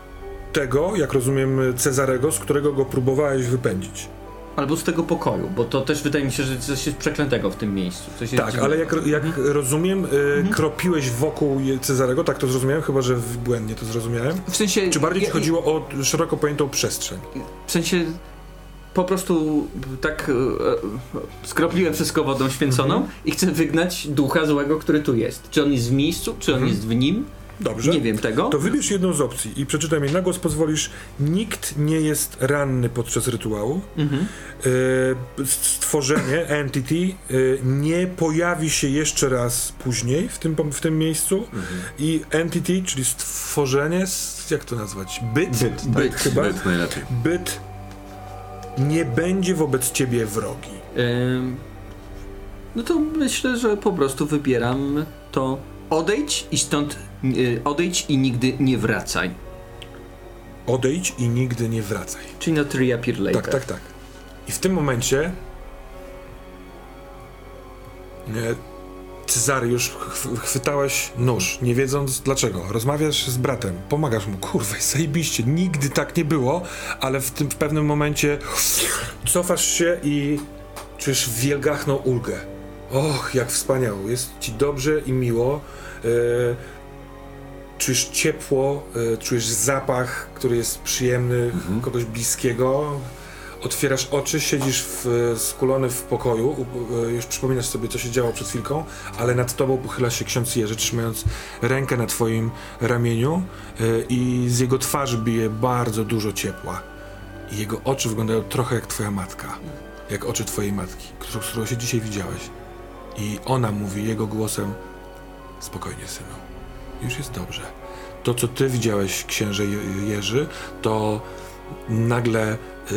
tego, jak rozumiem, Cezarego, z którego go próbowałeś wypędzić. Albo z tego pokoju, bo to też wydaje mi się, że coś jest przeklętego w tym miejscu. Tak, ale jak, jak rozumiem, y, kropiłeś wokół Cezarego, tak to zrozumiałem, chyba że błędnie to zrozumiałem. W sensie. Czy bardziej ci ja- chodziło o szeroko pojętą przestrzeń? W sensie po prostu tak e, skropliłem wszystko wodą święconą Mhm. i chcę wygnać ducha złego, który tu jest. Czy on jest w miejscu, czy on Mhm. jest w nim? Dobrze. Nie wiem tego. To wybierz jedną z opcji i przeczytaj mi na głos, pozwolisz. Nikt nie jest ranny podczas rytuału. Mhm. Y, stworzenie, entity, y, nie pojawi się jeszcze raz później w tym, w tym miejscu Mhm. i entity, czyli stworzenie, jak to nazwać? Byt? Byt, Byt. Chyba? Byt najlepiej. Byt nie będzie wobec ciebie wrogi. Ym, no to myślę, że po prostu wybieram to odejdź i stąd odejdź i nigdy nie wracaj. Odejdź i nigdy nie wracaj. Czyli not reappear later. Tak, tak, tak. I w tym momencie Cezary, już ch- chwytałeś nóż, nie wiedząc dlaczego. Rozmawiasz z bratem, pomagasz mu. Kurwa, zajebiście, nigdy tak nie było, ale w tym w pewnym momencie cofasz się i czujesz wielgachną ulgę. Och, jak wspaniało, jest ci dobrze i miło. E, czujesz ciepło, e, czujesz zapach, który jest przyjemny, kogoś bliskiego. Otwierasz oczy, siedzisz w, skulony w pokoju, e, już przypominasz sobie, co się działo przed chwilką, ale nad tobą pochyla się ksiądz Jerzy, trzymając rękę na twoim ramieniu e, i z jego twarzy bije bardzo dużo ciepła. I jego oczy wyglądają trochę jak twoja matka, jak oczy twojej matki, którą, z którą się dzisiaj widziałeś. I ona mówi jego głosem, spokojnie synu, już jest dobrze. To, co ty widziałeś, księże Je- Jerzy, to nagle yy,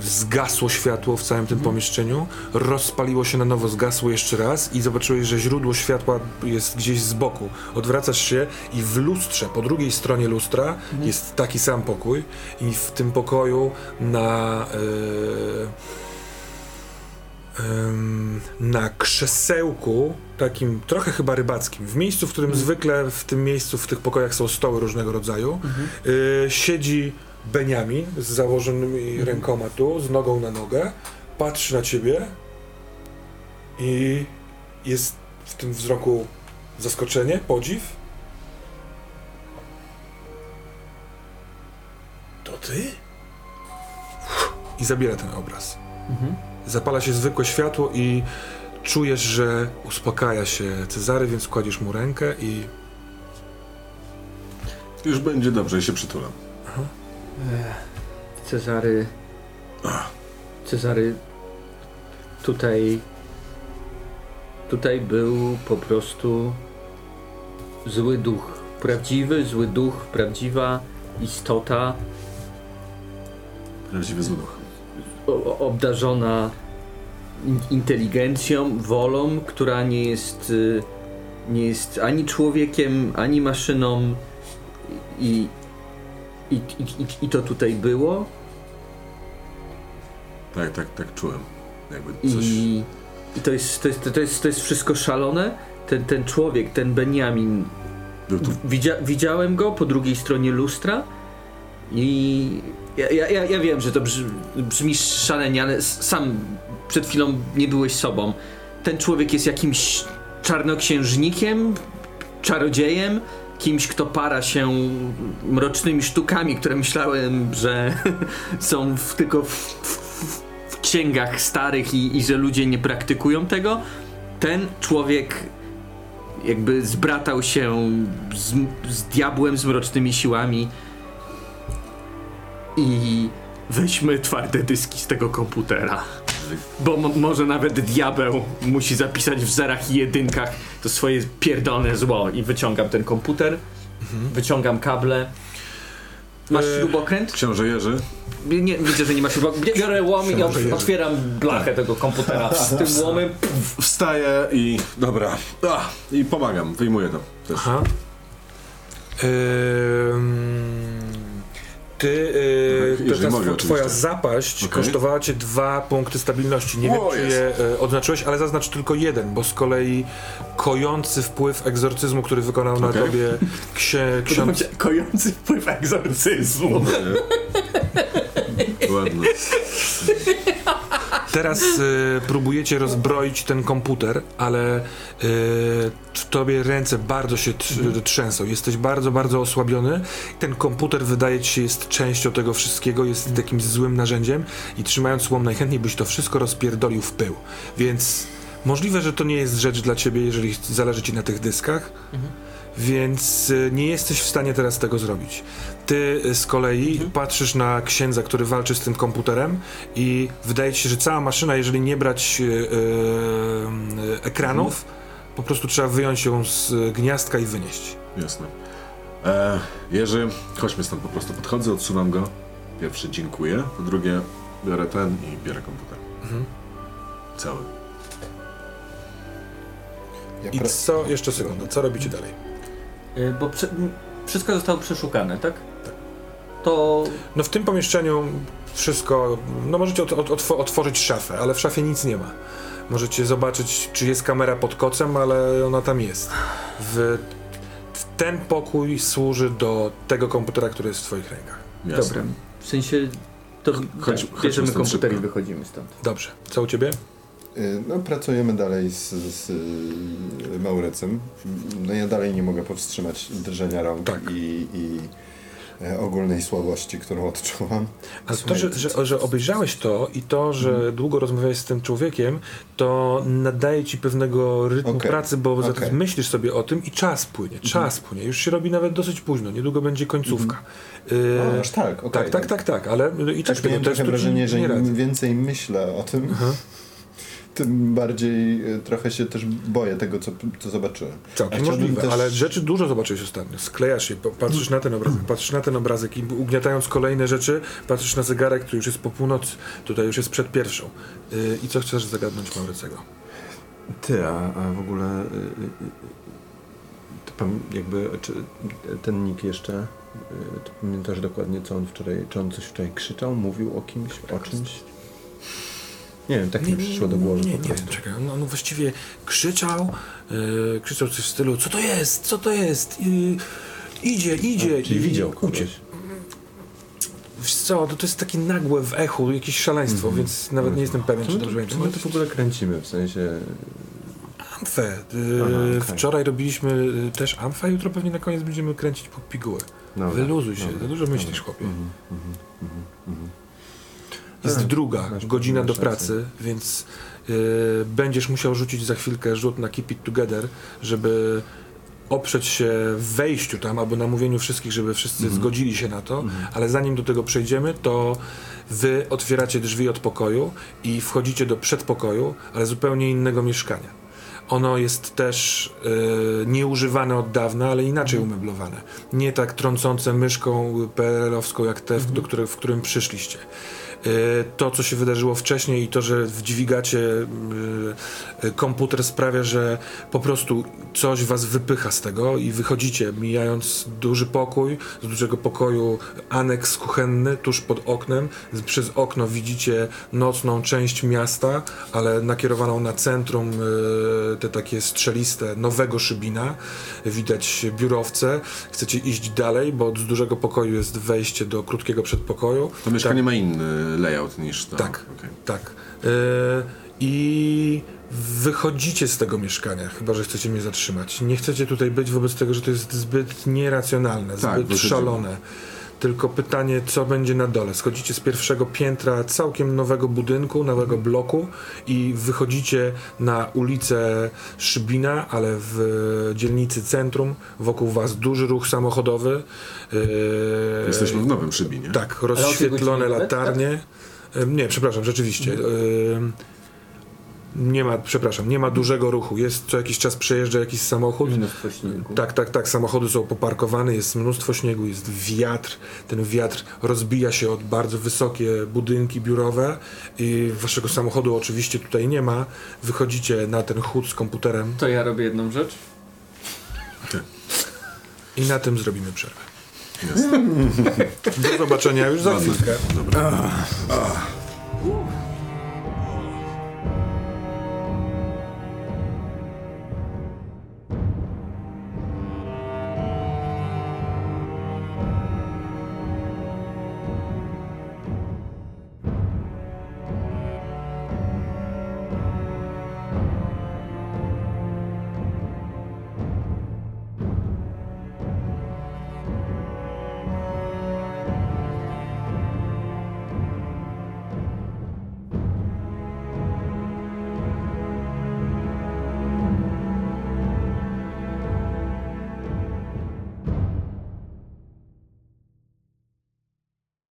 zgasło światło w całym tym pomieszczeniu, rozpaliło się na nowo, zgasło jeszcze raz i zobaczyłeś, że źródło światła jest gdzieś z boku. Odwracasz się i w lustrze, po drugiej stronie lustra jest taki sam pokój i w tym pokoju na... Yy, na krzesełku, takim trochę chyba rybackim, w miejscu, w którym zwykle w tym miejscu, w tych pokojach są stoły różnego rodzaju, y, siedzi Beniamin z założonymi rękoma tu, z nogą na nogę, patrzy na ciebie i jest w tym wzroku zaskoczenie, podziw. To ty? I zabiera ten obraz. Mhm. Zapala się zwykłe światło i czujesz, że uspokaja się Cezary, więc kładziesz mu rękę i Już będzie dobrze, ja się przytulam. Cezary. Cezary. Tutaj. Tutaj był po prostu zły duch. Prawdziwy, zły duch, prawdziwa istota Prawdziwy zły duch. Obdarzona in- inteligencją, wolą, która nie jest, y, nie jest ani człowiekiem, ani maszyną i, i, i, i, to tutaj było Tak, tak, tak czułem. Jakby coś... i, i to, jest, to, jest, to, jest, to jest wszystko szalone. Ten, ten człowiek, ten Benjamin, widzia, widziałem go po drugiej stronie lustra i ja, ja, ja- wiem, że to brzmi, brzmi szalenie, ale sam przed chwilą nie byłeś sobą. Ten człowiek jest jakimś czarnoksiężnikiem, czarodziejem, kimś, kto para się mrocznymi sztukami, które myślałem, że są w, tylko w, w, w księgach starych i, i że ludzie nie praktykują tego. Ten człowiek jakby zbratał się z, z diabłem, z mrocznymi siłami i weźmy twarde dyski z tego komputera. Bo mo- może nawet diabeł musi zapisać w zerach i jedynkach to swoje pierdolone zło i wyciągam ten komputer, wyciągam kable. Masz E, śrubokręt? Książę Jerzy? Nie, widzę, że nie ma śrubokrętu. Biorę łom i Jerzy. otwieram blachę tego komputera. Z tym łomem Wstaję i dobra. Ah, I pomagam, wyjmuję to też. Aha. Ym, ty, yy, jeżeli mogę, twoja oczywiście. zapaść Okej. kosztowała cię dwa punkty stabilności. Nie O, wiem, czy jest. je e, odznaczyłeś, ale zaznacz tylko jeden, bo z kolei kojący wpływ egzorcyzmu, który wykonał na Okej. tobie księ, ksiądz... kojący wpływ egzorcyzmu. Ładnie. Teraz y, próbujecie rozbroić ten komputer, ale y, w tobie ręce bardzo się tr- trzęsą. Jesteś bardzo, bardzo osłabiony. Ten komputer wydaje ci się jest częścią tego wszystkiego, jest jakimś złym narzędziem i trzymając łom najchętniej byś to wszystko rozpierdolił w pył. Więc możliwe, że to nie jest rzecz dla ciebie, jeżeli zależy ci na tych dyskach. Więc y, nie jesteś w stanie teraz tego zrobić. Ty y, z kolei patrzysz na księdza, który walczy z tym komputerem i wydaje ci się, że cała maszyna, jeżeli nie brać y, y, y, ekranów, po prostu trzeba wyjąć ją z gniazdka i wynieść. Jasne. E, Jerzy, chodźmy stąd po prostu. Podchodzę, odsuwam go. Pierwszy dziękuję, po drugie biorę ten i biorę komputer. Mhm. Cały. Ja I co, jeszcze sekunda, co robicie dalej? Y, Bo prze, wszystko zostało przeszukane, tak? To No w tym pomieszczeniu wszystko, no możecie ot, ot, otw- otworzyć szafę, ale w szafie nic nie ma. Możecie zobaczyć, czy jest kamera pod kocem, ale ona tam jest. W, w ten pokój służy do tego komputera, który jest w twoich rękach. Jasne. dobra. W sensie to chodź- tak, chodźmy bierzemy komputer i wychodzimy stąd. Dobrze, co u ciebie? Y, No, pracujemy dalej z, z y. No ja dalej nie mogę powstrzymać drżenia rąk Tak. i, i e, ogólnej słabości, którą odczuwam. Ale to, że, że, że obejrzałeś to i to, że długo rozmawiałeś z tym człowiekiem, to nadaje ci pewnego rytmu Okej. pracy, bo Okej. zaraz myślisz sobie o tym i czas płynie, czas płynie. Już się robi nawet dosyć późno, niedługo będzie końcówka. Y, O, aż tak, okej. tak, tak, tak, tak, ale i tak tego miałem ci wrażenie, że im więcej myślę o tym. Tym bardziej y, trochę się też boję tego, co, co zobaczyłem. Całkiem możliwe, też- ale rzeczy dużo zobaczyłeś ostatnio. Sklejasz po- patrzysz na ten obrazek, patrzysz na ten obrazek i ugniatając kolejne rzeczy, patrzysz na zegarek, który już jest po północy, tutaj już jest przed pierwszą. Y, I co chcesz zagadnąć Maurycego? Ty, a, a w ogóle y, y, y, pam, jakby, czy ten nick jeszcze, y, pamiętasz dokładnie, co on wczoraj, czy on coś wczoraj krzyczał, mówił o kimś, o czymś? Nie wiem, tak mi przyszło do głowy Nie, nie czekaj. On, on właściwie krzyczał, yy, krzyczał coś w stylu, co to jest, co to jest, Yy, idzie, idzie. A, czyli i- widział kogoś. co, to, to jest takie nagłe w echu, jakieś szaleństwo, Mhm. więc nawet nie jestem pewien, Czy czy dobrze to, pamiętam. my to w ogóle kręcimy, w sensie... Amfę. Yy, Aha, okej. Wczoraj robiliśmy yy, też Amfę, jutro pewnie na koniec będziemy kręcić pigułę. Dobra, Wyluzuj się, dobra, za dużo myślisz, dobra. chłopie. Mhm, mhm, mhm, mhm. Jest Tak, druga godzina do pracy, więc yy, będziesz musiał rzucić za chwilkę rzut na Keep It Together, żeby oprzeć się w wejściu tam, albo namówieniu wszystkich, żeby wszyscy Mhm. zgodzili się na to, Mhm. ale zanim do tego przejdziemy, to wy otwieracie drzwi od pokoju i wchodzicie do przedpokoju, ale zupełnie innego mieszkania. Ono jest też yy, nieużywane od dawna, ale inaczej umeblowane. Nie tak trącące myszką PRL-owską jak te, w, do które, w którym przyszliście. Yy, to, co się wydarzyło wcześniej i to, że dźwigacie yy, komputer sprawia, że po prostu coś was wypycha z tego i wychodzicie, mijając duży pokój, z dużego pokoju aneks kuchenny tuż pod oknem. Przez okno widzicie nocną część miasta, ale nakierowaną na centrum te takie strzeliste nowego Szybina. Widać biurowce. Chcecie iść dalej, bo z dużego pokoju jest wejście do krótkiego przedpokoju. To mieszkanie Tak. ma inny layout niż to. Tak. Okej. Tak. Yy, I wychodzicie z tego mieszkania, chyba że chcecie mnie zatrzymać. Nie chcecie tutaj być wobec tego, że to jest zbyt nieracjonalne, Tak, zbyt szalone. Tylko pytanie, co będzie na dole. Schodzicie z pierwszego piętra całkiem nowego budynku, nowego bloku i wychodzicie na ulicę Szybina, ale w dzielnicy centrum. Wokół was duży ruch samochodowy. Yy, Jesteśmy w Nowym Szybinie. tak, rozświetlone godzinie, latarnie. Em, Nie, przepraszam, rzeczywiście. Nie ma, przepraszam, nie ma dużego ruchu. Jest co jakiś czas przejeżdża jakiś samochód. Mnóstwo śniegu. Tak, tak, tak. Samochody są poparkowane, jest mnóstwo śniegu, jest wiatr. Ten wiatr rozbija się od bardzo wysokie budynki biurowe i waszego samochodu oczywiście tutaj nie ma. Wychodzicie na ten chód z komputerem To ja robię jedną rzecz. i na tym zrobimy przerwę. Jest. Do zobaczenia już za chwilkę. Dobra.